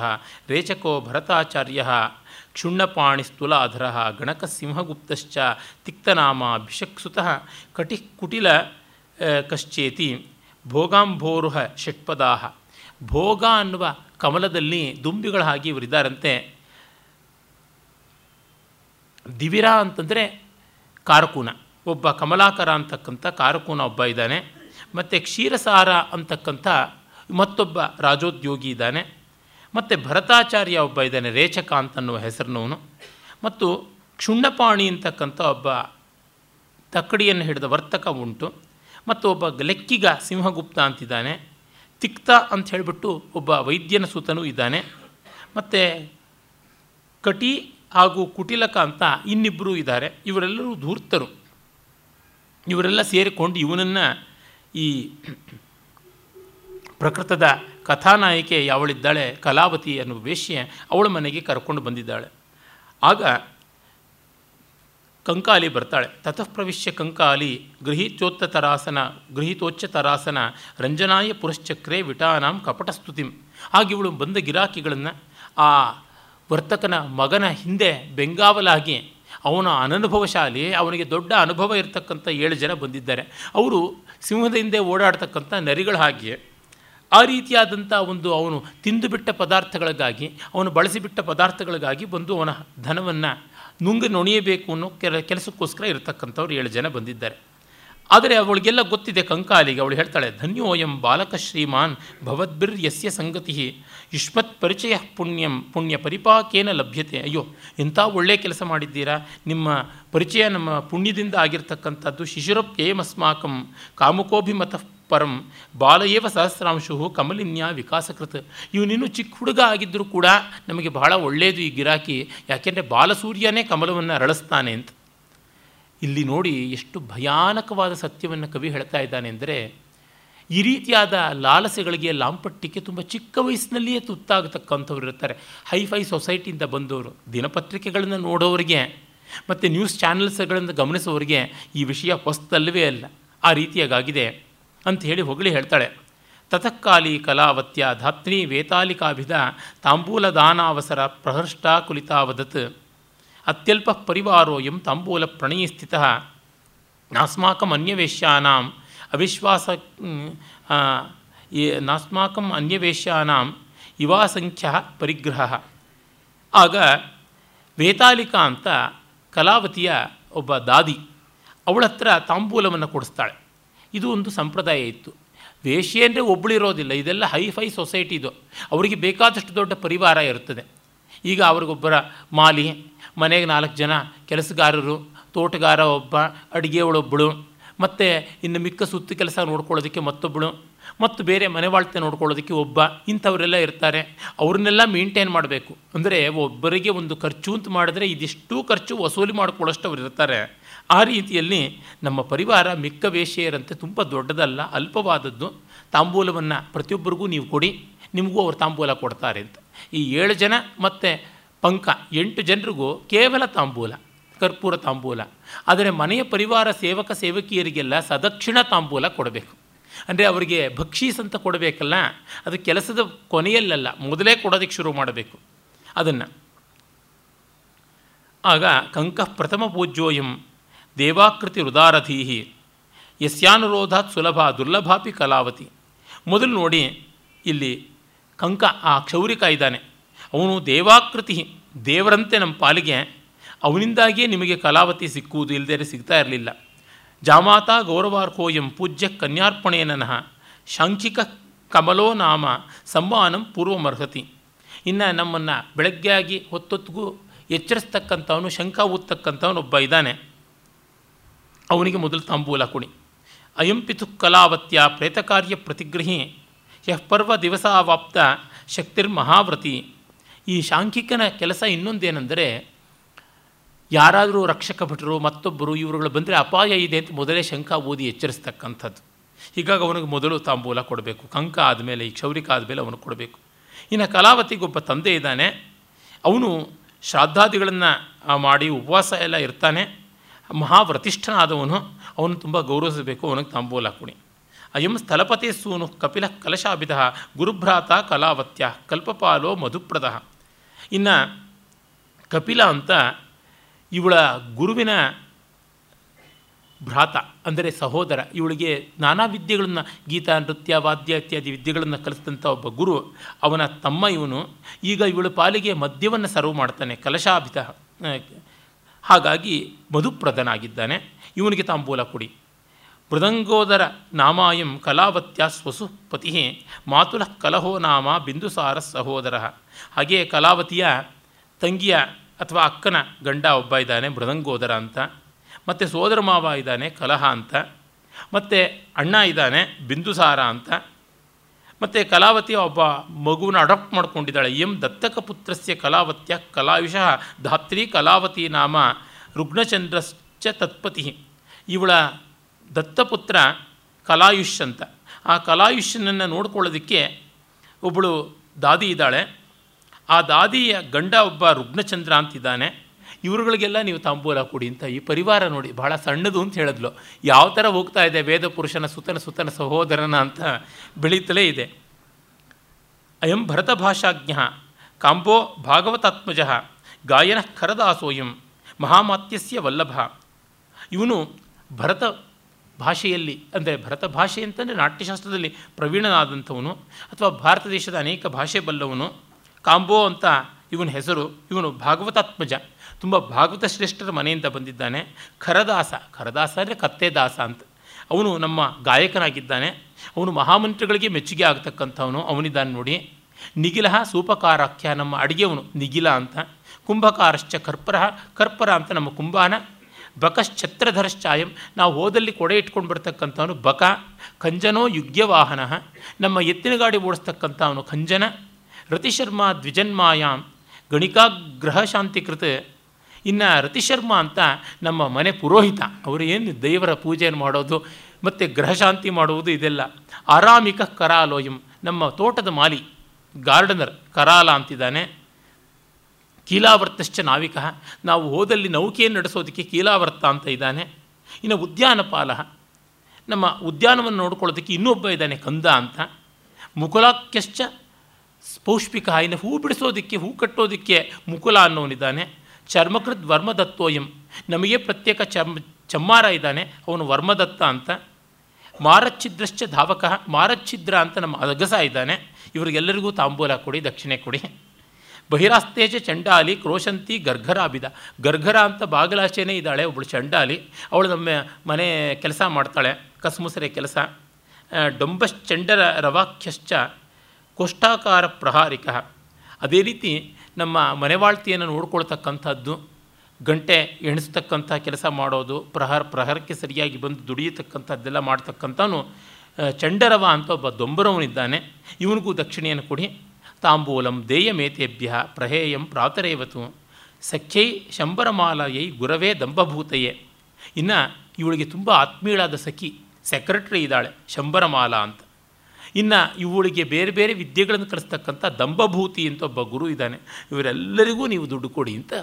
ರೇಚಕೋ ಭರತಾಚಾರ್ಯ ಕ್ಷುಣ್ಣಪಾಣಿಸ್ತುಲಾಧರ ಗಣಕಸಿಂಹಗುಪ್ತಶ್ಚ ತಿಕ್ತನಾಮ ಭಿಷಕ್ಸುತಃ ಕಟಿ ಕುಟಿಲ ಕಶ್ಚೇತಿ ಭೋಗಾಂಭೋರುಹ ಷಟ್ಪದಾ ಭೋಗ ಅನ್ನುವ ಕಮಲದಲ್ಲಿ ದುಂಬಿಗಳ ಹಾಗೆ ಇವರಿದ್ದಾರಂತೆ. ದಿವಿರ ಅಂತಂದರೆ ಕಾರಕೂನ. ಒಬ್ಬ ಕಮಲಾಕರ ಅಂತಕ್ಕಂಥ ಕಾರಕೂನ ಒಬ್ಬ ಇದ್ದಾನೆ. ಮತ್ತು ಕ್ಷೀರಸಾರ ಅಂತಕ್ಕಂಥ ಮತ್ತೊಬ್ಬ ರಾಜೋದ್ಯೋಗಿ ಇದ್ದಾನೆ. ಮತ್ತು ಭರತಾಚಾರ್ಯ ಒಬ್ಬ ಇದ್ದಾನೆ, ರೇಚಕ ಅಂತನ್ನುವ ಹೆಸರಿನವನು. ಮತ್ತು ಕ್ಷುಣ್ಣಪಾಣಿ ಅಂತಕ್ಕಂಥ ಒಬ್ಬ ತಕ್ಕಡಿಯನ್ನು ಹಿಡಿದ ವರ್ತಕ ಉಂಟು. ಮತ್ತು ಒಬ್ಬ ಲೆಕ್ಕಿಗ ಸಿಂಹಗುಪ್ತ ಅಂತಿದ್ದಾನೆ. ತಿಕ್ತ ಅಂತ ಹೇಳಿಬಿಟ್ಟು ಒಬ್ಬ ವೈದ್ಯನ ಸೂತನೂ ಇದ್ದಾನೆ. ಮತ್ತು ಕಟಿ ಹಾಗೂ ಕುಟಿಲಕ ಅಂತ ಇನ್ನಿಬ್ಬರು ಇದ್ದಾರೆ. ಇವರೆಲ್ಲರೂ ಧೂರ್ತರು. ಇವರೆಲ್ಲ ಸೇರಿಕೊಂಡು ಇವನನ್ನು ಈ ಪ್ರಕೃತದ ಕಥಾನಾಯಕಿ ಯಾವಳಿದ್ದಾಳೆ, ಕಲಾವತಿ ಅನ್ನುವ ವೇಶ್ಯೆ ಅವಳ ಮನೆಗೆ ಕರ್ಕೊಂಡು ಬಂದಿದ್ದಾಳೆ. ಆಗ ಕಂಕಾಲಿ ಬರ್ತಾಳೆ. ತತಃಪ್ರವಿಶ್ಯ ಕಂಕಾಲಿ ಗೃಹೀತ್ಯೋತ್ತ ತರಾಸನ ಗೃಹಿತೋಚ್ಚ ತರಾಸನ ರಂಜನಾಯ ಪುರಶ್ಚಕ್ರೆ ವಿಟಾನಾಂ ಕಪಟಸ್ತುತಿಂ. ಹಾಗೆ ಇವಳು ಬಂದ ಗಿರಾಕಿಗಳನ್ನು ಆ ವರ್ತಕನ ಮಗನ ಹಿಂದೆ ಬೆಂಗಾವಲಾಗಿ ಅವನ ಅನನುಭವಶಾಲಿ ಅವನಿಗೆ ದೊಡ್ಡ ಅನುಭವ ಇರತಕ್ಕಂಥ ಏಳು ಜನ ಬಂದಿದ್ದಾರೆ. ಅವರು ಸಿಂಹದ ಹಿಂದೆ ಓಡಾಡ್ತಕ್ಕಂಥ ನರಿಗಳ ಹಾಗೆ ಆ ರೀತಿಯಾದಂಥ ಒಂದು ಅವನು ತಿಂದುಬಿಟ್ಟ ಪದಾರ್ಥಗಳಿಗಾಗಿ, ಅವನು ಬಳಸಿಬಿಟ್ಟ ಪದಾರ್ಥಗಳಿಗಾಗಿ ಬಂದು ಅವನ ಧನವನ್ನು ನುಂಗಿ ನುಣಿಯಬೇಕು ಅನ್ನೋ ಕೆಲ, ಕೆಲಸಕ್ಕೋಸ್ಕರ ಇರತಕ್ಕಂಥವ್ರು ಏಳು ಜನ ಬಂದಿದ್ದಾರೆ. ಆದರೆ ಅವಳಿಗೆಲ್ಲ ಗೊತ್ತಿದೆ ಕಂಕಾಲಿಗೆ. ಅವಳು ಹೇಳ್ತಾಳೆ, ಧನ್ಯೋಯಂ ಬಾಲಕ ಶ್ರೀಮಾನ್ ಭವದ್ಬಿರ್ ಯಸ್ಯ ಸಂಗತಿ ಯುಷ್ಮತ್ ಪರಿಚಯ ಪುಣ್ಯಂ, ಪುಣ್ಯ ಪರಿಪಾಕೇನ ಲಭ್ಯತೆ. ಅಯ್ಯೋ, ಎಂಥ ಒಳ್ಳೆಯ ಕೆಲಸ ಮಾಡಿದ್ದೀರಾ? ನಿಮ್ಮ ಪರಿಚಯ ನಮ್ಮ ಪುಣ್ಯದಿಂದ ಆಗಿರ್ತಕ್ಕಂಥದ್ದು ಶಿಶುರಪ್ಯೇಮಸ್ಮಾಕಂ ಕಾಮುಕೋಭಿಮತಃ ಪರಂ ಬಾಲಯೇವ ಸಹಸ್ರಾಂಶು ಕಮಲಿನ್ಯ ವಿಕಾಸಕೃತ. ಇವನಿನ್ನೂ ಚಿಕ್ಕ ಹುಡುಗ ಆಗಿದ್ದರೂ ಕೂಡ ನಮಗೆ ಬಹಳ ಒಳ್ಳೆಯದು ಈ ಗಿರಾಕಿ. ಯಾಕೆಂದರೆ ಬಾಲಸೂರ್ಯನೇ ಕಮಲವನ್ನು ಅರಳಿಸ್ತಾನೆ ಅಂತ. ಇಲ್ಲಿ ನೋಡಿ ಎಷ್ಟು ಭಯಾನಕವಾದ ಸತ್ಯವನ್ನು ಕವಿ ಹೇಳ್ತಾ ಇದ್ದಾನೆ ಅಂದರೆ, ಈ ರೀತಿಯಾದ ಲಾಲಸೆಗಳಿಗೆ ಲಾಂಪಟ್ಟಿಗೆ ತುಂಬ ಚಿಕ್ಕ ವಯಸ್ಸಿನಲ್ಲಿಯೇ ತುತ್ತಾಗತಕ್ಕಂಥವ್ರು ಇರ್ತಾರೆ. ಹೈಫೈ ಸೊಸೈಟಿಯಿಂದ ಬಂದವರು, ದಿನಪತ್ರಿಕೆಗಳನ್ನು ನೋಡೋರಿಗೆ ಮತ್ತು ನ್ಯೂಸ್ ಚಾನೆಲ್ಸ್ಗಳನ್ನು ಗಮನಿಸೋರಿಗೆ ಈ ವಿಷಯ ಹೊಸ್ತಲ್ಲವೇ ಅಲ್ಲ. ಆ ರೀತಿಯಾಗಿದೆ ಅಂತ ಹೇಳಿ ಹೊಗಳಿ ಹೇಳ್ತಾಳೆ. ತತಃಕಾಲಿ ಕಲಾವತ್ಯ ಧಾತ್ರಿ ವೇತಾಲಿಕಾಭಿಧ ತಾಂಬೂಲ ದಾನಾವಸರ ಪ್ರಹೃಷ್ಟ ಕುಲಿತಾವದತ್. ಅತ್ಯಲ್ಪ ಪರಿವಾರೋಯಂ ತಾಂಬೂಲ ಪ್ರಣಯಸ್ಥಿತ. ನಾಸ್ಮಾಕಂ ಅನ್ಯವೇಶ್ಯಾನಾಂ ಅವಿಶ್ವಾಸ ನಾಸ್ಮಾಕಂ ಅನ್ಯವೇಶ್ಯಾನಾಂ ಇವಾಸಂಖ್ಯ ಪರಿಗ್ರಹ. ಆಗ ವೇತಾಲಿಕಾ ಅಂತ ಕಲಾವತಿಯ ಒಬ್ಬ ದಾದಿ ಅವಳತ್ರ ತಾಂಬೂಲವನ್ನು ಕೊಡಿಸ್ತಾಳೆ. ಇದು ಒಂದು ಸಂಪ್ರದಾಯ ಇತ್ತು. ವೇಶ್ಯೆ ಅಂದರೆ ಒಬ್ಬಳಿರೋದಿಲ್ಲ ಇದೆಲ್ಲ ಹೈಫೈ ಸೊಸೈಟಿ ಇದು. ಅವರಿಗೆ ಬೇಕಾದಷ್ಟು ದೊಡ್ಡ ಪರಿವಾರ ಇರುತ್ತದೆ ಈಗ ಅವ್ರಿಗೊಬ್ಬರ ಮಾಲಿ, ಮನೆಗೆ ನಾಲ್ಕು ಜನ, ಕೆಲಸಗಾರರು, ತೋಟಗಾರ ಒಬ್ಬ ಅಡುಗೆಯವಳೊಬ್ಬಳು ಮತ್ತು ಇನ್ನು ಮಿಕ್ಕ ಸುತ್ತು ಕೆಲಸ ನೋಡ್ಕೊಳ್ಳೋದಕ್ಕೆ ಮತ್ತೊಬ್ಬಳು ಮತ್ತು ಬೇರೆ ಮನೆವಾಳ್ತೆ ನೋಡ್ಕೊಳ್ಳೋದಕ್ಕೆ ಒಬ್ಬ, ಇಂಥವರೆಲ್ಲ ಇರ್ತಾರೆ. ಅವ್ರನ್ನೆಲ್ಲ ಮೇಂಟೈನ್ ಮಾಡಬೇಕು. ಅಂದರೆ ಒಬ್ಬರಿಗೆ ಒಂದು ಖರ್ಚು ಅಂತ ಮಾಡಿದ್ರೆ ಇದಿಷ್ಟು ಖರ್ಚು ವಸೂಲಿ ಮಾಡ್ಕೊಳ್ಳೋಷ್ಟು ಅವ್ರು ಇರ್ತಾರೆ. ಆ ರೀತಿಯಲ್ಲಿ ನಮ್ಮ ಪರಿವಾರ ಮಿಕ್ಕ ವೇಶ್ಯೆಯರಂತೆ ತುಂಬ ದೊಡ್ಡದಲ್ಲ, ಅಲ್ಪವಾದದ್ದು. ತಾಂಬೂಲವನ್ನು ಪ್ರತಿಯೊಬ್ಬರಿಗೂ ನೀವು ಕೊಡಿ, ನಿಮಗೂ ಅವರು ತಾಂಬೂಲ ಕೊಡ್ತಾರೆ ಅಂತ. ಈ ಏಳು ಜನ ಮತ್ತು ಪಂಕ ಎಂಟು ಜನರಿಗೂ ಕೇವಲ ತಾಂಬೂಲ, ಕರ್ಪೂರ ತಾಂಬೂಲ. ಆದರೆ ಮನೆಯ ಪರಿವಾರ ಸೇವಕ ಸೇವಕಿಯರಿಗೆಲ್ಲ ಸದಕ್ಷಿಣ ತಾಂಬೂಲ ಕೊಡಬೇಕು. ಅಂದರೆ ಅವರಿಗೆ ಭಕ್ಷೀಸ್ ಅಂತ ಕೊಡಬೇಕಲ್ಲ, ಅದು ಕೆಲಸದ ಕೊನೆಯಲ್ಲಲ್ಲ, ಮೊದಲೇ ಕೊಡೋದಕ್ಕೆ ಶುರು ಮಾಡಬೇಕು. ಅದನ್ನು. ಆಗ ಕಂಕಃ ಪ್ರಥಮ ಪೂಜ್ಯೋಯಂ ದೇವಾಕೃತಿ ಹೃದಾರಥೀಹಿ ಯಸ್ಯಾನುರೋಧಾತ್ ಸುಲಭ ದುರ್ಲಭಾಪಿ ಕಲಾವತಿ. ಮೊದಲು ನೋಡಿ ಇಲ್ಲಿ ಕಂಕ, ಆ ಕ್ಷೌರಿಕ ಇದ್ದಾನೆ. ಅವನು ದೇವಾಕೃತಿ, ದೇವರಂತೆ ನಮ್ಮ ಪಾಲಿಗೆ ಅವನಿಂದಾಗಿಯೇ ನಿಮಗೆ ಕಲಾವತಿ ಸಿಕ್ಕುವುದು ಇಲ್ಲದೇ ಸಿಗ್ತಾ ಇರಲಿಲ್ಲ. ಜಾಮಾತಾ ಗೌರವಾರ್ಕೋಯಂ ಪೂಜ್ಯ ಕನ್ಯಾರ್ಪಣೇನನಃ ಶಾಂಖಿಕ ಕಮಲೋ ನಾಮ ಸಂವಾನಂ ಪೂರ್ವಮರ್ಹತಿ. ಇನ್ನು ನಮ್ಮನ್ನು ಬೆಳಗ್ಗೆ ಆಗಿ ಹೊತ್ತೊತ್ತಿಗೂ ಎಚ್ಚರಿಸ್ತಕ್ಕಂಥವನು ಶಂಕ ಒಬ್ಬ ಇದ್ದಾನೆ. ಅವನಿಗೆ ಮೊದಲು ತಾಂಬೂಲ ಕುಣಿ ಅಯಂ ಪಿತು ಕಲಾವತ್ಯ ಪ್ರೇತಕಾರ್ಯ ಪ್ರತಿಗೃಹಿ, ಯಃ ಪರ್ವ ಶಕ್ತಿರ್ ಶಕ್ತಿರ್ಮಹಾವ್ರತಿ ಈ ಶಾಂಖಿಕನ ಕೆಲಸ ಇನ್ನೊಂದೇನೆಂದರೆ, ಯಾರಾದರೂ ರಕ್ಷಕ ಭಟರು, ಮತ್ತೊಬ್ಬರು ಇವರುಗಳು ಬಂದರೆ ಅಪಾಯ ಇದೆ ಅಂತ ಮೊದಲೇ ಶಂಕ ಓದಿ ಎಚ್ಚರಿಸ್ತಕ್ಕಂಥದ್ದು. ಹೀಗಾಗಿ ಅವನಿಗೆ ಮೊದಲು ತಾಂಬೂಲ ಕೊಡಬೇಕು. ಕಂಕ ಆದಮೇಲೆ, ಈ ಕ್ಷೌರಿಕ ಆದಮೇಲೆ ಅವನು ಕೊಡಬೇಕು. ಇನ್ನು ಕಲಾವತಿಗೊಬ್ಬ ತಂದೆ ಇದ್ದಾನೆ. ಅವನು ಶ್ರಾದ್ದಾದಿಗಳನ್ನು ಮಾಡಿ ಉಪವಾಸ ಎಲ್ಲ ಇರ್ತಾನೆ. ಮಹಾವ್ರತಿಷ್ಠನಾದವನು, ಅವನು ತುಂಬ ಗೌರವಿಸಬೇಕು, ಅವನಿಗೆ ತಾಂಬೂಲ ಕುಣಿ ಅಯಂ ಸ್ಥಳಪತಿ ಸೂನು ಕಪಿಲ ಕಲಶಾಭಿದ ಗುರುಭ್ರಾತ ಕಲಾವತ್ಯ ಕಲ್ಪಪಾಲೋ ಮಧುಪ್ರದ. ಇನ್ನು ಕಪಿಲ ಅಂತ ಇವಳ ಗುರುವಿನ ಭ್ರಾತ, ಅಂದರೆ ಸಹೋದರ, ಇವಳಿಗೆ ನಾನಾ ವಿದ್ಯೆಗಳನ್ನು ಗೀತ, ನೃತ್ಯ, ವಾದ್ಯ ಇತ್ಯಾದಿ ವಿದ್ಯೆಗಳನ್ನು ಕಲಿಸಿದಂಥ ಒಬ್ಬ ಗುರು, ಅವನ ತಮ್ಮ ಇವನು. ಈಗ ಇವಳ ಪಾಲಿಗೆ ಮದ್ಯವನ್ನು ಸರ್ವ್ ಮಾಡ್ತಾನೆ, ಕಲಶಾಭಿತ. ಹಾಗಾಗಿ ಮಧುಪ್ರದನಾಗಿದ್ದಾನೆ ಇವನಿಗೆ ತಾಂಬೂಲ ಕೊಡಿ. ಮೃದಂಗೋದರ ನಾಮಾಯಂ ಕಲಾವತ್ಯ ಸ್ವಸು ಪತಿ ಮಾತುಲ ಕಲಹೋ ನಾಮ ಬಿಂದುಸಾರ ಸಹೋದರ. ಹಾಗೆಯೇ ಕಲಾವತಿಯ ತಂಗಿಯ ಅಥವಾ ಅಕ್ಕನ ಗಂಡ ಒಬ್ಬ ಇದ್ದಾನೆ, ಮೃದಂಗೋದರ ಅಂತ. ಮತ್ತು ಸೋದರ ಮಾವ ಇದ್ದಾನೆ, ಕಲಹ ಅಂತ. ಮತ್ತು ಅಣ್ಣ ಇದ್ದಾನೆ ಬಿಂದುಸಾರ ಅಂತ. ಮತ್ತು ಕಲಾವತಿ ಒಬ್ಬ ಮಗುವನ್ನ ಅಡಾಪ್ಟ್ ಮಾಡ್ಕೊಂಡಿದ್ದಾಳೆ. ಎಂ ದತ್ತಕ ಪುತ್ರಸ್ಯ ಕಲಾವತ್ಯ ಕಲಾಯುಷಃ ಧಾತ್ರಿ ಕಲಾವತಿ ನಾಮ ರುಗ್ಣಚಂದ್ರಶ್ಚ ತತ್ಪತಿ. ಇವಳ ದತ್ತಪುತ್ರ ಕಲಾಯುಷ್ ಅಂತ. ಆ ಕಲಾಯುಷ್ಯನನ್ನು ನೋಡ್ಕೊಳ್ಳೋದಕ್ಕೆ ಒಬ್ಬಳು ದಾದಿ ಇದ್ದಾಳೆ. ಆ ದಾದಿಯ ಗಂಡ ಒಬ್ಬ ರುಗ್ನಚಂದ್ರ ಅಂತಿದ್ದಾನೆ. ಇವರುಗಳಿಗೆಲ್ಲ ನೀವು ತಾಂಬೂಲ ಕೊಡಿ ಅಂತ ಈ ಪರಿವಾರ ನೋಡಿ ಬಹಳ ಸಣ್ಣದು ಅಂತ ಹೇಳಿದ್ಲು. ಯಾವ ಥರ ಹೋಗ್ತಾ ಇದೆ ವೇದ ಪುರುಷನ ಸುತನ ಸುತನ ಸಹೋದರನ ಅಂತ ಬೆಳೀತಲೇ ಇದೆ. ಅಯಂ ಭರತ ಭಾಷಾಜ್ಞ ಕಾಂಬೋ ಭಾಗವತಾತ್ಮಜ ಗಾಯನ ಖರದಾಸೋಯಂ ಮಹಾಮಾತ್ಯಸ್ಯ ವಲ್ಲಭ. ಇವನು ಭರತ ಭಾಷೆಯಲ್ಲಿ ಅಂದರೆ ಭರತ ಭಾಷೆ ಅಂತಂದರೆ ನಾಟ್ಯಶಾಸ್ತ್ರದಲ್ಲಿ ಪ್ರವೀಣನಾದಂಥವನು ಅಥವಾ ಭಾರತ ದೇಶದ ಅನೇಕ ಭಾಷೆ ಬಲ್ಲವನು. ಕಾಂಬೋ ಅಂತ ಇವನ ಹೆಸರು, ಇವನು ಭಾಗವತಾತ್ಮಜ. ತುಂಬ ಭಾಗವತ ಶ್ರೇಷ್ಠರ ಮನೆಯಿಂದ ಬಂದಿದ್ದಾನೆ. ಖರದಾಸ ಖರದಾಸ ಅಂದರೆ ಕತ್ತೆದಾಸ ಅಂತ. ಅವನು ನಮ್ಮ ಗಾಯಕನಾಗಿದ್ದಾನೆ. ಅವನು ಮಹಾಮಂತ್ರಿಗಳಿಗೆ ಮೆಚ್ಚುಗೆ ಆಗ್ತಕ್ಕಂಥವನು, ಅವನಿದ್ದಾನೆ ನೋಡಿ. ನಿಗಿಲ ಸೂಪಕಾರಾಖ್ಯ, ನಮ್ಮ ಅಡಿಗೆವನು ನಿಗಿಲ ಅಂತ. ಕುಂಭಕಾರಶ್ಚ ಕರ್ಪರ ಕರ್ಪರ ಅಂತ ನಮ್ಮ ಕುಂಭಾನ. ಬಕಶ್ಚತ್ರಧರಶ್ಚಾಯಂ ನಾವು ಹೋದಲ್ಲಿ ಕೊಡೆ ಇಟ್ಕೊಂಡು ಬರ್ತಕ್ಕಂಥವನು ಬಕ. ಖಂಜನೋ ಯುಗ್ಯವಾಹನ. ನಮ್ಮ ಎತ್ತಿನ ಗಾಡಿ ಓಡಿಸ್ತಕ್ಕಂಥವನು ಖಂಜನ. ರತಿಶರ್ಮ ದ್ವಿಜನ್ಮಾಯಾಮ್ ಗಣಿಕಾಗ್ರಹ ಶಾಂತಿಕೃತ. ಇನ್ನು ರತಿಶರ್ಮ ಅಂತ ನಮ್ಮ ಮನೆ ಪುರೋಹಿತ, ಅವರು ಏನು ದೇವರ ಪೂಜೆಯನ್ನು ಮಾಡೋದು, ಮತ್ತು ಗ್ರಹಶಾಂತಿ ಮಾಡುವುದು ಇದೆಲ್ಲ. ಆರಾಮಿಕ ಕರಾಲೋಯಂ, ನಮ್ಮ ತೋಟದ ಮಾಲಿ, ಗಾರ್ಡನರ್ ಕರಾಲ ಅಂತಿದ್ದಾನೆ. ಕೀಲಾವರ್ತಶ್ಚ ನಾವಿಕ, ನಾವು ಹೋದಲ್ಲಿ ನೌಕೆಯನ್ನು ನಡೆಸೋದಕ್ಕೆ ಕೀಲಾವರ್ತ ಅಂತ ಇದ್ದಾನೆ. ಇನ್ನು ಉದ್ಯಾನಪಾಲ, ನಮ್ಮ ಉದ್ಯಾನವನ್ನು ನೋಡ್ಕೊಳ್ಳೋದಕ್ಕೆ ಇನ್ನೊಬ್ಬ ಇದ್ದಾನೆ ಕಂದ ಅಂತ. ಮುಕುಲಾಕ್ಯಶ್ಚ ಪೌಷ್ಪಿಕ, ಇನ್ನು ಹೂ ಬಿಡಿಸೋದಕ್ಕೆ, ಹೂ ಕಟ್ಟೋದಕ್ಕೆ ಮುಕುಲ ಅನ್ನೋನಿದ್ದಾನೆ. ಚರ್ಮಕೃತ್ ವರ್ಮದತ್ತೋಯಂ ನಮಗೆ ಪ್ರತ್ಯೇಕ ಚರ್ಮ ಚಮ್ಮಾರ ಇದ್ದಾನೆ, ಅವನು ವರ್ಮದತ್ತ ಅಂತ. ಮಾರಚ್ಛಿದ್ರಶ್ಚ ಧಾವಕ, ಮಾರಚ್ಛಿದ್ರ ಅಂತ ನಮ್ಮ ಅಗಸ ಇದ್ದಾನೆ. ಇವರಿಗೆಲ್ಲರಿಗೂ ತಾಂಬೂಲ ಕೊಡಿ, ದಕ್ಷಿಣೆ ಕೊಡಿ. ಬಹಿರಾಸ್ತೇಜ ಚಂಡಾಲಿ, ಕ್ರೋಶಂತಿ ಗರ್ಘರಾಬಿದ. ಗರ್ಘರ ಅಂತ ಬಾಗಲಾಚೆನೇ ಇದ್ದಾಳೆ ಒಬ್ಬಳು ಚಂಡಾಲಿ. ಅವಳು ನಮ್ಮ ಮನೆ ಕೆಲಸ ಮಾಡ್ತಾಳೆ, ಕಸ್ಮುಸರೆ ಕೆಲಸ. ಡೊಂಬಶ್ಚಂಡರ ರವಾಖ್ಯಶ್ಚ, ಕೋಷ್ಟಾಕಾರ ಪ್ರಹಾರಿಕ. ಅದೇ ರೀತಿ ನಮ್ಮ ಮನೆವಾಳ್ತಿಯನ್ನು ನೋಡ್ಕೊಳ್ತಕ್ಕಂಥದ್ದು, ಗಂಟೆ ಎಣಿಸ್ತಕ್ಕಂಥ ಕೆಲಸ ಮಾಡೋದು, ಪ್ರಹರ್, ಪ್ರಹರಕ್ಕೆ ಸರಿಯಾಗಿ ಬಂದು ದುಡಿಯತಕ್ಕಂಥದ್ದೆಲ್ಲ ಮಾಡ್ತಕ್ಕಂಥವನು ಚಂಡರವ ಅಂತ ಒಬ್ಬ ದೊಂಬರವನಿದ್ದಾನೆ. ಇವನಿಗೂ ದಕ್ಷಿಣೆಯನ್ನು ಕೊಡಿ. ತಾಂಬೂಲಂ ದೇಯಮೇತೇಭ್ಯ ಪ್ರಹೇಯಂ ಪ್ರಾತರೇವತು. ಸಖ್ಯೈ ಶಂಬರಮಾಲಯೈ ಗುರವೇ ದಂಬಭೂತಯೇ. ಇನ್ನು ಇವಳಿಗೆ ತುಂಬ ಆತ್ಮೀಯಳಾದ ಸಖಿ ಸೆಕ್ರೆಟ್ರಿ ಇದ್ದಾಳೆ, ಶಂಬರಮಾಲಾ ಅಂತ. ಇನ್ನು ಇವಳಿಗೆ ಬೇರೆ ಬೇರೆ ವಿದ್ಯೆಗಳನ್ನು ಕಲಿಸ್ತಕ್ಕಂಥ ದಂಬಭೂತಿ ಅಂತ ಒಬ್ಬ ಗುರು ಇದ್ದಾನೆ. ಇವರೆಲ್ಲರಿಗೂ ನೀವು ದುಡ್ಡು ಕೊಡಿ ಅಂತ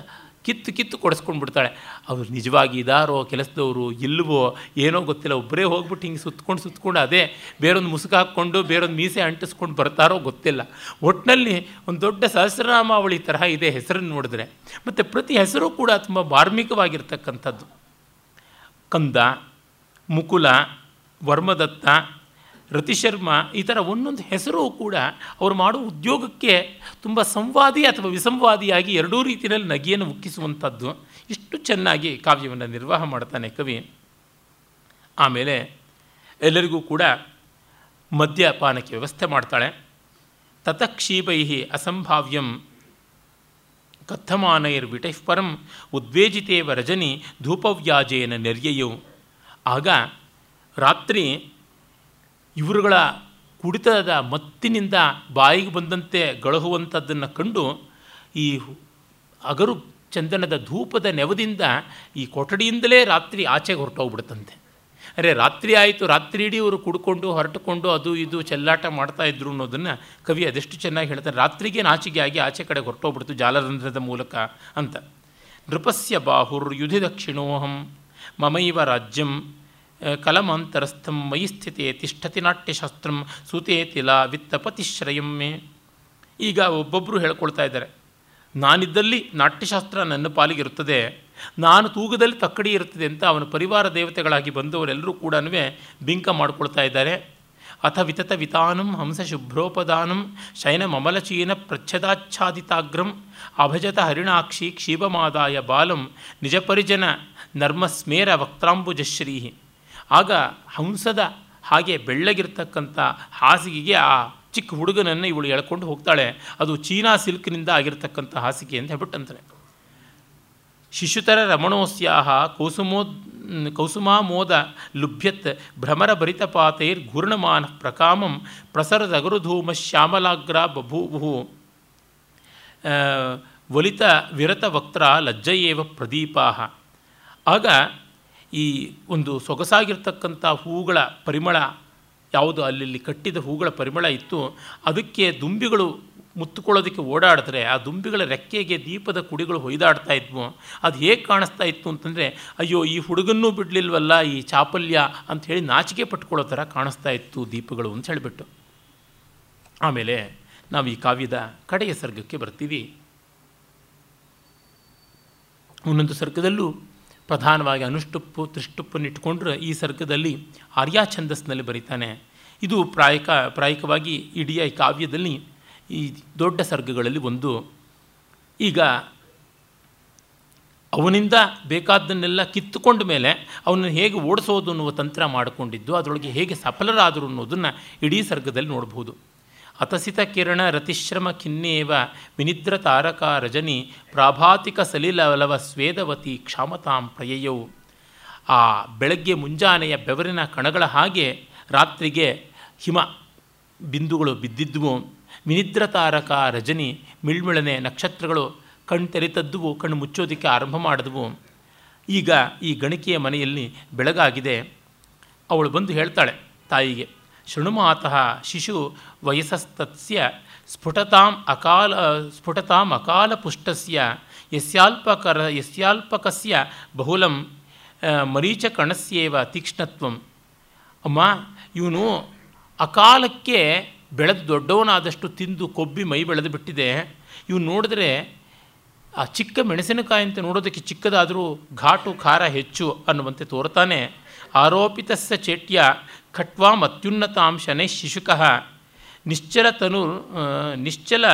ಕಿತ್ತು ಕಿತ್ತು ಕೊಡಿಸ್ಕೊಂಡು ಬಿಡ್ತಾಳೆ ಅವ್ರು ನಿಜವಾಗಿ ಇದಾರೋ, ಕೆಲಸದವರು ಇಲ್ಲವೋ ಏನೋ ಗೊತ್ತಿಲ್ಲ ಒಬ್ಬರೇ ಹೋಗ್ಬಿಟ್ಟು ಹಿಂಗೆ ಸುತ್ಕೊಂಡು ಸುತ್ಕೊಂಡು ಅದೇ ಬೇರೊಂದು ಮುಸುಕು ಹಾಕ್ಕೊಂಡು ಬೇರೊಂದು ಮೀಸೆ ಅಂಟಿಸ್ಕೊಂಡು ಬರ್ತಾರೋ ಗೊತ್ತಿಲ್ಲ. ಒಟ್ಟಿನಲ್ಲಿ ಒಂದು ದೊಡ್ಡ ಸಹಸ್ರನಾಮಾವಳಿ ತರಹ ಇದೆ ಹೆಸರನ್ನು ನೋಡಿದ್ರೆ. ಮತ್ತು ಪ್ರತಿ ಹೆಸರು ಕೂಡ ತುಂಬ ಮಾರ್ಮಿಕವಾಗಿರ್ತಕ್ಕಂಥದ್ದು. ಕಂದ, ಮುಕುಲ, ವರ್ಮದತ್ತ ರತಿಶರ್ಮ ಈ ಥರ ಒಂದೊಂದು ಹೆಸರು ಕೂಡ ಅವರು ಮಾಡೋ ಉದ್ಯೋಗಕ್ಕೆ ತುಂಬ ಸಂವಾದಿ ಅಥವಾ ವಿಸಂವಾದಿಯಾಗಿ ಎರಡೂ ರೀತಿಯಲ್ಲಿ ನಗಿಯನ್ನು ಉಕ್ಕಿಸುವಂಥದ್ದು. ಇಷ್ಟು ಚೆನ್ನಾಗಿ ಕಾವ್ಯವನ್ನು ನಿರ್ವಾಹ ಮಾಡ್ತಾನೆ ಕವಿ. ಆಮೇಲೆ ಎಲ್ಲರಿಗೂ ಕೂಡ ಮದ್ಯಪಾನಕ್ಕೆ ವ್ಯವಸ್ಥೆ ಮಾಡ್ತಾಳೆ. ತತಕ್ಷೀಪೈ ಅಸಂಭಾವ್ಯಂ ಕಥಮಾನೈರ್ವಿಟೈಃ ಪರಂ ಉದ್ವೇಜಿತೇವ ರಜನಿ ಧೂಪವ್ಯಾಜೇನ ನೆರ್ಯಯು. ಆಗ ರಾತ್ರಿ ಇವರುಗಳ ಕುಡಿತದ ಮತ್ತಿನಿಂದ ಬಾಯಿಗೆ ಬಂದಂತೆ ಗಳಹುವಂಥದ್ದನ್ನು ಕಂಡು ಈ ಅಗರು ಚಂದನದ ಧೂಪದ ನೆವದಿಂದ ಈ ಕೊಠಡಿಯಿಂದಲೇ ರಾತ್ರಿ ಆಚೆಗೆ ಹೊರಟೋಗ್ಬಿಡ್ತಂತೆ ಅರೆ ರಾತ್ರಿ ಆಯಿತು, ರಾತ್ರಿ ಇಡೀ ಇವರು ಕುಡ್ಕೊಂಡು ಹೊರಟುಕೊಂಡು ಅದು ಇದು ಚೆಲ್ಲಾಟ ಮಾಡ್ತಾ ಇದ್ರು ಅನ್ನೋದನ್ನು ಕವಿ ಅದೆಷ್ಟು ಚೆನ್ನಾಗಿ ಹೇಳ್ತಾರೆ ರಾತ್ರಿಗೆ ನಾಚಿಗೆ ಆಗಿ ಆಚೆ ಕಡೆ ಹೊರಟೋಗ್ಬಿಡ್ತು ಜಾಲರಂಧ್ರದ ಮೂಲಕ ಅಂತ. ನೃಪಸ್ಯ ಬಾಹುರ್ ಯುಧಿ ದಕ್ಷಿಣೋಹಂ, ಮಮೈವ ರಾಜ್ಯಂ ಕಲಮಾಂತರಸ್ಥಂ ಮಯಿ ಸ್ಥಿತೇ ತಿಷ್ಠತಿ ನಾಟ್ಯಶಾಸ್ತ್ರಂ ಸೂತೆ ತಿಲ ವಿತ್ತಪತಿಶ್ರಯಂ ಮೇ. ಈಗ ಒಬ್ಬೊಬ್ಬರು ಹೇಳ್ಕೊಳ್ತಾ ಇದ್ದಾರೆ, ನಾನಿದ್ದಲ್ಲಿ ನಾಟ್ಯಶಾಸ್ತ್ರ ನನ್ನ ಪಾಲಿಗಿರುತ್ತದೆ ನಾನು ತೂಗದಲ್ಲಿ ತಕ್ಕಡಿ ಇರುತ್ತದೆ ಅಂತ ಅವನ ಪರಿವಾರ ದೇವತೆಗಳಾಗಿ ಬಂದವರೆಲ್ಲರೂ ಕೂಡ ಬಿಂಕ ಮಾಡ್ಕೊಳ್ತಾ ಇದ್ದಾರೆ. ಅಥ ವಿತತ ವಿತಾನಂ ಹಂಸ ಶುಭ್ರೋಪದಾನಂ ಶಯನ ಮಮಲಚೀನ ಪ್ರಚ್ಛದಾಚ್ಛಾದಿತಾಗ್ರಂ ಅಭಜತ ಹರಿಣಾಕ್ಷಿ ಕ್ಷೀಭಮಾದಾಯ ಬಾಲಂ ನಿಜಪರಿಜನ ನರ್ಮಸ್ಮೇರ ವಕ್ತಾಂಬುಜಶ್ರೀ ಆಗ ಹಂಸದ ಹಾಗೆ ಬೆಳ್ಳಗಿರ್ತಕ್ಕಂಥ ಹಾಸಿಗೆಗೆ ಆ ಚಿಕ್ಕ ಹುಡುಗನನ್ನು ಇವಳು ಎಳ್ಕೊಂಡು ಹೋಗ್ತಾಳೆ. ಅದು ಚೀನಾ ಸಿಲ್ಕ್ನಿಂದ ಆಗಿರ್ತಕ್ಕಂಥ ಹಾಸಿಗೆ ಅಂತ ಹೇಳ್ಬಿಟ್ಟಂತಾನೆ. ಶಿಶುತರ ರಮಣೋಸ್ಯಾಹ ಕೌಸುಮೋ ಕೌಸುಮಾಮೋದ ಲುಭ್ಯತ್ ಭ್ರಮರ ಭರಿತಪಾತೈರ್ ಘೂರ್ಣಮಾನ ಪ್ರಕಾಮಂ ಪ್ರಸರದಗರುಧೂಮ ಶ್ಯಾಮಲಾಗ್ರ ಬಭೂವು. ವಲಿತ ವಿರತ ವಕ್ತ್ರ ಲಜ್ಜಯೇವ ಪ್ರದೀಪಾಹ. ಆಗ ಈ ಒಂದು ಸೊಗಸಾಗಿರ್ತಕ್ಕಂಥ ಹೂಗಳ ಪರಿಮಳ ಯಾವುದು? ಅಲ್ಲಿ ಕಟ್ಟಿದ ಹೂಗಳ ಪರಿಮಳ ಇತ್ತು. ಅದಕ್ಕೆ ದುಂಬಿಗಳು ಮುತ್ತುಕೊಳ್ಳೋದಕ್ಕೆ ಓಡಾಡಿದ್ರೆ ಆ ದುಂಬಿಗಳ ರೆಕ್ಕೆಗೆ ದೀಪದ ಕುಡಿಗಳು ಹೊಯ್ದಾಡ್ತಾ ಇದ್ವು. ಅದು ಹೇಗೆ ಕಾಣಿಸ್ತಾ ಇತ್ತು ಅಂತಂದರೆ, ಅಯ್ಯೋ, ಈ ಹುಡುಗನ್ನೂ ಬಿಡಲಿಲ್ವಲ್ಲ, ಈ ಚಾಪಲ್ಯ ಅಂಥೇಳಿ ನಾಚಿಕೆ ಪಟ್ಕೊಳ್ಳೋ ಥರ ಕಾಣಿಸ್ತಾ ಇತ್ತು ದೀಪಗಳು ಅಂತ ಹೇಳಿಬಿಟ್ಟು. ಆಮೇಲೆ ನಾವು ಈ ಕಾವ್ಯದ ಕಡೆಯ ಸರ್ಗಕ್ಕೆ ಬರ್ತೀವಿ. ಒಂದೊಂದು ಸರ್ಗದಲ್ಲೂ ಪ್ರಧಾನವಾಗಿ ಅನುಷ್ಟುಪ್ಪು ತ್ರಿಷ್ಟುಪ್ಪನ್ನು ಇಟ್ಟುಕೊಂಡ್ರೆ ಈ ಸರ್ಗದಲ್ಲಿ ಆರ್ಯಾ ಛಂದಸ್ನಲ್ಲಿ ಬರೀತಾನೆ. ಇದು ಪ್ರಾಯಕ, ಪ್ರಾಯಿಕವಾಗಿ ಇಡೀ ಈ ಕಾವ್ಯದಲ್ಲಿ ಈ ದೊಡ್ಡ ಸರ್ಗಗಳಲ್ಲಿ ಒಂದು. ಈಗ ಅವನಿಂದ ಬೇಕಾದ್ದನ್ನೆಲ್ಲ ಕಿತ್ತುಕೊಂಡ ಮೇಲೆ ಅವನನ್ನು ಹೇಗೆ ಓಡಿಸೋದು ಅನ್ನುವ ತಂತ್ರ ಮಾಡಿಕೊಂಡಿದ್ದು, ಅದರೊಳಗೆ ಹೇಗೆ ಸಫಲರಾದರು ಅನ್ನೋದನ್ನು ಇಡೀ ಸರ್ಗದಲ್ಲಿ ನೋಡ್ಬೋದು. ಅತಸಿತ ಕಿರಣ ರತಿಶ್ರಮ ಖಿನ್ನೇವ ವಿನಿದ್ರ ತಾರಕ ರಜನಿ ಪ್ರಾಭಾತಿಕ ಸಲಿಲವಲವ ಸ್ವೇದವತಿ ಕ್ಷಾಮತಾಂ ಪ್ರಯಯವು ಆ ಬೆಳಗ್ಗೆ ಮುಂಜಾನೆಯ ಬೆವರಿನ ಕಣಗಳ ಹಾಗೆ ರಾತ್ರಿಗೆ ಹಿಮ ಬಿಂದುಗಳು ಬಿದ್ದಿದ್ವು. ವಿನಿದ್ರ ತಾರಕ ರಜನಿ ಮಿಳ್ಮಿಳನೆ ನಕ್ಷತ್ರಗಳು ಕಣ್ ತೆರೆತದ್ದುವು ಕಣ್ಣು ಮುಚ್ಚೋದಕ್ಕೆ ಆರಂಭ ಮಾಡಿದವು. ಈಗ ಈ ಗಣಿಕೆಯ ಮನೆಯಲ್ಲಿ ಬೆಳಗಾಗಿದೆ. ಅವಳು ಬಂದು ಹೇಳ್ತಾಳೆ ತಾಯಿಗೆ, ಶೃಣುಮಾತಃ ಶಿಶು ವಯಸ್ಸಸ್ತಸ್ಯ ಸ್ಫುಟತಾಂ ಅಕಾಲ ಸ್ಫುಟತಾಂ ಅಕಾಲ ಪುಷ್ಟಸ್ಯ ಯಸ್ಯಾಲ್ಪಕರ, ಯಸ್ಯಾಲ್ಪಕಸ್ಯ ಬಹುಲಂ ಮರೀಚಕಣಸ್ಯೇವ ತೀಕ್ಷ್ಣತ್ವಂ. ಅಮ್ಮ, ಇವನು ಅಕಾಲಕ್ಕೆ ಬೆಳೆದು ದೊಡ್ಡವನಾದಷ್ಟು ತಿಂದು ಕೊಬ್ಬಿ ಮೈ ಬೆಳೆದು ಬಿಟ್ಟಿದೆ. ಇವನು ನೋಡಿದ್ರೆ, ಆ ಚಿಕ್ಕ ಮೆಣಸಿನಕಾಯಿ ಅಂತ ನೋಡೋದಕ್ಕೆ ಚಿಕ್ಕದಾದರೂ ಘಾಟು, ಖಾರ ಹೆಚ್ಚು ಅನ್ನುವಂತೆ ತೋರ್ತಾನೆ ಆರೋಪಿತಸ್ಯ ಚೇಟ್ಯ ಖಟ್ವಾಂ ಅತ್ಯುನ್ನತಾಂಶನೇ ಶಿಶುಕಃ. ನಿಶ್ಚಲ ತನು ನಿಶ್ಚಲ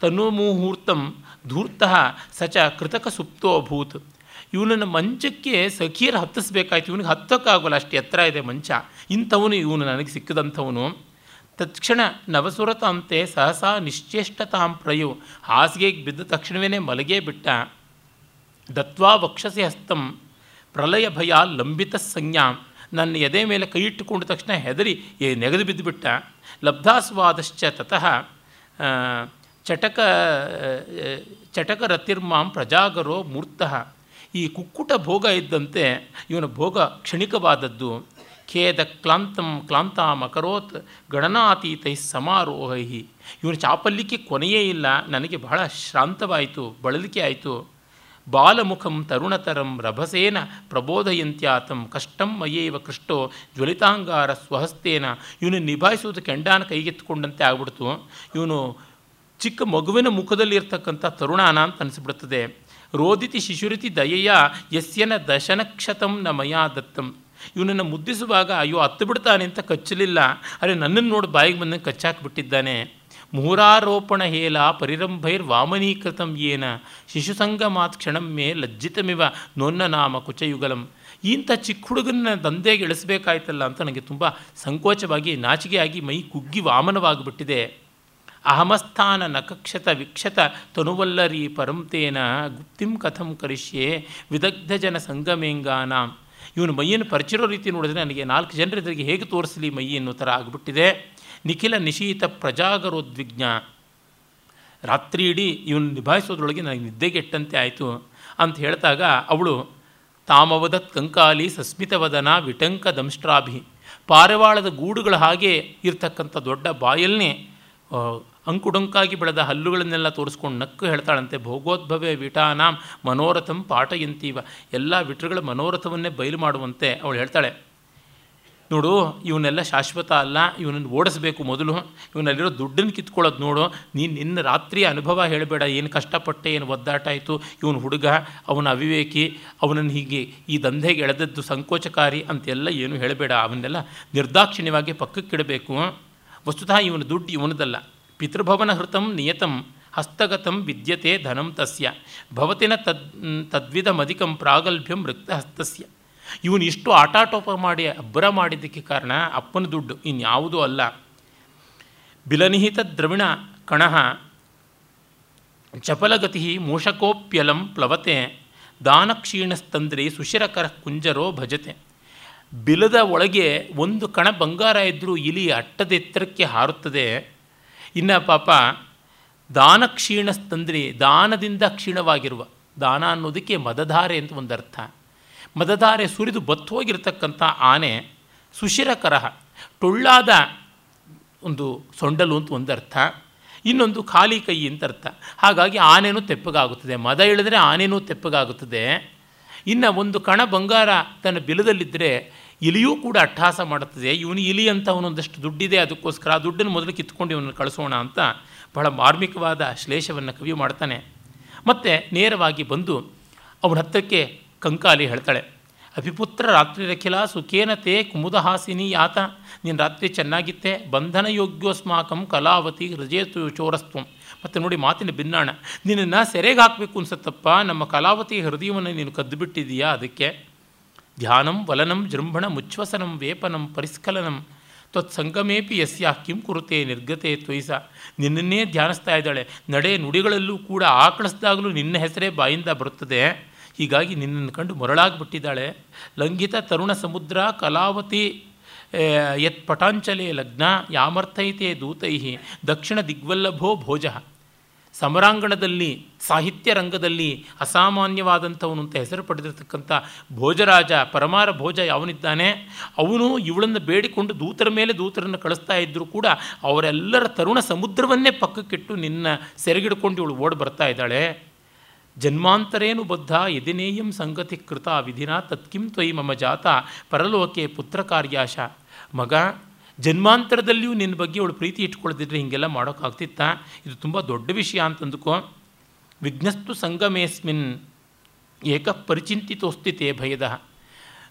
ತನುಮುಹೂರ್ತಂ ಧೂರ್ತಃ ಸಚ ಕೃತಕ ಸುಪ್ತೋ ಅಭೂತ್ ಇವನನ್ನು ಮಂಚಕ್ಕೆ ಸಖೀರ ಹತ್ತಿಸ್ಬೇಕಾಯ್ತು. ಇವನಿಗೆ ಹತ್ತಕ್ಕಾಗೋಲ್ಲ ಅಷ್ಟು, ಎತ್ತರ ಇದೆ ಮಂಚ. ಇಂಥವನು ಇವನು, ನನಗೆ ಸಿಕ್ಕಿದಂಥವನು. ತತ್ಕ್ಷಣ ನವಸುರತಾಂತೆ ಸಹಸಾ ನಿಶ್ಚೇಷ್ಟತಾಂ ಪ್ರಯು. ಹಾಸಿಗೆಗೆ ಬಿದ್ದ ತಕ್ಷಣವೇ ಮಲಗೇ ಬಿಟ್ಟ. ದತ್ವಾ ವಕ್ಷಸಿ ಹಸ್ತಂ ಪ್ರಲಯ ಭಯ ಲಂಬಿತ ಸಂಜ್ಞಾ. ನನ್ನ ಎದೆ ಮೇಲೆ ಕೈ ಇಟ್ಟುಕೊಂಡ ತಕ್ಷಣ ಹೆದರಿ ಏ ನೆಗೆದು ಬಿದ್ದುಬಿಟ್ಟ. ಲಬ್ಧಾಸ್ವಾದಶ್ಚ ತತಃ ಚಟಕ ಚಟಕ ರತಿರ್ಮಾಂ ಪ್ರಜಾಗರೋ ಮೂರ್ತಃ. ಈ ಕುಕ್ಕುಟ ಭೋಗ ಇದ್ದಂತೆ ಇವನ ಭೋಗ ಕ್ಷಣಿಕವಾದದ್ದು. ಖೇದ ಕ್ಲಾಂತಂ ಕ್ಲಾಂತಾಂ ಅಕರೋತ್ ಗಣನಾತೀತೈ ಸಮಾರೋಹೈ ಇವನ ಚಾಪಲ್ಲಿಕ್ಕೆ ಕೊನೆಯೇ ಇಲ್ಲ, ನನಗೆ ಬಹಳ ಶ್ರಾಂತವಾಯಿತು, ಬಳಲಿಕೆ ಆಯಿತು. ಬಾಲಮುಖಂ ತರುಣತರಂ ರಭಸೇನ ಪ್ರಬೋಧಯಂತ್ಯಾತಂ ಕಷ್ಟಂ ಮಯೇವ ಕೃಷ್ಟೋ ಜ್ವಲಿತಾಂಗಾರ ಸ್ವಹಸ್ತೇನ. ಇವನು ನಿಭಾಯಿಸುವುದು ಕೆಂಡಾನ ಕೈಗೆತ್ತಿಕೊಂಡಂತೆ ಆಗ್ಬಿಡ್ತು. ಇವನು ಚಿಕ್ಕ ಮಗುವಿನ ಮುಖದಲ್ಲಿ ಇರ್ತಕ್ಕಂಥ ತರುಣಾನ ಅಂತ ಅನಿಸ್ಬಿಡ್ತದೆ. ರೋದಿತಿ ಶಿಶುರಿತಿ ದಯೆಯ ಯಸ್ಯನ ದಶನಕ್ಷತಂ ನ ಮಯಾ ದತ್ತಂ. ಇವನನ್ನು ಮುದ್ದಿಸುವಾಗ ಅಯ್ಯೋ ಹತ್ತು ಬಿಡ್ತಾನೆ ಅಂತ ಕಚ್ಚಲಿಲ್ಲ. ಅರೆ ನನ್ನನ್ನು ನೋಡಿ ಬಾಯಿಗೆ ಬಂದಂಗೆ ಕಚ್ಚಾಕ್ಬಿಟ್ಟಿದ್ದಾನೆ ಮುಹುರಾರೋಪಣ ಹೇಲ ಏನ? ಶಿಶುಸಂಗಮಾತ್ ಕ್ಷಣಂ ಮೇ ಲಜ್ಜಿತಮಿವ ನೊನ್ನ ನಾಮ ಕುಚಯುಗಲಂ. ಇಂಥ ಚಿಕ್ಕ ಹುಡುಗನ ದಂಧೆಗೆ ಇಳಿಸ್ಬೇಕಾಯ್ತಲ್ಲ ಅಂತ ನನಗೆ ತುಂಬ ಸಂಕೋಚವಾಗಿ, ನಾಚಿಕೆಯಾಗಿ ಮೈ ಕುಗ್ಗಿ ವಾಮನವಾಗಿಬಿಟ್ಟಿದೆ. ಅಹಮಸ್ಥಾನ ನಕಕ್ಷತ ವಿಕ್ಷತ ತನುವಲ್ಲರಿ ಪರಂತೇನ ಗುಪ್ತಿಂ ಕಥಂ ಕರಿಷ್ಯೆ ವಿದಗ್ಧ ಜನ ಸಂಗಮೇಂಗಾನ. ಇವನು ಮೈಯನ್ನು ಪರಿಚಿರೋ ರೀತಿ ನೋಡಿದ್ರೆ ನನಗೆ ನಾಲ್ಕು ಜನರಿಗೆ ಹೇಗೆ ತೋರಿಸಲಿ ಮೈ ಅನ್ನೋ ಥರ ಆಗಿಬಿಟ್ಟಿದೆ. ನಿಖಿಲ ನಿಶೀತ ಪ್ರಜಾಗರೋದ್ವಿಗ್ನ. ರಾತ್ರಿ ಇಡೀ ಇವನು ನಿಭಾಯಿಸೋದ್ರೊಳಗೆ ನನಗೆ ನಿದ್ದೆಗೆಟ್ಟಂತೆ ಆಯಿತು ಅಂತ ಹೇಳಿದಾಗ ಅವಳು, ತಾಮವದತ್ ಕಂಕಾಲಿ ಸಸ್ಮಿತವದನ ವಿಟಂಕ ದಂಷ್ಟ್ರಾಭಿ. ಪಾರಿವಾಳದ ಗೂಡುಗಳ ಹಾಗೆ ಇರ್ತಕ್ಕಂಥ ದೊಡ್ಡ ಬಾಯಲ್ನೇ ಅಂಕುಡೊಂಕಾಗಿ ಬೆಳೆದ ಹಲ್ಲುಗಳನ್ನೆಲ್ಲ ತೋರಿಸ್ಕೊಂಡು ನಕ್ಕು ಹೇಳ್ತಾಳಂತೆ, ಭೋಗೋದ್ಭವೇ ವಿಟಾನಾಂ ಮನೋರಥಂ ಪಾಠಯಂತೀವ ಎಲ್ಲ ವಿಟ್ರುಗಳ ಮನೋರಥವನ್ನೇ ಬಯಲು ಮಾಡುವಂತೆ. ಅವಳು ಹೇಳ್ತಾಳೆ ನೋಡು ಇವನ್ನೆಲ್ಲ ಶಾಶ್ವತ ಅಲ್ಲ ಇವನನ್ನು ಓಡಿಸ್ಬೇಕು ಮೊದಲು. ಇವನಲ್ಲಿರೋ ದುಡ್ಡನ್ನು ಕಿತ್ಕೊಳ್ಳೋದು ನೋಡು. ನೀನು ನಿನ್ನ ರಾತ್ರಿ ಅನುಭವ ಹೇಳಬೇಡ, ಏನು ಕಷ್ಟಪಟ್ಟೆ, ಏನು ಒದ್ದಾಟ ಆಯಿತು. ಇವನು ಹುಡುಗ, ಅವನ ಅವಿವೇಕಿ ಅವನನ್ನು ಹೀಗೆ ಈ ದಂಧೆಗೆ ಎಳೆದದ್ದು ಸಂಕೋಚಕಾರಿ ಅಂತೆಲ್ಲ ಏನು ಹೇಳಬೇಡ. ಅವನ್ನೆಲ್ಲ ನಿರ್ದಾಕ್ಷಿಣ್ಯವಾಗಿ ಪಕ್ಕಕ್ಕಿಡಬೇಕು ವಸ್ತುತಃ ಇವನ ದುಡ್ಡು ಇವನದಲ್ಲ. ಪಿತೃಭವನ ಹೃತಂ ನಿಯತಂ, ಹಸ್ತಗತಂ ವಿದ್ಯತೆ ಧನಂ ತಸ್ಯ. ಭವತಿನ ತದ್ ತದ್ವಿಧಮಧಿಕಂ ಪ್ರಾಗಲ್ಭ್ಯಂ ಹಸ್ತಸ್ಯ ಇವನು ಇಷ್ಟು ಆಟಾಟೋಪ ಮಾಡಿ, ಅಬ್ಬರ ಮಾಡಿದ್ದಕ್ಕೆ ಕಾರಣ ಅಪ್ಪನ ದುಡ್ಡು, ಇನ್ಯಾವುದೂ ಅಲ್ಲ. ಬಿಲನಿಹಿತ ದ್ರವಿಣ ಕಣಃ, ಚಪಲಗತಿ ಮೂಷಕೋಪ್ಯಲಂ ಪ್ಲವತೆ, ದಾನಕ್ಷೀಣಸ್ತಂದ್ರಿ ಸುಶಿರಕರ ಕುಂಜರೋ ಭಜತೆ. ಬಿಲದ ಒಳಗೆ ಒಂದು ಕಣ ಬಂಗಾರ ಇದ್ದರೂ ಇಲಿ ಅಟ್ಟದ ಎತ್ತರಕ್ಕೆ ಹಾರುತ್ತದೆ. ಇನ್ನು ಪಾಪ ದಾನ ಕ್ಷೀಣಸ್ತಂದ್ರಿ ದಾನದಿಂದ ಕ್ಷೀಣವಾಗಿರುವ, ದಾನ ಅನ್ನೋದಕ್ಕೆ ಮದಧಾರೆ ಅಂತ ಒಂದು ಅರ್ಥ ಮದಧಾರೆ ಸುರಿದು ಬತ್ತು ಹೋಗಿರ್ತಕ್ಕಂಥ ಆನೆ ಸುಶಿರಕರಹ ಟೊಳ್ಳಾದ ಒಂದು ಸೊಂಡಲು ಅಂತ ಒಂದು ಅರ್ಥ ಇನ್ನೊಂದು ಖಾಲಿ ಕೈ ಅಂತ ಅರ್ಥ. ಹಾಗಾಗಿ ಆನೆನೂ ತೆಪ್ಪಗಾಗುತ್ತದೆ. ಮದ ಇಳಿದ್ರೆ ಆನೆನೂ ತೆಪ್ಪಗಾಗುತ್ತದೆ. ಇನ್ನು ಒಂದು ಕಣ ಬಂಗಾರ ತನ್ನ ಬಿಲದಲ್ಲಿದ್ದರೆ ಇಲಿಯೂ ಕೂಡ ಅಟ್ಟಹಾಸ ಮಾಡುತ್ತದೆ. ಇವನು ಇಲಿ ಅಂತ ಅವನೊಂದಷ್ಟು ದುಡ್ಡಿದೆ, ಅದಕ್ಕೋಸ್ಕರ ಆ ದುಡ್ಡನ್ನು ಮೊದಲು ಕಿತ್ಕೊಂಡು ಇವನನ್ನು ಕಳಿಸೋಣ ಅಂತ ಬಹಳ ಮಾರ್ಮಿಕವಾದ ಶ್ಲೇಷವನ್ನು ಕವಿ ಮಾಡ್ತಾನೆ. ಮತ್ತು ನೇರವಾಗಿ ಬಂದು ಅವನ ಹತ್ತಕ್ಕೆ ಕಂಕಾಲಿ ಹೇಳ್ತಾಳೆ, ಅಭಿಪುತ್ರ ರಾತ್ರಿ ರಖಿಲ ಸುಖೇನತೆ ಕುಮುದಹಾಸಿನಿ ಆತ ನೀನು ರಾತ್ರಿ ಚೆನ್ನಾಗಿತ್ತೆ, ಬಂಧನ ಯೋಗ್ಯೋಸ್ಮಾಕಂ ಕಲಾವತಿ ಹೃದಯತು ಚೋರಸ್ತು ಮತ್ತು ನೋಡಿ ಮಾತಿನ ಭಿನ್ನಾಣ ನಿನ್ನನ್ನು ಸೆರೆಗೆ ಹಾಕಬೇಕು ಅನ್ಸತ್ತಪ್ಪ, ನಮ್ಮ ಕಲಾವತಿ ಹೃದಯವನ್ನು ನೀನು ಕದ್ದು ಬಿಟ್ಟಿದೀಯಾ ಅದಕ್ಕೆ? ಧ್ಯಾನಂ ವಲನಂ ಜೃಂಭಣ ಮುಚ್ಛ್ವಸನಂ ವೇಪನಂ ಪರಿಸ್ಖಲನಂ ತ್ವತ್ಸಂಗಮೇಪಿ ಯಸ್ಯ ಕಿಂ ಕುರುತೆ ನಿರ್ಗತೆ ತ್ವಯಿಸ. ನಿನ್ನನ್ನೇ ಧ್ಯಾನಿಸ್ತಾ ಇದ್ದಾಳೆ, ನಡೆ ನುಡಿಗಳಲ್ಲೂ ಕೂಡ ಆಕಳಿಸಿದಾಗಲೂ ನಿನ್ನ ಹೆಸರೇ ಬಾಯಿಂದ ಬರುತ್ತದೆ. ಹೀಗಾಗಿ ನಿನ್ನನ್ನು ಕಂಡು ಮರಳಾಗಿಬಿಟ್ಟಿದ್ದಾಳೆ. ಲಂಘಿತ ತರುಣ ಸಮುದ್ರ ಕಲಾವತಿ ಯತ್ ಪಟಾಂಚಲೆ ಲಗ್ನ, ಯಾಮರ್ಥೈತೆ ದೂತೈಹಿ, ದಕ್ಷಿಣ ದಿಗ್ವಲ್ಲಭೋ ಭೋಜ. ಸಮರಾಂಗಣದಲ್ಲಿ, ಸಾಹಿತ್ಯ ರಂಗದಲ್ಲಿ ಅಸಾಮಾನ್ಯವಾದಂಥವನು ಅಂತ ಹೆಸರು ಪಡೆದಿರತಕ್ಕಂಥ ಭೋಜರಾಜ, ಪರಮಾರ ಭೋಜ ಯಾವನಿದ್ದಾನೆ? ಅವನು ಇವಳನ್ನು ಬೇಡಿಕೊಂಡು ದೂತರ ಮೇಲೆ ದೂತರನ್ನು ಕಳಿಸ್ತಾ ಇದ್ದರೂ ಕೂಡ ಅವರೆಲ್ಲರ ತರುಣ ಸಮುದ್ರವನ್ನೇ ಪಕ್ಕಕ್ಕಿಟ್ಟು ನಿನ್ನ ಸೆರೆಗಿಡ್ಕೊಂಡು ಇವಳು ಓಡಿ ಬರ್ತಾ ಇದ್ದಾಳೆ. ಜನ್ಮಾಂತರೇನು ಬದ್ಧ ಯದಿನೇಯಂ ಸಂಗತಿ ಕೃತ ವಿಧಿನ ತತ್ಕಿಂ ತ್ವಯಿ ಮಮ ಜಾತ ಪರಲೋಕೆ ಪುತ್ರ ಕಾರ್ಯಾಶ. ಮಗ, ಜನ್ಮಾಂತರದಲ್ಲಿಯೂ ನಿನ್ನ ಬಗ್ಗೆ ಅವಳು ಪ್ರೀತಿ ಇಟ್ಕೊಳ್ದಿದ್ರೆ ಹೀಗೆಲ್ಲ ಮಾಡೋಕ್ಕಾಗ್ತಿತ್ತ? ಇದು ತುಂಬ ದೊಡ್ಡ ವಿಷಯ ಅಂತಂದುಕೋ. ವಿಘ್ನಸ್ತು ಸಂಗಮೇಸ್ಮಿನ್ ಏಕ ಪರಿಚಿಂತಿತೋಸ್ತಿತೆ ಭಯದ.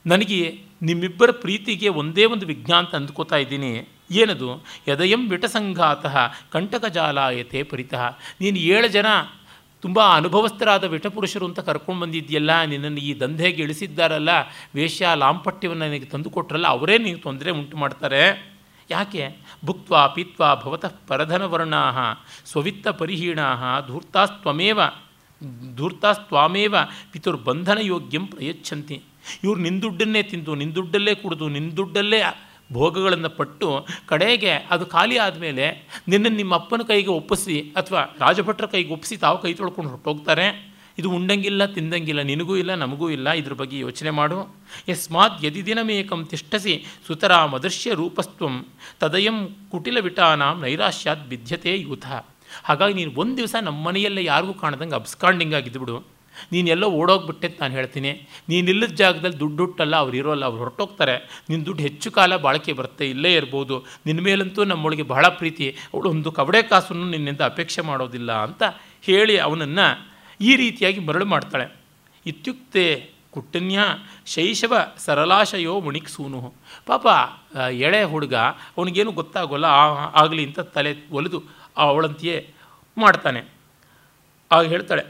ನನಗೆ ನಿಮ್ಮಿಬ್ಬರ ಪ್ರೀತಿಗೆ ಒಂದೇ ಒಂದು ವಿಘ್ನ ಅಂತ ಅಂದ್ಕೋತಾ ಇದ್ದೀನಿ. ಏನದು? ಯದಯಂ ವಿಟಸಂಘಾತಃ ಕಂಟಕಜಾಲಾಯತೆ ಪರಿತಃ. ನೀನು ಏಳು ಜನ ತುಂಬ ಅನುಭವಸ್ಥರಾದ ವಿಠಪುರುಷರು ಅಂತ ಕರ್ಕೊಂಡು ಬಂದಿದ್ಯಲ್ಲ, ನಿನ್ನನ್ನು ಈ ದಂಧೆಗೆ ಇಳಿಸಿದ್ದಾರಲ್ಲ ವೇಷ ಲಾಂಪಟ್ಯವನ್ನು ನನಗೆ ತಂದು ಕೊಟ್ರಲ್ಲ, ಅವರೇ ನೀವು ತೊಂದರೆ ಉಂಟು ಮಾಡ್ತಾರೆ. ಯಾಕೆ? ಭುಕ್ವಾ ಪೀತ್ವಾ ಭವತಃ ಪರಧನವರ್ಣಾ ಸ್ವವಿತ್ತ ಪರಿಹೀಣಾ ಧೂರ್ತಾಸ್ತ್ವಮೇವ, ಧೂರ್ತಾಸ್ತ್ವಾಮೇವ ಪಿತುರ್ಬಂಧನ ಯೋಗ್ಯಂ ಪ್ರಯಚ್ಛಂತಿ. ಇವ್ರು ನಿನ್ನ ದುಡ್ಡನ್ನೇ ತಿಂದು ನಿನ್ನ ದುಡ್ಡಲ್ಲೇ ಕುಡಿದು ನಿನ್ನ ದುಡ್ಡಲ್ಲೇ ಭೋಗಗಳನ್ನು ಪಟ್ಟು ಕಡೆಗೆ ಅದು ಖಾಲಿ ಆದಮೇಲೆ ನಿನ್ನ ನಿಮ್ಮ ಅಪ್ಪನ ಕೈಗೆ ಒಪ್ಪಿಸಿ ಅಥವಾ ರಾಜಭಟ್ರ ಕೈಗೆ ಒಪ್ಪಿಸಿ ತಾವು ಕೈ ತೊಳ್ಕೊಂಡು ಹೊರಟೋಗ್ತಾರೆ. ಇದು ಉಂಡಂಗಿಲ್ಲ, ತಿಂದಂಗಿಲ್ಲ, ನಿನಗೂ ಇಲ್ಲ, ನಮಗೂ ಇಲ್ಲ, ಇದ್ರ ಬಗ್ಗೆ ಯೋಚನೆ ಮಾಡು. ಯಸ್ಮಾತ್ ಯದಿ ದಿನಮೇಕಂ ತಿಷ್ಟಸಿ ಸುತರಾ ಮದರ್ಶ್ಯ ರೂಪಸ್ತ್ವಂ ತದಯಂ ಕುಟಿಲ ವಿಟಾನಾಂ ನೈರಾಶ್ಯಾತ್ ಬಿದ್ಯತೆ ಯೂಥ. ಹಾಗಾಗಿ ನೀನು ಒಂದು ದಿವಸ ನಮ್ಮ ಮನೆಯಲ್ಲೇ ಯಾರಿಗೂ ಕಾಣ್ದಂಗೆ ಅಬ್ಸ್ಕಾಂಡಿಂಗ್ ಆಗಿದ್ದುಬಿಡು ಎಲ್ಲೋ ಓಡೋಗ್ಬಿಟ್ಟೆ ನಾನು ಹೇಳ್ತೀನಿ. ನೀನಿಲ್ಲದ ಜಾಗದಲ್ಲಿ ದುಡ್ಡು ಹುಟ್ಟಲ್ಲ ಅವ್ರು ಇರೋಲ್ಲ, ಅವ್ರು ಹೊರಟೋಗ್ತಾರೆ. ನಿನ್ನ ದುಡ್ಡು ಹೆಚ್ಚು ಕಾಲ ಬಾಳಿಕೆ ಬರುತ್ತೆ, ಇಲ್ಲೇ ಇರ್ಬೋದು. ನಿನ್ನ ಮೇಲಂತೂ ನಮ್ಮೊಳಗೆ ಬಹಳ ಪ್ರೀತಿ. ಅವಳು ಒಂದು ಕವಡೆ ಕಾಸನ್ನು ನಿನ್ನಿಂದ ಅಪೇಕ್ಷೆ ಮಾಡೋದಿಲ್ಲ ಅಂತ ಹೇಳಿ ಅವನನ್ನು ಈ ರೀತಿಯಾಗಿ ಮರಳು ಮಾಡ್ತಾಳೆ. ಇತ್ಯುಕ್ತೆ ಕುಟ್ಟನ್ಯ ಶೈಶವ ಸರಲಾಶಯೋ ಮುಣಿಕ್ಸೂನು. ಪಾಪ ಎಳೆ ಹುಡುಗ ಅವನಿಗೇನು ಗೊತ್ತಾಗೋಲ್ಲ ಆಗಲಿ ಅಂತ ತಲೆ ಒಲಿದು ಅವಳಂತೆಯೇ ಮಾಡ್ತಾನೆ. ಆಗ ಹೇಳ್ತಾಳೆ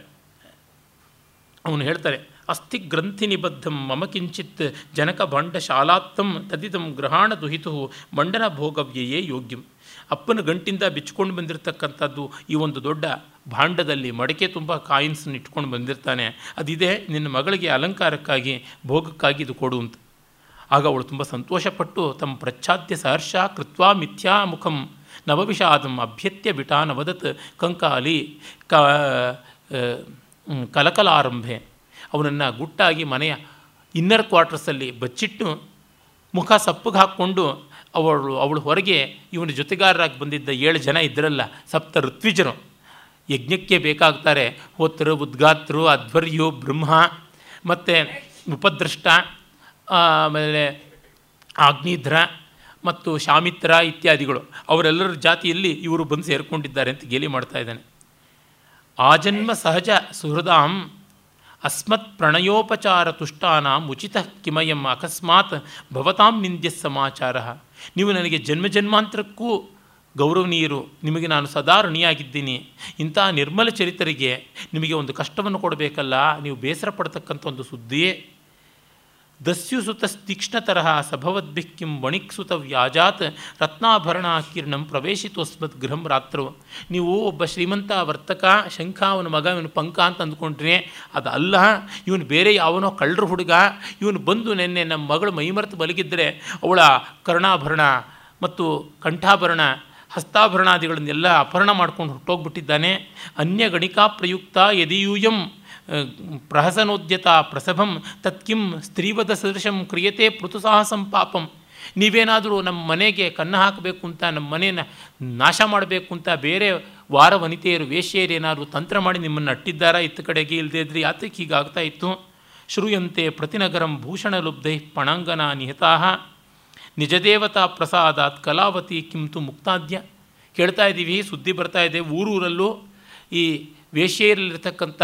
ಅವನು ಹೇಳ್ತಾರೆ ಅಸ್ಥಿ ಗ್ರಂಥಿ ನಿಬದ್ಧಂ ಮಮ ಕಿಂಚಿತ್ ಜನಕ ಬಂಡ ಶಾಲಾತ್ತಂ ತದಿತಂ ಗ್ರಹಾಣ ದುಹಿತು ಮಂಡನ ಭೋಗವ್ಯಯೇ ಯೋಗ್ಯಂ. ಅಪ್ಪನ ಗಂಟಿಂದ ಬಿಚ್ಕೊಂಡು ಬಂದಿರತಕ್ಕಂಥದ್ದು ಈ ಒಂದು ದೊಡ್ಡ ಭಾಂಡದಲ್ಲಿ ಮಡಕೆ ತುಂಬ ಕಾಯಿನ್ಸನ್ನು ಇಟ್ಕೊಂಡು ಬಂದಿರ್ತಾನೆ. ಅದಿದೆ, ನಿನ್ನ ಮಗಳಿಗೆ ಅಲಂಕಾರಕ್ಕಾಗಿ, ಭೋಗಕ್ಕಾಗಿ ಇದು ಕೊಡು ಅಂತ. ಆಗ ಅವಳು ತುಂಬ ಸಂತೋಷಪಟ್ಟು ತಮ್ಮ ಪ್ರಚ್ಛಾದ್ಯ ಸಹರ್ಷ ಕೃತ್ವಾ ಮಿಥ್ಯಾ ಮುಖಂ ನವವಿಷಾದಂ ಅಭ್ಯತ್ಯ ಬಿಟಾನವದತ್ ಕಂಕಾಲಿ ಕ ಆ, ಆರಂಭೆ. ಅವನನ್ನು ಗುಟ್ಟಾಗಿ ಮನೆಯ ಇನ್ನರ್ ಕ್ವಾರ್ಟರ್ಸಲ್ಲಿ ಬಚ್ಚಿಟ್ಟು ಮುಖ ಸಪ್ಪಗೆ ಹಾಕ್ಕೊಂಡು ಅವಳು ಅವಳು ಹೊರಗೆ ಇವನ ಜೊತೆಗಾರರಾಗಿ ಬಂದಿದ್ದ ಏಳು ಜನ ಇದ್ದರಲ್ಲ ಸಪ್ತ ಋತ್ವಿಜರು. ಯಜ್ಞಕ್ಕೆ ಬೇಕಾಗ್ತಾರೆ ಹೋತರು ಉದ್ಗಾತೃ ಅಧ್ವರ್ಯು ಬ್ರಹ್ಮ ಮತ್ತು ಉಪದೃಷ್ಟ ಆಮೇಲೆ ಆಗ್ನಿಧ್ರ ಮತ್ತು ಶಾಮಿತ್ರ ಇತ್ಯಾದಿಗಳು. ಅವರೆಲ್ಲರ ಜಾತಿಯಲ್ಲಿ ಇವರು ಬಂದು ಸೇರಿಕೊಂಡಿದ್ದಾರೆ ಅಂತ ಗೇಲಿ ಮಾಡ್ತಾ ಇದ್ದಾನೆ. ಆಜನ್ಮ ಸಹಜ ಸುಹೃದಾಂ ಅಸ್ಮತ್ ಪ್ರಣಯೋಪಚಾರ ತುಷ್ಟಾನಾಂ ಉಚಿತ ಕಿಮಯಂ ಅಕಸ್ಮಾತ್ ಭವತಾಂ ನಿಂದ್ಯ ಸಮಾಚಾರ. ನೀವು ನನಗೆ ಜನ್ಮ ಜನ್ಮಾಂತರಕ್ಕೂ ಗೌರವನೀಯರು, ನಿಮಗೆ ನಾನು ಸದಾ ಋಣಿಯಾಗಿದ್ದೀನಿ. ಇಂಥ ನಿರ್ಮಲ ಚರಿತರಿಗೆ ನಿಮಗೆ ಒಂದು ಕಷ್ಟವನ್ನು ಕೊಡಬೇಕಲ್ಲ, ನೀವು ಬೇಸರ ಪಡ್ತಕ್ಕಂಥ ಒಂದು ಸುದ್ದಿಯೇ ದಸ್ಯುಸುತಸ್ತೀಕ್ಷ್ಣತರಹ ಸಭವದ್ಭಿಃ ಸಭವದ್ಭಿಕ್ಕಿಂ ವಣಿಕ್ಸುತ ವ್ಯಾಜಾತ್ ರತ್ನಾಭರಣ ಕಿರಣಂ ಪ್ರವೇಶಿತೋಸ್ಮತ್ ಗೃಹಂ ರಾತ್ರು. ನೀವು ಒಬ್ಬ ಶ್ರೀಮಂತ ವರ್ತಕ ಶಂಖ ಅವನ ಮಗ, ಇವನು ಪಂಕ ಅಂತ ಅಂದ್ಕೊಂಡ್ರೆ ಅದು ಅಲ್ಲ ಇವನು ಬೇರೆ ಯಾವನೋ ಕಳ್ಳರು ಹುಡುಗ, ಇವನು ಬಂದು ನಿನ್ನೆ ನಮ್ಮ ಮಗಳು ಮೈಮರೆತು ಮಲಗಿದ್ದರೆ ಅವಳ ಕರ್ಣಾಭರಣ ಮತ್ತು ಕಂಠಾಭರಣ, ಹಸ್ತಾಭರಣಾದಿಗಳನ್ನೆಲ್ಲ ಅಪಹರಣ ಮಾಡ್ಕೊಂಡು ಹೊರಟೋಗ್ಬಿಟ್ಟಿದ್ದಾನೆ. ಅನ್ಯ ಗಣಿಕಾ ಪ್ರಯುಕ್ತ ಯದಿಯೂಯಂ ಪ್ರಹಸನೋದ್ಯತ ಪ್ರಸಭಂ ತತ್ಕಿಂ ಸ್ತ್ರೀವದ ಸದೃಶಂ ಕ್ರಿಯತೆ ಪೃಥುಸಾಹಸಂ ಪಾಪಂ. ನೀವೇನಾದರೂ ನಮ್ಮ ಮನೆಗೆ ಕನ್ನು ಹಾಕಬೇಕು ಅಂತ ನಮ್ಮ ಮನೆಯನ್ನು ನಾಶ ಮಾಡಬೇಕು ಅಂತ ಬೇರೆ ವಾರ ವನಿತೆಯರು ವೇಶ್ಯೆಯರೇನಾದ್ರು ತಂತ್ರ ಮಾಡಿ ನಿಮ್ಮನ್ನು ಅಟ್ಟಿದ್ದಾರಾ? ಇತ್ತ ಕಡೆಗೆ ಇಲ್ಲದೇ ಇದ್ರೆ ಯಾತಕ್ಕೆ ಹೀಗಾಗ್ತಾ ಇತ್ತು. ಶ್ರೂಯಂತೆ ಪ್ರತಿನಗರಂ ಭೂಷಣಲುಬ್ಧೈ ಪಣಾಂಗನ ನಿಹತಾ ನಿಜದೇವತಾ ಪ್ರಸಾದಾತ್ ಕಲಾವತಿ ಕಿಂತು ಮುಕ್ತಾದ್ಯ. ಕೇಳ್ತಾ ಇದ್ದೀವಿ ಸುದ್ದಿ ಬರ್ತಾ ಇದೆ ಊರೂರಲ್ಲೂ. ಈ ವೇಶ್ಯೆಯರಲ್ಲಿರ್ತಕ್ಕಂಥ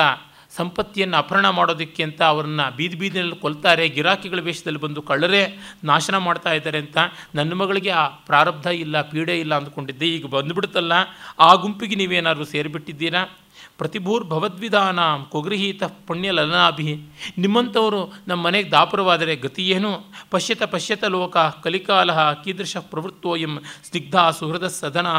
ಸಂಪತ್ತಿಯನ್ನು ಅಪಹರಣ ಮಾಡೋದಕ್ಕೆ ಅಂತ ಅವರನ್ನು ಬೀದಿ ಬೀದಿನಲ್ಲಿ ಕೊಲ್ತಾರೆ, ಗಿರಾಕಿಗಳ ವೇಷದಲ್ಲಿ ಬಂದು ಕಳ್ಳರೇ ನಾಶನ ಮಾಡ್ತಾ ಇದ್ದಾರೆ ಅಂತ ನನ್ನ ಮಗಳಿಗೆ ಆ ಪ್ರಾರಬ್ಧ ಇಲ್ಲ, ಪೀಡೆ ಇಲ್ಲ ಅಂದ್ಕೊಂಡಿದ್ದೆ. ಈಗ ಬಂದುಬಿಡುತ್ತಲ್ಲ, ಆ ಗುಂಪಿಗೆ ನೀವೇನಾದರೂ ಸೇರಿಬಿಟ್ಟಿದ್ದೀರಾ? ಪ್ರತಿಭೂರ್ ಭವದ್ವಿಧಾನ ಪುಣ್ಯಲಲನಾಭಿ. ನಿಮ್ಮಂಥವರು ನಮ್ಮ ಮನೆಗೆ ದಾಪುರವಾದರೆ ಗತಿ ಏನು? ಪಶ್ಯತ ಪಶ್ಯತ ಲೋಕ ಕಲಿಕಾಲ ಕೀದೃಶ ಪ್ರವೃತ್ತೋಯಂ ಸ್ನಿಗ್ಧ ಸುಹೃದ ಸದನಾ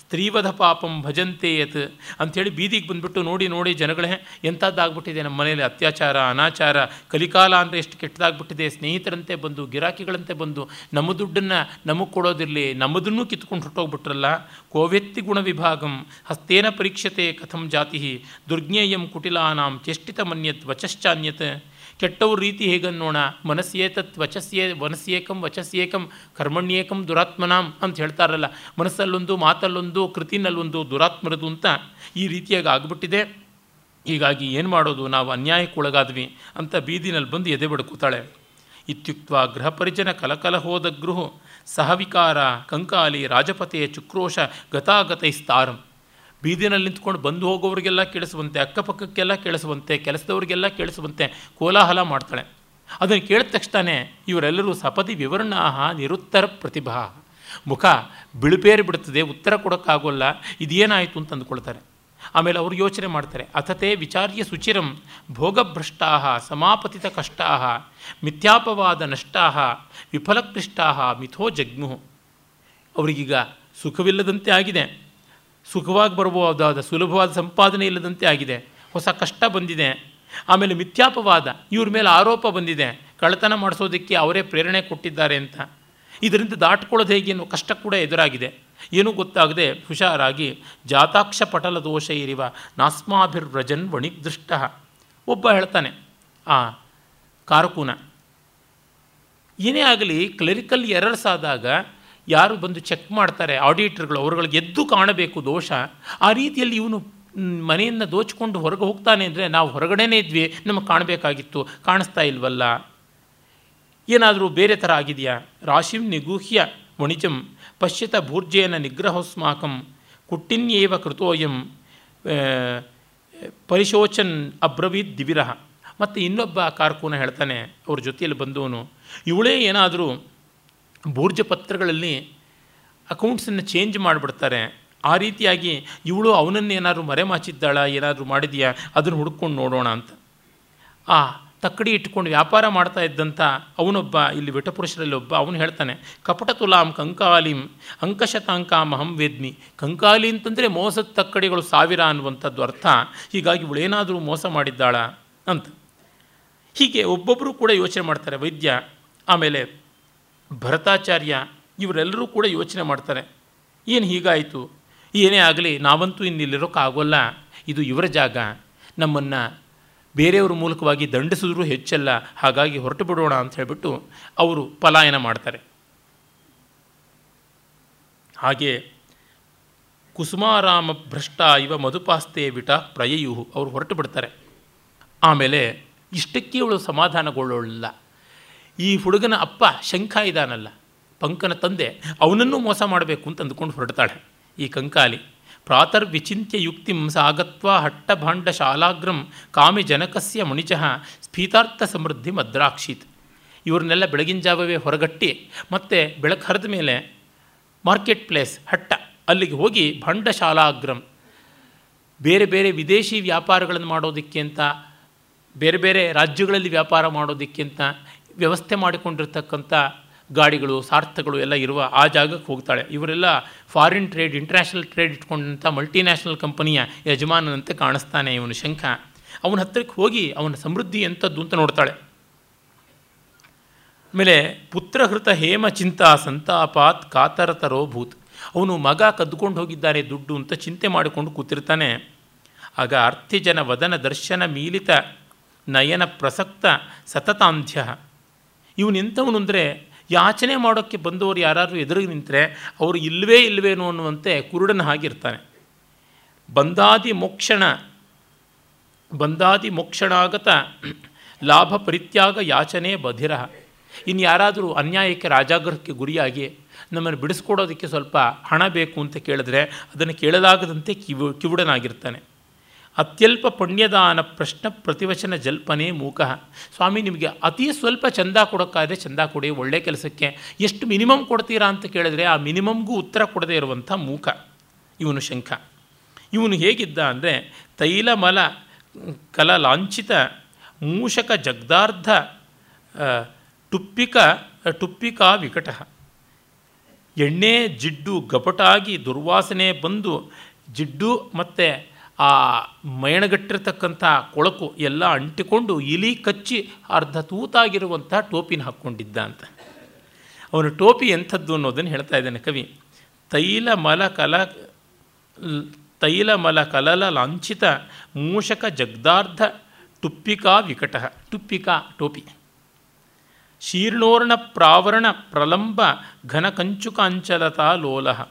ಸ್ತ್ರೀವಧ ಪಾಪಂ ಭಜಂತೆ ಯತ್ ಅಂಥೇಳಿ ಬೀದಿಗೆ ಬಂದುಬಿಟ್ಟು ನೋಡಿ ನೋಡಿ ಜನಗಳೇ, ಎಂಥದ್ದಾಗ್ಬಿಟ್ಟಿದೆ ನಮ್ಮ ಮನೆಯಲ್ಲಿ ಅತ್ಯಾಚಾರ, ಅನಾಚಾರ, ಕಲಿಕಾಲ ಅಂದರೆ ಎಷ್ಟು ಕೆಟ್ಟದಾಗ್ಬಿಟ್ಟಿದೆ. ಸ್ನೇಹಿತರಂತೆ ಬಂದು, ಗಿರಾಕಿಗಳಂತೆ ಬಂದು, ನಮ್ಮ ದುಡ್ಡನ್ನು ನಮಗೆ ಕೊಡೋದಿರಲಿ, ನಮ್ಮದನ್ನೂ ಕಿತ್ಕೊಂಡು ಹೊರಟೋಗ್ಬಿಟ್ರಲ್ಲ. ಕೋವೆತ್ತಿ ಗುಣ ವಿಭಾಗಂ ಹಸ್ತೇನ ಪರೀಕ್ಷತೆ ಕಥಂ ಜಾತಿ ದುರ್ಜ್ಞೇಯಂ ಕುಟಿಲಾನಾಂ ಚೇಷ್ಟಿತ ಮನ್ಯತ್ ವಚಶ್ಚಾನ್ಯತ್. ಕೆಟ್ಟವ್ರ ರೀತಿ ಹೇಗನ್ನೋಣ ಮನಸ್ಸೇತತ್ ವಚಸ್ಸೇ ಮನಸ್ಸೇಕಂ ವಚಸ್ಯೇಕಂ, ಕರ್ಮಣ್ಯೇಕಂ ದುರಾತ್ಮನಾಂ ಅಂತ ಹೇಳ್ತಾರಲ್ಲ. ಮನಸ್ಸಲ್ಲೊಂದು, ಮಾತಲ್ಲೊಂದು, ಕೃತಿನಲ್ಲೊಂದು ದುರಾತ್ಮರದು ಅಂತ ಈ ರೀತಿಯಾಗಿ ಆಗ್ಬಿಟ್ಟಿದೆ. ಹೀಗಾಗಿ ಏನು ಮಾಡೋದು? ನಾವು ಅನ್ಯಾಯಕ್ಕೊಳಗಾದ್ವಿ ಅಂತ ಬೀದಿನಲ್ಲಿ ಬಂದು ಎದೆ ಬಡ್ಕೋತಾಳೆ. ಇತ್ಯುಕ್ತ ಗೃಹಪರಿಜನ ಕಲಕಲಹೋದ ಗೃಹ ಸಹವಿಕಾರ ಕಂಕಾಲಿ ರಾಜಪತೆಯ ಚುಕ್ರೋಶ ಗತಾಗತೈಸ್ತಾರಂ ಬೀದಿನಲ್ಲಿ ನಿಂತ್ಕೊಂಡು ಬಂದು ಹೋಗೋರಿಗೆಲ್ಲ ಕೇಳಿಸುವಂತೆ, ಅಕ್ಕಪಕ್ಕಕ್ಕೆಲ್ಲ ಕೇಳಿಸುವಂತೆ, ಕೆಲಸದವ್ರಿಗೆಲ್ಲ ಕೇಳಿಸುವಂತೆ ಕೋಲಾಹಲ ಮಾಡ್ತಾಳೆ. ಅದನ್ನು ಕೇಳಿದ ತಕ್ಷಣ ಇವರೆಲ್ಲರೂ ಸಪದಿ ವಿವರಣಾಹ ನಿರುತ್ತರ ಪ್ರತಿಭಾ. ಮುಖ ಬಿಳುಪೇರಿ ಬಿಡುತ್ತದೆ, ಉತ್ತರ ಕೊಡೋಕ್ಕಾಗೋಲ್ಲ, ಇದೇನಾಯಿತು ಅಂತ ಅಂದ್ಕೊಳ್ತಾರೆ. ಆಮೇಲೆ ಅವರು ಯೋಚನೆ ಮಾಡ್ತಾರೆ, ಅಥತೆ ವಿಚಾರ್ಯ ಸುಚಿರಂ ಭೋಗಭ್ರಷ್ಟಾ ಸಮಾಪತಿತ ಕಷ್ಟಾ ಮಿಥ್ಯಾಪವಾದ ನಷ್ಟಾ ವಿಫಲಕ್ಲಿಷ್ಟಾ ಮಿಥೋ ಜಗ್ಮು ಅವರಿಗೀಗ ಸುಖವಿಲ್ಲದಂತೆ ಆಗಿದೆ. ಸುಖವಾಗಿ ಬರಬಹುದಾದ ಸುಲಭವಾದ ಸಂಪಾದನೆ ಇಲ್ಲದಂತೆ ಆಗಿದೆ. ಹೊಸ ಕಷ್ಟ ಬಂದಿದೆ. ಆಮೇಲೆ ಮಿಥ್ಯಾಪವಾದ, ಇವ್ರ ಮೇಲೆ ಆರೋಪ ಬಂದಿದೆ. ಕಳ್ಳತನ ಮಾಡಿಸೋದಕ್ಕೆ ಅವರೇ ಪ್ರೇರಣೆ ಕೊಟ್ಟಿದ್ದಾರೆ ಅಂತ. ಇದರಿಂದ ದಾಟ್ಕೊಳ್ಳೋದು ಹೇಗೆ ಅನ್ನೋ ಕಷ್ಟ ಕೂಡ ಎದುರಾಗಿದೆ. ಏನೂ ಗೊತ್ತಾಗದೆ ಹುಷಾರಾಗಿ, ಜಾತಾಕ್ಷ ಪಟಲ ದೋಷ ಇರಿವ, ನಾಸ್ಮಾಭಿರ್ವ್ರಜನ್ ವಣಿದೃಷ್ಟ ಒಬ್ಬ ಹೇಳ್ತಾನೆ, ಆ ಕಾರಕೂನ, ಏನೇ ಆಗಲಿ, ಕ್ಲರಿಕಲ್ ಎರರ್ಸ್ ಆದಾಗ ಯಾರು ಬಂದು ಚೆಕ್ ಮಾಡ್ತಾರೆ ಆಡಿಟರ್ಗಳು ಅವರುಗಳಿಗೆ ಎದ್ದು ಕಾಣಬೇಕು ದೋಷ. ಆ ರೀತಿಯಲ್ಲಿ ಇವನು ಮನೆಯನ್ನು ದೋಚಿಕೊಂಡು ಹೊರಗೆ ಹೋಗ್ತಾನೆ ಅಂದರೆ ನಾವು ಹೊರಗಡೆನೇ ಇದ್ವಿ, ನಮಗೆ ಕಾಣಬೇಕಾಗಿತ್ತು, ಕಾಣಿಸ್ತಾ ಇಲ್ವಲ್ಲ? ಏನಾದರೂ ಬೇರೆ ಥರ ಆಗಿದೆಯಾ? ರಾಶಿಂ ನಿಗೂಹ್ಯ ವಣಿಜಂ ಪಶ್ಯತ ಭೂರ್ಜೇನ ನಿಗ್ರಹೋಸ್ಮಾಕಂ ಕುಟ್ಟಿನ್ಯೇವ ಕೃತೋಯಂ ಪರಿಶೋಚನ್ ಅಬ್ರವೀದ್ ದಿವಿರಹ. ಮತ್ತು ಇನ್ನೊಬ್ಬ ಕಾರ್ಕೂನ ಹೇಳ್ತಾನೆ, ಅವ್ರ ಜೊತೆಯಲ್ಲಿ ಬಂದವನು. ಇವಳೇ ಏನಾದರೂ ಭೂರ್ಜ ಪತ್ರಗಳಲ್ಲಿ ಅಕೌಂಟ್ಸನ್ನು ಚೇಂಜ್ ಮಾಡಿಬಿಡ್ತಾರೆ. ಆ ರೀತಿಯಾಗಿ ಇವಳು ಅವನನ್ನೇನಾದ್ರು ಮರೆಮಾಚಿದ್ದಾಳ, ಏನಾದರೂ ಮಾಡಿದೆಯಾ, ಅದನ್ನು ಹುಡ್ಕೊಂಡು ನೋಡೋಣ ಅಂತ. ಆ ತಕ್ಕಡಿ ಇಟ್ಕೊಂಡು ವ್ಯಾಪಾರ ಮಾಡ್ತಾ ಇದ್ದಂಥ ಅವನೊಬ್ಬ, ಇಲ್ಲಿ ವಿಟಪುರುಷರಲ್ಲಿ ಒಬ್ಬ, ಅವನು ಹೇಳ್ತಾನೆ, ಕಪಟ ತುಲಾಂ ಕಂಕಾಲಿಂ ಅಂಕಶತಾಂಕಾಮಹಂ ವೇದ್ಮಿ. ಕಂಕಾಲಿ ಅಂತಂದರೆ ಮೋಸದ ತಕ್ಕಡಿಗಳು ಸಾವಿರ ಅನ್ನುವಂಥದ್ದು ಅರ್ಥ. ಹೀಗಾಗಿ ಇವಳೇನಾದರೂ ಮೋಸ ಮಾಡಿದ್ದಾಳ ಅಂತ. ಹೀಗೆ ಒಬ್ಬೊಬ್ಬರು ಕೂಡ ಯೋಚನೆ ಮಾಡ್ತಾರೆ, ವೈದ್ಯ, ಆಮೇಲೆ ಭರತಾಚಾರ್ಯ ಇವರೆಲ್ಲರೂ ಕೂಡ ಯೋಚನೆ ಮಾಡ್ತಾರೆ, ಏನು ಹೀಗಾಯಿತು? ಏನೇ ಆಗಲಿ, ನಾವಂತೂ ಇನ್ನಿಲ್ಲಿರೋಕ್ಕಾಗೋಲ್ಲ ಇದು ಇವರ ಜಾಗ. ನಮ್ಮನ್ನು ಬೇರೆಯವ್ರ ಮೂಲಕವಾಗಿ ದಂಡಿಸಿದ್ರೂ ಹೆಚ್ಚಲ್ಲ. ಹಾಗಾಗಿ ಹೊರಟು ಬಿಡೋಣ ಅಂತ ಹೇಳಿಬಿಟ್ಟು ಅವರು ಪಲಾಯನ ಮಾಡ್ತಾರೆ. ಹಾಗೆ ಕುಸುಮಾರಾಮ ಭ್ರಷ್ಟ ಇವ ಮಧುಪಾಸ್ತೆ ವಿಟ ಪ್ರಯಯುಹು ಅವರು ಹೊರಟು ಬಿಡ್ತಾರೆ. ಆಮೇಲೆ ಇಷ್ಟಕ್ಕೆ ಇವಳು ಸಮಾಧಾನಗೊಳ್ಳೋಲ್ಲ ಈ ಹುಡುಗನ ಅಪ್ಪ ಶಂಖ ಇದ್ದಾನಲ್ಲ ಪಂಕನ ತಂದೆ, ಅವನನ್ನು ಮೋಸ ಮಾಡಬೇಕು ಅಂತ ಅಂದುಕೊಂಡು ಹೊರಡ್ತಾಳೆ. ಈ ಕಂಕಾಲಿ ಪ್ರಾತರ್ವಿಚಿತ್ಯ ಯುಕ್ತಿಂ ಸಾಗತ್ವ ಹಟ್ಟಭಾಂಡ ಶಾಲಾಗ್ರಂ ಕಾಮಿ ಜನಕಸ್ಯ ಮುಣಿಚಃ ಸ್ಫೀತಾರ್ಥ ಸಮೃದ್ಧಿ ಮದ್ರಾಕ್ಷಿತ್. ಇವ್ರನ್ನೆಲ್ಲ ಬೆಳಗಿನ ಜಾವವೇ ಹೊರಗಟ್ಟಿ ಮತ್ತು ಬೆಳಕು ಹರಿದ ಮೇಲೆ ಮಾರ್ಕೆಟ್ ಪ್ಲೇಸ್ ಹಟ್ಟ, ಅಲ್ಲಿಗೆ ಹೋಗಿ ಭಂಡ ಶಾಲಾಗ್ರಂ. ಬೇರೆ ಬೇರೆ ವಿದೇಶಿ ವ್ಯಾಪಾರಗಳನ್ನು ಮಾಡೋದಕ್ಕೆ ಅಂತ ಬೇರೆ ಬೇರೆ ರಾಜ್ಯಗಳಲ್ಲಿ ವ್ಯಾಪಾರ ಮಾಡೋದಕ್ಕೆ ಅಂತ ವ್ಯವಸ್ಥೆ ಮಾಡಿಕೊಂಡಿರ್ತಕ್ಕಂಥ ಗಾಡಿಗಳು ಸಾರ್ಥಗಳು ಎಲ್ಲ ಇರುವ ಆ ಜಾಗಕ್ಕೆ ಹೋಗ್ತಾಳೆ. ಇವರೆಲ್ಲ ಫಾರಿನ್ ಟ್ರೇಡ್ ಇಂಟರ್ನ್ಯಾಷನಲ್ ಟ್ರೇಡ್ ಇಟ್ಕೊಂಡಂಥ ಮಲ್ಟಿನ್ಯಾಷನಲ್ ಕಂಪನಿಯ ಯಜಮಾನನಂತೆ ಕಾಣಿಸ್ತಾನೆ ಇವನು ಶಂಖ. ಅವನ ಹತ್ತಿರಕ್ಕೆ ಹೋಗಿ ಅವನ ಸಮೃದ್ಧಿ ಎಂಥದ್ದು ಅಂತ ನೋಡ್ತಾಳೆ. ಆಮೇಲೆ ಪುತ್ರಹೃತ ಹೇಮ ಚಿಂತಾ ಸಂತಾಪಾತ್ ಕಾತರತರೋ ಭೂತ್. ಅವನು ಮಗ ಕದ್ದುಕೊಂಡು ಹೋಗಿದ್ದಾರೆ ದುಡ್ಡು ಅಂತ ಚಿಂತೆ ಮಾಡಿಕೊಂಡು ಕೂತಿರ್ತಾನೆ. ಆಗ ಅರ್ಥಿಜನ ವದನ ದರ್ಶನ ಮೀಲಿತ ನಯನ ಪ್ರಸಕ್ತ ಸತತಾಂಧ್ಯ ಇವನು ಎಂಥವನು ಅಂದರೆ ಯಾಚನೆ ಮಾಡೋಕ್ಕೆ ಬಂದವರು ಯಾರಾದರೂ ಎದುರಿಗೆ ನಿಂತರೆ ಅವರು ಇಲ್ಲವೇ ಇಲ್ಲವೇನೋ ಅನ್ನುವಂತೆ ಕುರುಡನ ಹಾಗಿರ್ತಾನೆ. ಬಂದಾದಿ ಮೋಕ್ಷಣ, ಬಂದಾದಿ ಮೋಕ್ಷಣಾಗತ ಲಾಭ ಪರಿತ್ಯಾಗ ಯಾಚನೆ ಬಧಿರ. ಇನ್ನು ಯಾರಾದರೂ ಅನ್ಯಾಯಕ್ಕೆ ರಾಜಾಗ್ರಹಕ್ಕೆ ಗುರಿಯಾಗಿ ನಮ್ಮನ್ನು ಬಿಡಿಸ್ಕೊಡೋದಕ್ಕೆ ಸ್ವಲ್ಪ ಹಣ ಬೇಕು ಅಂತ ಕೇಳಿದ್ರೆ ಅದನ್ನು ಕೇಳಲಾಗದಂತೆ ಕಿವು ಕಿವುಡನಾಗಿರ್ತಾನೆ. ಅತ್ಯಲ್ಪ ಪುಣ್ಯದಾನ ಪ್ರಶ್ನ ಪ್ರತಿವಚನ ಜಲ್ಪನೆ ಮೂಕ. ಸ್ವಾಮಿ, ನಿಮಗೆ ಅತಿ ಸ್ವಲ್ಪ ಚಂದ ಕೊಡೋಕ್ಕಾದರೆ ಚಂದ ಕೊಡಿ, ಒಳ್ಳೆ ಕೆಲಸಕ್ಕೆ. ಎಷ್ಟು ಮಿನಿಮಮ್ ಕೊಡ್ತೀರಾ ಅಂತ ಕೇಳಿದ್ರೆ ಆ ಮಿನಿಮಮ್ಗೂ ಉತ್ತರ ಕೊಡದೇ ಇರುವಂಥ ಮೂಕ, ಇವನು ಶಂಖ. ಇವನು ಹೇಗಿದ್ದ ಅಂದರೆ ತೈಲಮಲ, ಕಲ ಲಾಂಛಿತ, ಮೂಷಕ ಜಗ್ದಾರ್ಧ ಟುಪ್ಪಿಕ, ಟುಪ್ಪಿಕಾ ವಿಕಟ. ಎಣ್ಣೆ, ಜಿಡ್ಡು ಗಪಟಾಗಿ ದುರ್ವಾಸನೆ ಬಂದು, ಜಿಡ್ಡು ಮತ್ತು ಆ ಮಯಣಗಟ್ಟಿರ್ತಕ್ಕಂಥ ಕೊಳಕು ಎಲ್ಲ ಅಂಟಿಕೊಂಡು ಇಲಿ ಕಚ್ಚಿ ಅರ್ಧ ತೂತಾಗಿರುವಂಥ ಟೋಪಿನ ಹಾಕ್ಕೊಂಡಿದ್ದ ಅಂತ. ಅವನ ಟೋಪಿ ಎಂಥದ್ದು ಅನ್ನೋದನ್ನು ಹೇಳ್ತಾ ಇದ್ದಾನೆ ಕವಿ. ತೈಲ ಮಲ ಕಲ, ತೈಲ ಮಲ ಕಲಲ ಲಾಂಛಿತ ಮೂಷಕ ಜಗ್ದಾರ್ಧ ಟುಪ್ಪಿಕಾ ವಿಕಟ ಟುಪ್ಪಿಕಾ ಟೋಪಿ. ಶೀರ್ಣೋರ್ಣ ಪ್ರಾವರಣ ಪ್ರಲಂಬ ಘನಕಂಚುಕಾಂಚಲತಾ ಲೋಲಹ.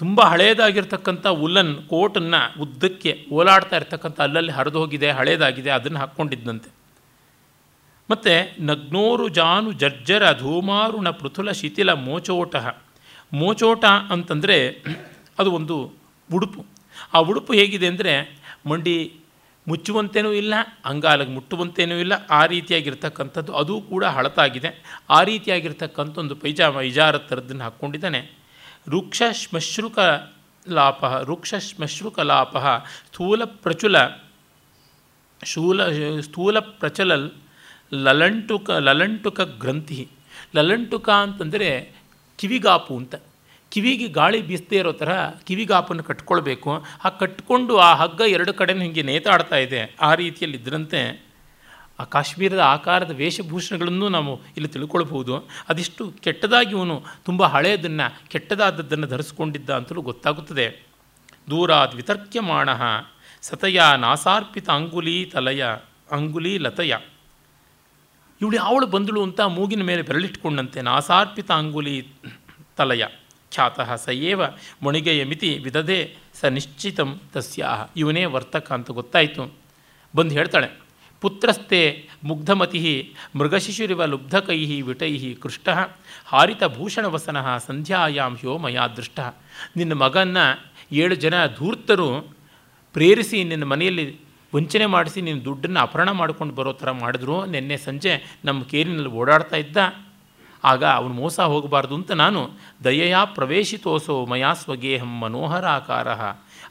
ತುಂಬ ಹಳೇದಾಗಿರ್ತಕ್ಕಂಥ ಉಲ್ಲನ್ ಕೋಟನ್ನು ಉದ್ದಕ್ಕೆ ಓಲಾಡ್ತಾ ಇರ್ತಕ್ಕಂಥ ಅಲ್ಲಲ್ಲಿ ಹರಿದು ಹೋಗಿದೆ, ಹಳೇದಾಗಿದೆ, ಅದನ್ನು ಹಾಕ್ಕೊಂಡಿದ್ದಂತೆ ಮತ್ತು ನಗ್ನೋರು ಜಾನು ಜರ್ಜರ ಧೂಮಾರುಣ ಪೃಥುಲ ಶಿಥಿಲ ಮೋಚೋಟ. ಮೋಚೋಟ ಅಂತಂದರೆ ಅದು ಒಂದು ಉಡುಪು. ಆ ಉಡುಪು ಹೇಗಿದೆ ಅಂದರೆ ಮಂಡಿ ಮುಚ್ಚುವಂತೇನೂ ಇಲ್ಲ, ಅಂಗಾಲಗೆ ಮುಟ್ಟುವಂತೇನೂ ಇಲ್ಲ, ಆ ರೀತಿಯಾಗಿರ್ತಕ್ಕಂಥದ್ದು, ಅದು ಕೂಡ ಹಳತಾಗಿದೆ. ಆ ರೀತಿಯಾಗಿರ್ತಕ್ಕಂಥ ಒಂದು ಪೈಜಾಮ ಇಜಾರ ಥರದ್ದನ್ನು ಹಾಕ್ಕೊಂಡಿದ್ದಾನೆ. ವೃಕ್ಷ ಶ್ಮಶ್ರುಕ ಲಾಪ ವೃಕ್ಷ ಶ್ಮಶ್ರುಕ ಲಾಪ ಸ್ಥೂಲ ಪ್ರಚುಲ ಶೂಲ ಸ್ಥೂಲ ಪ್ರಚಲ ಲಲಂಟುಕ ಲಲಂಟುಕ ಗ್ರಂಥಿ ಲಲಂಟುಕ ಅಂತಂದರೆ ಕಿವಿಗಾಪು ಅಂತ. ಕಿವಿಗೆ ಗಾಳಿ ಬೀಸದೇ ಇರೋ ಥರ ಕಿವಿಗಾಪನ್ನು ಕಟ್ಕೊಳ್ಬೇಕು. ಆ ಕಟ್ಕೊಂಡು ಆ ಹಗ್ಗ ಎರಡು ಕಡೆನೂ ಹಿಂಗೆ ನೇತಾಡ್ತಾ ಇದೆ. ಆ ರೀತಿಯಲ್ಲಿ ಇದ್ರಂತೆ ಆ ಕಾಶ್ಮೀರದ ಆಕಾರದ ವೇಷಭೂಷಣಗಳನ್ನು ನಾವು ಇಲ್ಲಿ ತಿಳ್ಕೊಳ್ಬೋದು ಅದಿಷ್ಟು ಕೆಟ್ಟದಾಗಿ ಇವನು ತುಂಬ ಹಳೆಯದನ್ನು, ಕೆಟ್ಟದಾದದ್ದನ್ನು ಧರಿಸ್ಕೊಂಡಿದ್ದ ಅಂತಲೂ ಗೊತ್ತಾಗುತ್ತದೆ. ದೂರಾದ್ ವಿತರ್ಕ್ಯಮಾಣ ಸತಯ ನಾಸಾರ್ಪಿತ ಅಂಗುಲಿ ತಲಯ, ಅಂಗುಲಿ ಲತಯ. ಇವಳು ಯಾವಳು ಬಂದಳು ಅಂತ ಮೂಗಿನ ಮೇಲೆ ಬೆರಳಿಟ್ಕೊಂಡಂತೆ, ನಾಸಾರ್ಪಿತ ಅಂಗುಲಿ ತಲಯ. ಖ್ಯಾತ ಸಯೇವ ಮೊಣಿಗೆಯ ಮಿತಿ ವಿದದೆ ಸ ನಿಶ್ಚಿತಂ ತಸ್ಯಾಹ. ಇವನೇ ವರ್ತಕ ಅಂತ ಗೊತ್ತಾಯಿತು. ಬಂದು ಹೇಳ್ತಾಳೆ ಪುತ್ರಸ್ತೆ ಮುಗ್ಧಮತಿ ಮೃಗಶಿಶುರಿವ ಲುಬ್ಧಕೈ ವಿಟೈ ಕೃಷ್ಟ ಹಾರಿತ ಭೂಷಣವಸನ ಸಂಧ್ಯಾಯಾಂ ಹ್ಯೋ ಮಯಾ ದೃಷ್ಟ. ನಿನ್ನ ಮಗನ್ನ ಏಳು ಜನ ಧೂರ್ತರು ಪ್ರೇರಿಸಿ ನಿನ್ನ ಮನೆಯಲ್ಲಿ ವಂಚನೆ ಮಾಡಿಸಿ ನಿನ್ನ ದುಡ್ಡನ್ನು ಅಪಹರಣ ಮಾಡ್ಕೊಂಡು ಬರೋ ಥರ ಮಾಡಿದ್ರು. ನಿನ್ನೆ ಸಂಜೆ ನಮ್ಮ ಕೇರಿನಲ್ಲಿ ಓಡಾಡ್ತಾ ಇದ್ದ. ಆಗ ಅವನು ಮೋಸ ಹೋಗಬಾರ್ದು ಅಂತ ನಾನು ದಯೆಯ ಪ್ರವೇಶಿತೋಸೋ ಮಯಾ ಸ್ವಗೇಹಂ ಮನೋಹರಾಕಾರ.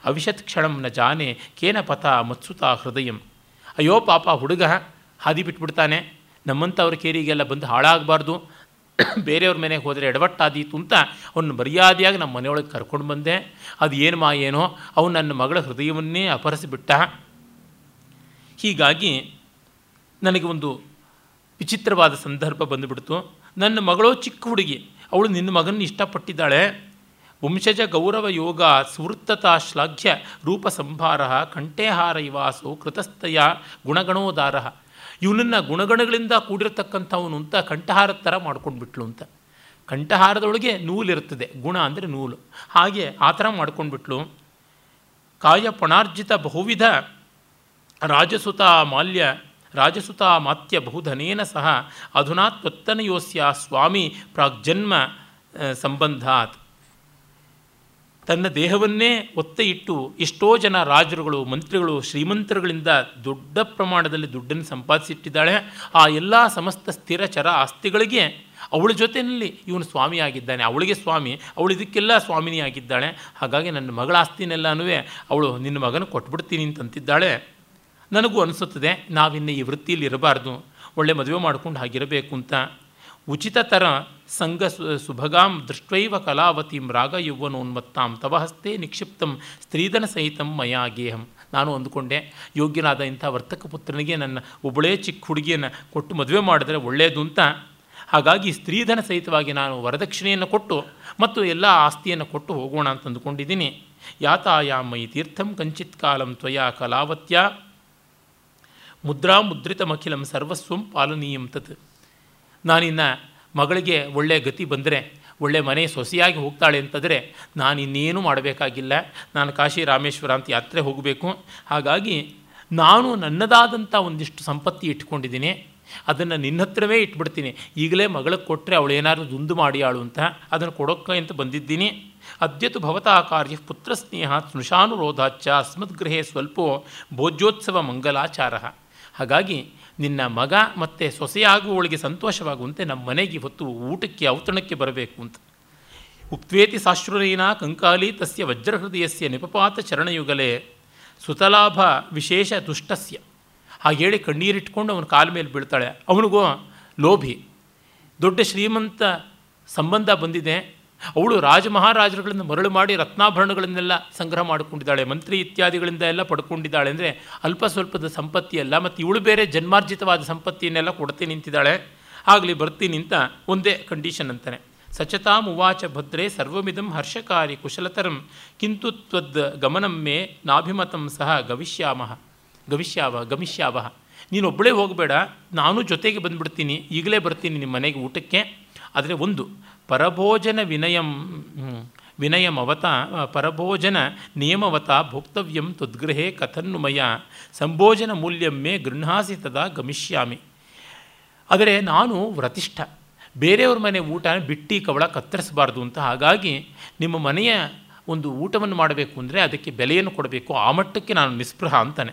ಅವಿಶತ್ ಕ್ಷಣಂ ನ ಜಾನೆ ಕೇನ ಪಥ ಮತ್ಸುತ ಹೃದಯಂ. ಅಯ್ಯೋ ಪಾಪ ಹುಡುಗ ಹಾದಿ ಬಿಟ್ಬಿಡ್ತಾನೆ. ನಮ್ಮಂಥವ್ರ ಕೇರಿಗೆಲ್ಲ ಬಂದು ಹಾಳಾಗಬಾರ್ದು. ಬೇರೆಯವ್ರ ಮನೆಗೆ ಹೋದರೆ ಎಡವಟ್ಟಾದೀತು ಅಂತ ಅವನು ಮರ್ಯಾದೆಯಾಗಿ ನಮ್ಮ ಮನೆಯೊಳಗೆ ಕರ್ಕೊಂಡು ಬಂದೆ. ಅದು ಏನು ಮಾ ಏನೋ, ಅವನು ನನ್ನ ಮಗಳ ಹೃದಯವನ್ನೇ ಅಪಹರಿಸಿಬಿಟ್ಟ. ಹೀಗಾಗಿ ನನಗೆ ಒಂದು ವಿಚಿತ್ರವಾದ ಸಂದರ್ಭ ಬಂದುಬಿಡ್ತು. ನನ್ನ ಮಗಳು ಚಿಕ್ಕ ಹುಡುಗಿ, ಅವಳು ನಿನ್ನ ಮಗನ ಇಷ್ಟಪಟ್ಟಿದ್ದಾಳೆ. ವಂಶಜ ಗೌರವ ಯೋಗ ಸುವೃತ್ತತಾ ಶ್ಲಾಘ್ಯ ರೂಪ ಸಂಭಾರ ಕಂಠೇಹಾರ ಇವಾಸು ಕೃತಸ್ಥಯ ಗುಣಗಣೋದಾರ. ಇವನನ್ನು ಗುಣಗಣಗಳಿಂದ ಕೂಡಿರತಕ್ಕಂಥವನು ಅಂತ ಕಂಠಹಾರದ ಥರ ಮಾಡ್ಕೊಂಡ್ಬಿಟ್ಲು ಅಂತ. ಕಂಠಹಾರದೊಳಗೆ ನೂಲಿರುತ್ತದೆ ಗುಣ ಅಂದರೆ ನೂಲು. ಹಾಗೆ ಆ ಥರ ಮಾಡ್ಕೊಂಡ್ಬಿಟ್ಲು ಕಾಯ ಪಣಾರ್ಜಿತ ಬಹುವಿಧ ರಾಜಸುತ ಮಾಲ್ಯ, ರಾಜಸುತ ಮಾತ್ಯ ಬಹುಧನೇನ ಸಹ ಅಧುನಾ ತ್ವತ್ತನಯೋಸ್ಯ ಸ್ವಾಮಿ ಪ್ರಾಗ್ಜನ್ಮ ಸಂಬಂಧಾತ್. ತನ್ನ ದೇಹವನ್ನೇ ಒತ್ತೆ ಇಟ್ಟು ಎಷ್ಟೋ ಜನ ರಾಜರುಗಳು, ಮಂತ್ರಿಗಳು, ಶ್ರೀಮಂತರುಗಳಿಂದ ದೊಡ್ಡ ಪ್ರಮಾಣದಲ್ಲಿ ದುಡ್ಡನ್ನು ಸಂಪಾದಿಸಿಟ್ಟಿದ್ದಾಳೆ. ಆ ಎಲ್ಲ ಸಮಸ್ತ ಸ್ಥಿರ ಚರ ಆಸ್ತಿಗಳಿಗೆ ಅವಳ ಜೊತೆಯಲ್ಲಿ ಇವನು ಸ್ವಾಮಿ ಆಗಿದ್ದಾನೆ ಅವಳಿಗೆ ಸ್ವಾಮಿ, ಅವಳು ಇದಕ್ಕೆಲ್ಲ ಸ್ವಾಮಿನಿ ಆಗಿದ್ದಾಳೆ ಹಾಗಾಗಿ ನನ್ನ ಮಗಳ ಆಸ್ತಿನೆಲ್ಲನೂ ಅವಳು ನಿನ್ನ ಮಗನ ಕೊಟ್ಬಿಡ್ತೀನಿ ಅಂತಂತಿದ್ದಾಳೆ. ನನಗೂ ಅನಿಸುತ್ತದೆ, ನಾವಿನ್ನು ಈ ವೃತ್ತಿಯಲ್ಲಿ ಇರಬಾರ್ದು ಒಳ್ಳೆ ಮದುವೆ ಮಾಡ್ಕೊಂಡು ಹಾಗಿರಬೇಕು ಅಂತ. ಉಚಿತ ಥರ ಸಂಘ ಸುಭಗಾಂ ದೃಷ್ಟೈವ ಕಲಾವತಿಂ ರಾಗ ಯೌವನೋನ್ಮತ್ತಾಂ ತವ ಹಸ್ತೆ ನಿಕ್ಷಿಪ್ತಂ ಸ್ತ್ರೀಧನ ಸಹಿತಂ ಮಯಾ ಗೇಹಂ. ನಾನು ಅಂದುಕೊಂಡೆ, ಯೋಗ್ಯನಾದ ಇಂಥ ವರ್ತಕ ಪುತ್ರನಿಗೆ ನನ್ನ ಒಬ್ಬಳೇ ಚಿಕ್ಕ ಹುಡುಗಿಯನ್ನು ಕೊಟ್ಟು ಮದುವೆ ಮಾಡಿದ್ರೆ ಒಳ್ಳೆಯದು ಅಂತ. ಹಾಗಾಗಿ ಸ್ತ್ರೀಧನ ಸಹಿತವಾಗಿ ನಾನು ವರದಕ್ಷಿಣೆಯನ್ನು ಕೊಟ್ಟು ಮತ್ತು ಎಲ್ಲ ಆಸ್ತಿಯನ್ನು ಕೊಟ್ಟು ಹೋಗೋಣ ಅಂತ ಅಂದುಕೊಂಡಿದ್ದೀನಿ. ಮೈ ತೀರ್ಥಂ ಕಂಚಿತ್ ಕಾಲಂ ತ್ವಯಾ ಕಲಾವತ್ಯ. ಮುದ್ರಾ ಮುದ್ರಿತಮಖಿಲಂ ಸರ್ವಸ್ವಂ ಪಾಲನೀಯಂ ತತ್. ನಾನಿನ್ನು ಮಗಳಿಗೆ ಒಳ್ಳೆಯ ಗತಿ ಬಂದರೆ, ಒಳ್ಳೆ ಮನೆ ಸೊಸೆಯಾಗಿ ಹೋಗ್ತಾಳೆ ಅಂತಂದರೆ, ನಾನು ಇನ್ನೇನು ಮಾಡಬೇಕಾಗಿಲ್ಲ. ನಾನು ಕಾಶಿ ರಾಮೇಶ್ವರ ಅಂತ ಯಾತ್ರೆ ಹೋಗಬೇಕು. ಹಾಗಾಗಿ ನಾನು ನನ್ನದಾದಂಥ ಒಂದಿಷ್ಟು ಸಂಪತ್ತಿ ಇಟ್ಕೊಂಡಿದ್ದೀನಿ. ಅದನ್ನು ನಿನ್ನ ಹತ್ರವೇ ಇಟ್ಬಿಡ್ತೀನಿ. ಈಗಲೇ ಮಗಳಿಗೆ ಕೊಟ್ಟರೆ ಅವಳು ಏನಾದರೂ ದುಂದು ಮಾಡಿಯಾಳು ಅಂತ ಅದನ್ನು ಕೊಡೋಕ್ಕೆ ಅಂತ ಬಂದಿದ್ದೀನಿ. ಅದ್ಯತು ಭವತಾ ಕಾರ್ಯ ಪುತ್ರ ಸ್ನೇಹ ಸ್ನುಷಾನುರೋಧಾಚ್ಚ ಅಸ್ಮದ್ಗೃಹೇ ಸ್ವಲ್ಪೋ ಭೋಜ್ಯೋತ್ಸವ ಮಂಗಲಾಚಾರ. ಹಾಗಾಗಿ ನಿನ್ನ ಮಗ ಮತ್ತು ಸೊಸೆಯಾಗುವವಳಿಗೆ ಸಂತೋಷವಾಗುವಂತೆ ನಮ್ಮ ಮನೆಗೆ ಹೊತ್ತು ಊಟಕ್ಕೆ, ಔತಣಕ್ಕೆ ಬರಬೇಕು ಅಂತ. ಉಪ್ವೇತಿ ಸಾಶ್ರುರೇನ ಕಂಕಾಲಿ ತಸ್ಯ ವಜ್ರಹೃದಯಸ್ಯ ನಿಪಪಾತ ಚರಣಯುಗಲೇ ಸುತಲಾಭ ವಿಶೇಷ ತುಷ್ಟಸ್ಯ ಹಾಗೆ ಹೇಳಿ ಕಣ್ಣೀರಿಟ್ಕೊಂಡು ಅವನ ಕಾಲ ಮೇಲೆ ಬೀಳ್ತಾಳೆ. ಅವನಿಗೂ, ಲೋಭಿ, ದೊಡ್ಡ ಶ್ರೀಮಂತ ಸಂಬಂಧ ಬಂದಿದೆ. ಅವಳು ರಾಜ ಮಹಾರಾಜರುಗಳನ್ನು ಮರಳು ಮಾಡಿ ರತ್ನಾಭರಣಗಳನ್ನೆಲ್ಲ ಸಂಗ್ರಹ ಮಾಡಿಕೊಂಡಿದ್ದಾಳೆ, ಮಂತ್ರಿ ಇತ್ಯಾದಿಗಳಿಂದ ಎಲ್ಲ ಪಡ್ಕೊಂಡಿದ್ದಾಳೆ ಅಂದರೆ ಅಲ್ಪ ಸ್ವಲ್ಪದ ಸಂಪತ್ತಿಯಲ್ಲ, ಮತ್ತು ಇವಳು ಬೇರೆ ಜನ್ಮಾರ್ಜಿತವಾದ ಸಂಪತ್ತಿಯನ್ನೆಲ್ಲ ಕೊಡ್ತಿ ನಿಂತಿದ್ದಾಳೆ. ಆಗಲಿ ಬರ್ತೀನಿ ಅಂತ ಒಂದೇ ಕಂಡೀಷನ್ ಅಂತಾನೆ. ಸಚತಾಂ ಮುವಾಚ ಭದ್ರೆ ಸರ್ವಮಿದಂ ಹರ್ಷಕಾರಿ ಕುಶಲತರಂ, ಕಿಂತು ತ್ವದ್ ಗಮನಂ ಮೇ ನಾಭಿಮತಂ ಸಹ ಗವಿಷ್ಯಾಮಹ ಗವಿಷ್ಯಾವ, ಗಮಿಷ್ಯಾವ. ನೀನೊಬ್ಬಳೇ ಹೋಗಬೇಡ, ನಾನು ಜೊತೆಗೆ ಬಂದುಬಿಡ್ತೀನಿ, ಈಗಲೇ ಬರ್ತೀನಿ ನಿಮ್ಮ ಮನೆಗೆ ಊಟಕ್ಕೆ. ಆದರೆ ಒಂದು ಪರಭೋಜನ ವಿನಯಂ ವಿನಯಮವತ ಪರಭೋಜನ ನಿಯಮವತ ಭೋಕ್ತವ್ಯಂ ತ್ವದ್ಗೃಹೇ ಕಥನ್ನು ಮಯ ಸಂಭೋಜನ ಮೂಲ್ಯಂ ಮೇ ಗೃಹಾಸಿ ತದಾ ಗಮಿಷ್ಯಾಮಿ. ಆದರೆ ನಾನು ವ್ರತಿಷ್ಠ. ಬೇರೆಯವ್ರ ಮನೆ ಊಟ ಬಿಟ್ಟಿ ಕವಳ ಕತ್ತರಿಸಬಾರ್ದು ಅಂತ ಹಾಗಾಗಿ ನಿಮ್ಮ ಮನೆಯ ಒಂದು ಊಟವನ್ನು ಮಾಡಬೇಕು ಅಂದರೆ ಅದಕ್ಕೆ ಬೆಲೆಯನ್ನು ಕೊಡಬೇಕು, ಆ ಮಟ್ಟಕ್ಕೆ ನಾನು ನಿಸ್ಪೃಹ ಅಂತಾನೆ.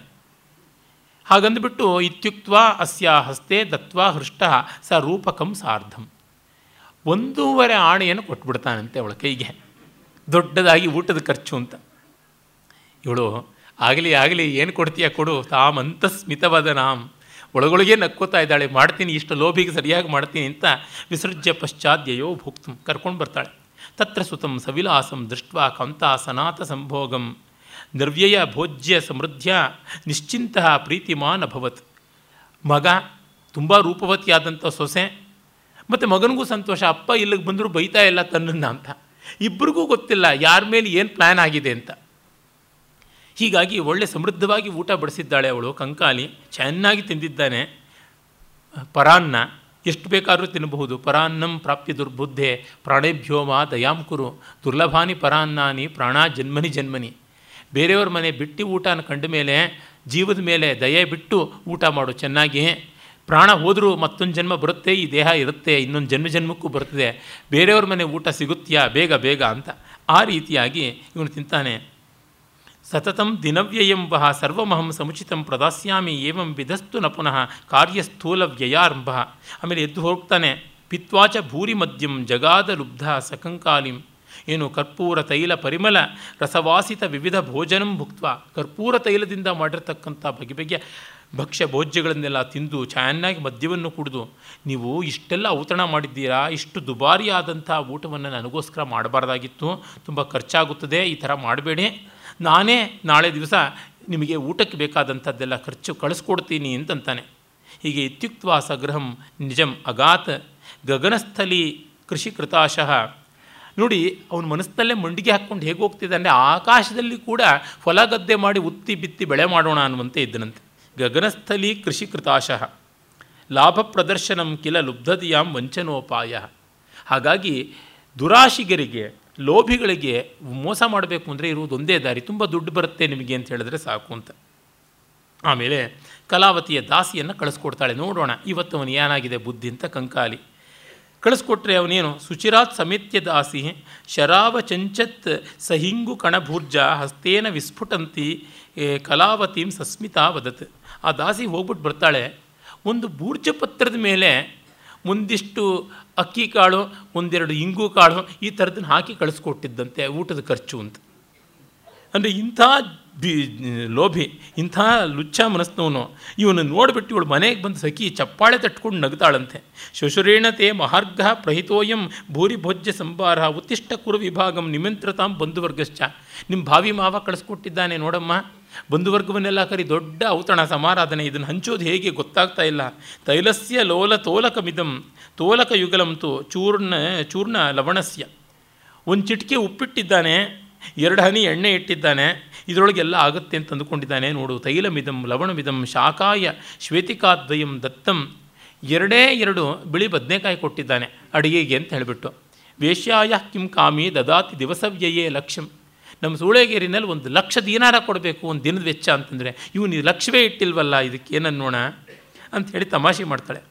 ಹಾಗಂದ್ಬಿಟ್ಟು ಇತ್ಯುಕ್ತ ಅಸ್ಯ ಹಸ್ತೆ ದತ್ವಾ ಹೃಷ್ಟ ಸ ರೂಪಕಂ ಸಾರ್ಧಂ. ಒಂದೂವರೆ ಆಣೆಯನ್ನು ಕೊಟ್ಬಿಡ್ತಾನಂತೆ ಅವಳ ಕೈಗೆ. ದೊಡ್ಡದಾಗಿ ಊಟದ ಖರ್ಚು ಅಂತ. ಇವಳು, ಆಗಲಿ ಆಗಲಿ, ಏನು ಕೊಡ್ತೀಯ ಕೊಡು ತಾಮಂತ ಸ್ಮಿತವಾದ ನಾಮ್. ಒಳಗೊಳಗೆ ನಕ್ಕೋತಾ ಇದ್ದಾಳೆ, ಮಾಡ್ತೀನಿ, ಇಷ್ಟು ಲೋಭಿಗೆ ಸರಿಯಾಗಿ ಮಾಡ್ತೀನಿ ಅಂತ ವಿಸರ್ಜ್ಯ ಪಶ್ಚಾದ್ಯಯೋ ಭುಕ್ತು ಕರ್ಕೊಂಡು ಬರ್ತಾಳೆ. ತತ್ರ ಸುತಂ ಸವಿಲಾಸಂ ದೃಷ್ಟ ಕಂತಾ ಸನಾತ ಸಂಭೋಗಂ. ನಿರ್ವ್ಯಯ ಭೋಜ್ಯ ಸಮೃದ್ಧ ನಿಶ್ಚಿಂತ ಪ್ರೀತಿಮಾನ್ ಅಭವತ್ ಮಗ, ತುಂಬ ರೂಪವತಿಯಾದಂಥ ಸೊಸೆ ಮತ್ತು ಮಗನಿಗೂ ಸಂತೋಷ, ಅಪ್ಪ ಇಲ್ಲಿಗೆ ಬಂದರೂ ಬೈತಾ ಇಲ್ಲ ತನ್ನನ್ನು ಅಂತ. ಇಬ್ಬರಿಗೂ ಗೊತ್ತಿಲ್ಲ ಯಾರ ಮೇಲೆ ಏನು ಪ್ಲ್ಯಾನ್ ಆಗಿದೆ ಅಂತ. ಹೀಗಾಗಿ ಒಳ್ಳೆ ಸಮೃದ್ಧವಾಗಿ ಊಟ ಬಡಿಸಿದ್ದಾಳೆ ಅವಳು, ಕಂಕಾಲಿ, ಚೆನ್ನಾಗಿ ತಿಂದಿದ್ದಾನೆ. ಪರಾನ್ನ, ಎಷ್ಟು ಬೇಕಾದರೂ ತಿನ್ನಬಹುದು. ಪರಾನ್ನಂ ಪ್ರಾಪ್ತಿ ದುರ್ಬುದ್ಧೆ ಪ್ರಾಣೇಭ್ಯೋಮ ದಯಾಂಕುರು ದಯಾಂ ಕುರು. ದುರ್ಲಭಾನಿ ಪರಾನ್ನಾನಿ, ಪ್ರಾಣ ಜನ್ಮನಿ ಜನ್ಮನಿ. ಬೇರೆಯವ್ರ ಮನೆ ಬಿಟ್ಟು ಊಟನ ಕಂಡ ಮೇಲೆ, ಜೀವದ ಮೇಲೆ ದಯೆ ಬಿಟ್ಟು ಊಟ ಮಾಡು, ಚೆನ್ನಾಗಿ. ಪ್ರಾಣ ಹೋದರೂ ಮತ್ತೊಂದು ಜನ್ಮ ಬರುತ್ತೆ, ಈ ದೇಹ ಇರುತ್ತೆ, ಇನ್ನೊಂದು ಜನ್ಮ ಜನ್ಮಕ್ಕೂ ಬರ್ತದೆ ಬೇರೆಯವ್ರ ಮನೆ ಊಟ ಸಿಗುತ್ತೀಯಾ ಬೇಗ ಬೇಗ ಅಂತ ಆ ರೀತಿಯಾಗಿ ಇವನು ತಿಂತಾನೆ. ಸತತಂ ದಿನವ್ಯಯಂ ವಹ ಸರ್ವಮಹಂ ಸಮುಚಿತಂ ಪ್ರದಾಸ್ಯಾಮಿ ಏವಂ ವಿಧಸ್ತು ನ ಪುನಃ ಕಾರ್ಯಸ್ಥೂಲ ವ್ಯಯಾರಂಭ. ಆಮೇಲೆ ಎದ್ದು ಹೋಗ್ತಾನೆ. ಪಿತ್ವಾಚ ಭೂರಿ ಮದ್ಯಂ ಜಗಾದ ಲುಬ್ಧ ಸಕಂಕಾಲಿಂ. ಏನು ಕರ್ಪೂರ ತೈಲ ಪರಿಮಳ ರಸವಾಸಿತ ವಿವಿಧ ಭೋಜನಂ ಭುಕ್ತ ಕರ್ಪೂರ ತೈಲದಿಂದ ಮಾಡಿರ್ತಕ್ಕಂಥ ಬಗೆ ಬಗೆಯ ಭಕ್ಷ್ಯ ಭೋಜ್ಯಗಳನ್ನೆಲ್ಲ ತಿಂದು ಚೆನ್ನಾಗಿ ಮದ್ಯವನ್ನು ಕುಡಿದು ನೀವು ಇಷ್ಟೆಲ್ಲ ಔತಣ ಮಾಡಿದ್ದೀರಾ, ಇಷ್ಟು ದುಬಾರಿಯಾದಂಥ ಊಟವನ್ನು ನನಗೋಸ್ಕರ ಮಾಡಬಾರ್ದಾಗಿತ್ತು, ತುಂಬ ಖರ್ಚಾಗುತ್ತದೆ, ಈ ಥರ ಮಾಡಬೇಡಿ. ನಾನೇ ನಾಳೆ ದಿವಸ ನಿಮಗೆ ಊಟಕ್ಕೆ ಬೇಕಾದಂಥದ್ದೆಲ್ಲ ಖರ್ಚು ಕಳಿಸ್ಕೊಡ್ತೀನಿ ಅಂತಂತಾನೆ. ಹೀಗೆ ಇತ್ಯುಕ್ತ ಸಗೃಹಂ ನಿಜಂ ಅಗಾತ್, ಗಗನಸ್ಥಲಿ ಕೃಷಿ ಕೃತಾಶಃ. ನೋಡಿ, ಅವನ ಮನಸ್ಸಿನಲ್ಲೇ ಮಂಡಿಗೆ ಹಾಕ್ಕೊಂಡು ಹೇಗೆ ಹೋಗ್ತಿದ್ದಾನೆ, ಆಕಾಶದಲ್ಲಿ ಕೂಡ ಹೊಲ ಗದ್ದೆ ಮಾಡಿ ಉತ್ತಿ ಬಿತ್ತಿ ಬೆಳೆ ಮಾಡೋಣ ಅನ್ನುವಂತೆ ಇದ್ದನಂತೆ. ಗಗನಸ್ಥಲಿ ಕೃಷಿ ಕೃತಾಶಃ ಲಾಭ ಪ್ರದರ್ಶನಂ ಕಿಲ ಲುಬ್ಧದಿಯಾಂ ವಂಚನೋಪಾಯ. ಹಾಗಾಗಿ ದುರಾಶಿಗರಿಗೆ, ಲೋಭಿಗಳಿಗೆ ಮೋಸ ಮಾಡಬೇಕು ಅಂದರೆ ಇರುವುದು ಒಂದೇ ದಾರಿ. ತುಂಬ ದುಡ್ಡು ಬರುತ್ತೆ ನಿಮಗೆ ಅಂತ ಹೇಳಿದ್ರೆ ಸಾಕು ಅಂತ. ಆಮೇಲೆ ಕಲಾವತಿಯ ದಾಸಿಯನ್ನು ಕಳಿಸ್ಕೊಡ್ತಾಳೆ. ನೋಡೋಣ, ಇವತ್ತು ಅವನು ಏನಾಗಿದೆ ಬುದ್ಧಿ ಅಂತ ಕಂಕಾಲಿ. ಕಳಿಸ್ಕೊಟ್ರೆ ಅವನೇನು, ಸುಚಿರಾತ್ ಸಮಿತ್ಯ ದಾಸಿ, ಶರಾವ ಚಂಚತ್ ಸಹಿಂಗು ಕಣಭೂರ್ಜ, ಹಸ್ತೇನ ವಿಸ್ಫುಟಂತಿ ಕಲಾವತಿಂ ಸಸ್ಮಿತಾ ವದತ್. ಆ ದಾಸಿ ಹೋಗ್ಬಿಟ್ಟು ಬರ್ತಾಳೆ. ಒಂದು ಬೂರ್ಜ ಪತ್ರದ ಮೇಲೆ ಒಂದಿಷ್ಟು ಅಕ್ಕಿ ಕಾಳು, ಒಂದೆರಡು ಇಂಗು ಕಾಳು ಈ ಥರದನ್ನು ಹಾಕಿ ಕಳಿಸ್ಕೊಟ್ಟಿದ್ದಂತೆ ಊಟದ ಖರ್ಚು ಅಂತ. ಅಂದರೆ ಇಂಥ ಬಿ, ಲೋಭಿ, ಇಂಥ ಲುಚ್ಚ ಮನಸ್ನವನು, ಇವನು ನೋಡಿಬಿಟ್ಟು ಇವಳು ಮನೆಗೆ ಬಂದು ಸಖಿ ಚಪ್ಪಾಳೆ ತಟ್ಕೊಂಡು ನಗ್ತಾಳಂತೆ ಶಶುರೇಣತೆ ಮಹಾರ್ಘ ಪ್ರಹಿತೋಯಂ ಭೂರಿ ಭೋಜ್ಯ ಸಂಭಾರ ಉತ್ತಿಷ್ಟ ಕುರು ವಿಭಾಗಂ ನಿಮಂತ್ರತಾಂ ಬಂಧುವರ್ಗಶ್ಚ. ನಿಮ್ಮ ಭಾವಿ ಮಾವ ಕಳಿಸ್ಕೊಟ್ಟಿದ್ದಾನೆ ನೋಡಮ್ಮ. ಬಂಧುವರ್ಗವನ್ನೆಲ್ಲ ಕರಿ ದೊಡ್ಡ ಔತಣ ಸಮಾರಾಧನೆ. ಇದನ್ನು ಹಂಚೋದು ಹೇಗೆ ಗೊತ್ತಾಗ್ತಾ ಇಲ್ಲ. ತೈಲಸ್ಯ ಲೋಲ ತೋಲಕಮಿದಂ ತೋಲಕ ಯುಗಲಂತು ಚೂರ್ಣ ಚೂರ್ಣ ಲವಣಸ್ಯ. ಒಂದು ಚಿಟಿಕೆ ಉಪ್ಪಿಟ್ಟಿದ್ದಾನೆ, ಎರಡು ಹನಿ ಎಣ್ಣೆ ಇಟ್ಟಿದ್ದಾನೆ, ಇದರೊಳಗೆಲ್ಲ ಆಗುತ್ತೆ ಅಂತ ಅಂದುಕೊಂಡಿದ್ದಾನೆ. ನೋಡು, ತೈಲಮಿದಂ, ಲವಣಮಿದಂ, ಶಾಖಾಯ ಶ್ವೇತಿಕಾದ್ವಯಂ ದತ್ತಂ. ಎರಡೇ ಎರಡು ಬಿಳಿ ಬದನೆಕಾಯಿ ಕೊಟ್ಟಿದ್ದಾನೆ ಅಡಿಗೆಗೆ ಅಂತ ಹೇಳಿಬಿಟ್ಟು. ವೇಶ್ಯಾಯ ಕಿಂ ಕಾಮಿ ದದಾತಿ ದಿವಸವ್ಯಯೇ ಲಕ್ಷ್ಯಂ. ನಮ್ಮ ಸೂಳೆಗೇರಿನಲ್ಲಿ ಒಂದು ಲಕ್ಷ ದಿನಾರ ಕೊಡಬೇಕು, ಒಂದು ದಿನದ ವೆಚ್ಚ ಅಂತಂದರೆ, ಇವನು ಲಕ್ಷವೇ ಇಟ್ಟಿಲ್ವಲ್ಲ ಇದಕ್ಕೆ ಏನನ್ನೋಣ ಅಂಥೇಳಿ ತಮಾಷೆ ಮಾಡ್ತಾಳೆ.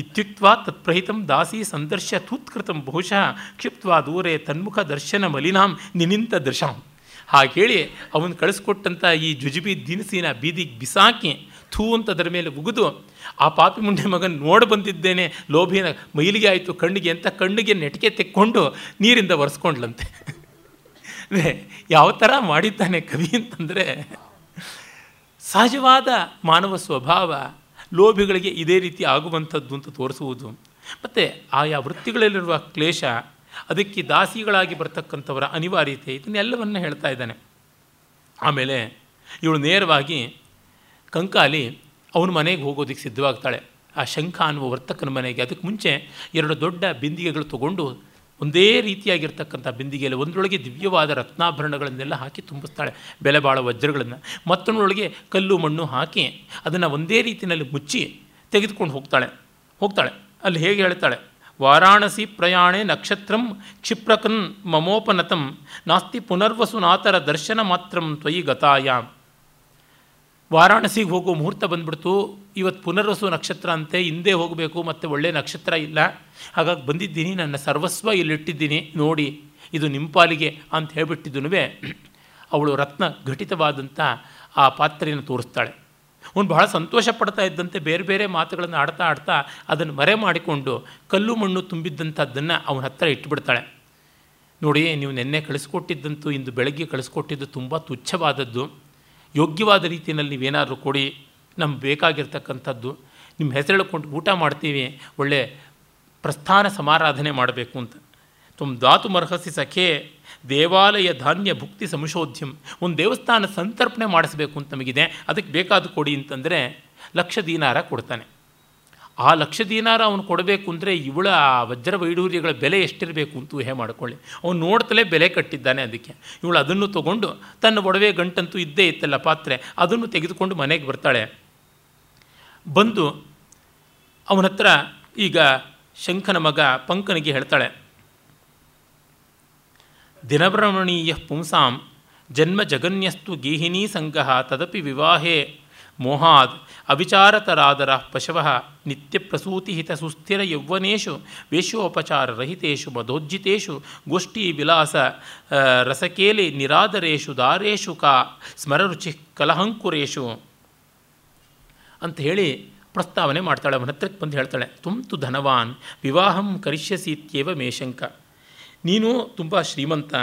ಇತ್ಯುಕ್ತ ತತ್ಪ್ರಹಿತಂ ದಾಸಿ ಸಂದರ್ಶ್ಯ ತೂತ್ಕೃತಂ ಬಹುಶಃ ಕ್ಷಿಪ್ತ್ವಾ ದೂರೆ ತನ್ಮುಖ ದರ್ಶನ ಮಲಿನಾಂ ನಿನಿಂತ ದೃಶಾಂ. ಹಾಗೆ ಹೇಳಿ ಅವನು ಕಳಿಸ್ಕೊಟ್ಟಂಥ ಈ ಜುಜುಬಿ ದಿನಸಿನ ಬೀದಿಗೆ ಬಿಸಾಕಿ ಥೂ ಅಂತ ಅದರ ಮೇಲೆ ಉಗಿದು, ಆ ಪಾಪಿ ಮುಂಡೆ ಮಗನ ನೋಡಿ ಬಂದಿದ್ದೇನೆ, ಲೋಭಿನ ಮೈಲಿಗೆ ಆಯಿತು ಕಣ್ಣಿಗೆ ಅಂತ ಕಣ್ಣಿಗೆ ನೆಟಿಕೆ ತೆಕ್ಕೊಂಡು ನೀರಿಂದ ಒರೆಸ್ಕೊಂಡ್ಲಂತೆ ಯಾವ ಥರ ಮಾಡಿದ್ದಾನೆ ಕವಿ ಅಂತಂದರೆ, ಸಹಜವಾದ ಮಾನವ ಸ್ವಭಾವ ಲೋಭಿಗಳಿಗೆ ಇದೇ ರೀತಿ ಆಗುವಂಥದ್ದು ಅಂತ ತೋರಿಸುವುದು. ಮತ್ತು ಆಯಾ ವೃತ್ತಿಗಳಲ್ಲಿರುವ ಕ್ಲೇಶ, ಅದಕ್ಕೆ ದಾಸಿಗಳಾಗಿ ಬರ್ತಕ್ಕಂಥವರ ಅನಿವಾರ್ಯತೆ, ಇದನ್ನೆಲ್ಲವನ್ನು ಹೇಳ್ತಾ ಇದ್ದಾನೆ. ಆಮೇಲೆ ಇವಳು ನೇರವಾಗಿ ಕಂಕಾಲಿ ಅವನ ಮನೆಗೆ ಹೋಗೋದಕ್ಕೆ ಸಿದ್ಧವಾಗ್ತಾಳೆ. ಆ ಶಂಖ ಅನ್ನುವ ವರ್ತಕನ ಮನೆಗೆ. ಅದಕ್ಕೆ ಮುಂಚೆ ಎರಡು ದೊಡ್ಡ ಬಿಂದಿಗೆಗಳು ತಗೊಂಡು ಒಂದೇ ರೀತಿಯಾಗಿರ್ತಕ್ಕಂಥ ಬಿಂದಿಗೆಯಲ್ಲಿ ಒಂದರೊಳಗೆ ದಿವ್ಯವಾದ ರತ್ನಾಭರಣಗಳನ್ನೆಲ್ಲ ಹಾಕಿ ತುಂಬಿಸ್ತಾಳೆ. ಬೆಲೆ ಬಾಳ ವಜ್ರಗಳನ್ನು ಮತ್ತೊಂದರೊಳಗೆ ಕಲ್ಲು ಮಣ್ಣು ಹಾಕಿ ಅದನ್ನು ಒಂದೇ ರೀತಿಯಲ್ಲಿ ಮುಚ್ಚಿ ತೆಗೆದುಕೊಂಡು ಹೋಗ್ತಾಳೆ. ಹೋಗ್ತಾಳೆ. ಅಲ್ಲಿ ಹೇಗೆ ಹೇಳ್ತಾಳೆ? ವಾರಾಣಸಿ ಪ್ರಯಾಣೆ ನಕ್ಷತ್ರಂ ಕ್ಷಿಪ್ರಕನ್ ಮಮೋಪನತಂ ನಾಸ್ತಿ ಪುನರ್ವಸುನಾಥರ ದರ್ಶನ ಮಾತ್ರಂ ತ್ವಯಿ ಗತಾಯಾಮ್ ವಾರಾಣಸಿಗೆ ಹೋಗೋ ಮುಹೂರ್ತ ಬಂದ್ಬಿಡ್ತು. ಇವತ್ತು ಪುನರ್ವಸು ನಕ್ಷತ್ರ ಅಂತೆ, ಹಿಂದೆ ಹೋಗಬೇಕು, ಮತ್ತು ಒಳ್ಳೆಯ ನಕ್ಷತ್ರ ಇಲ್ಲ. ಹಾಗಾಗಿ ಬಂದಿದ್ದೀನಿ, ನನ್ನ ಸರ್ವಸ್ವ ಇಲ್ಲಿಟ್ಟಿದ್ದೀನಿ, ನೋಡಿ, ಇದು ನಿಮ್ಮ ಪಾಲಿಗೆ ಅಂತ ಹೇಳಿಬಿಟ್ಟಿದ್ದನು ಅವಳು ರತ್ನ ಘಟಿತವಾದಂಥ ಆ ಪಾತ್ರೆಯನ್ನು ತೋರಿಸ್ತಾಳೆ. ಅವನು ಬಹಳ ಸಂತೋಷ ಪಡ್ತಾ ಇದ್ದಂತೆ ಬೇರೆ ಬೇರೆ ಮಾತುಗಳನ್ನು ಆಡ್ತಾ ಆಡ್ತಾ ಅದನ್ನು ಮರೆ ಮಾಡಿಕೊಂಡು ಕಲ್ಲು ಮಣ್ಣು ತುಂಬಿದ್ದಂಥದ್ದನ್ನು ಅವನ ಹತ್ರ ಇಟ್ಬಿಡ್ತಾಳೆ. ನೋಡಿ ನೀವು ನಿನ್ನೆ ಕಳಿಸ್ಕೊಟ್ಟಿದ್ದಂತೂ, ಇಂದು ಬೆಳಗ್ಗೆ ಕಳಿಸ್ಕೊಟ್ಟಿದ್ದು ತುಂಬ ತುಚ್ಛವಾದದ್ದು. ಯೋಗ್ಯವಾದ ರೀತಿಯಲ್ಲಿ ನೀವೇನಾದರೂ ಕೊಡಿ, ನಮ್ಗೆ ಬೇಕಾಗಿರ್ತಕ್ಕಂಥದ್ದು, ನಿಮ್ಮ ಹೆಸರು ಹೇಳ್ಕೊಂಡು ಊಟ ಮಾಡ್ತೀವಿ, ಒಳ್ಳೆ ಪ್ರಸ್ಥಾನ ಸಮಾರಾಧನೆ ಮಾಡಬೇಕು ಅಂತ. ತುಮ್ ಧಾತು ಮರ್ಹಸಿ ಸಖೆ, ದೇವಾಲಯ ಧಾನ್ಯ ಭುಕ್ತಿ ಸಂಶೋಧ್ಯಂ ಒಂದು ದೇವಸ್ಥಾನ ಸಂತರ್ಪಣೆ ಮಾಡಿಸ್ಬೇಕು ಅಂತ ನಮಗಿದೆ, ಅದಕ್ಕೆ ಬೇಕಾದ ಕೊಡಿ ಅಂತಂದರೆ ಲಕ್ಷ ದೀನಾರ ಕೊಡ್ತಾನೆ. ಆ ಲಕ್ಷ ದಿನಾರ ಅವನು ಕೊಡಬೇಕು ಅಂದರೆ ಇವಳ ವಜ್ರ ವೈಡೂರ್ಯಗಳ ಬೆಲೆ ಎಷ್ಟಿರಬೇಕು ಅಂತ ಊಹೆ ಮಾಡಿಕೊಳ್ಳಿ. ಅವನು ನೋಡ್ತಲೇ ಬೆಲೆ ಕಟ್ಟಿದ್ದಾನೆ ಅದಕ್ಕೆ. ಇವಳು ಅದನ್ನು ತಗೊಂಡು ತನ್ನ ಒಡವೆ ಗಂಟಂತೂ ಇದ್ದೇ ಇತ್ತಲ್ಲ ಪಾತ್ರೆ, ಅದನ್ನು ತೆಗೆದುಕೊಂಡು ಮನೆಗೆ ಬರ್ತಾಳೆ. ಬಂದು ಅವನ ಹತ್ರ ಈಗ ಶಂಖನ ಮಗ ಪಂಕನಿಗೆ ಹೇಳ್ತಾಳೆ ದಿನಭ್ರಮಣೀಯ ಪುಂಸಾಂ ಜನ್ಮ ಜಗನ್ಯಸ್ತು ಗೇಹಿನೀ ಸಂಘ ತದಪಿ ವಿವಾಹೇ ಮೋಹಾದ್ ಅವಿಚಾರತರಾದರ ಪಶವ ಹಿತ ಸುಸ್ಥಿರ ಯೌವನೇಶು ವೇಷೋಪಚಾರರಹಿತು ಮಧೋಜ್ಜಿತು ಗೋಷ್ಠಿ ವಿಲಾಸ ರಸಕೇಲಿ ನಿರಾದರೇಶು ದಾರೇಶು ಕಾ ಸ್ಮರರುಚಿ ಕಲಹಂಕುರೇಶು ಅಂತ ಹೇಳಿ ಪ್ರಸ್ತಾವನೆ ಮಾಡ್ತಾಳೆ. ಅವನ ಹತ್ರಕ್ಕೆ ಬಂದು ಹೇಳ್ತಾಳೆ, ತುಂತು ಧನವಾನ್, ವಿವಾಹಂ ಕರಿಷ್ಯಸೀತ್ಯೇವ ಮೇಶಂಕ. ನೀನು ತುಂಬ ಶ್ರೀಮಂತ.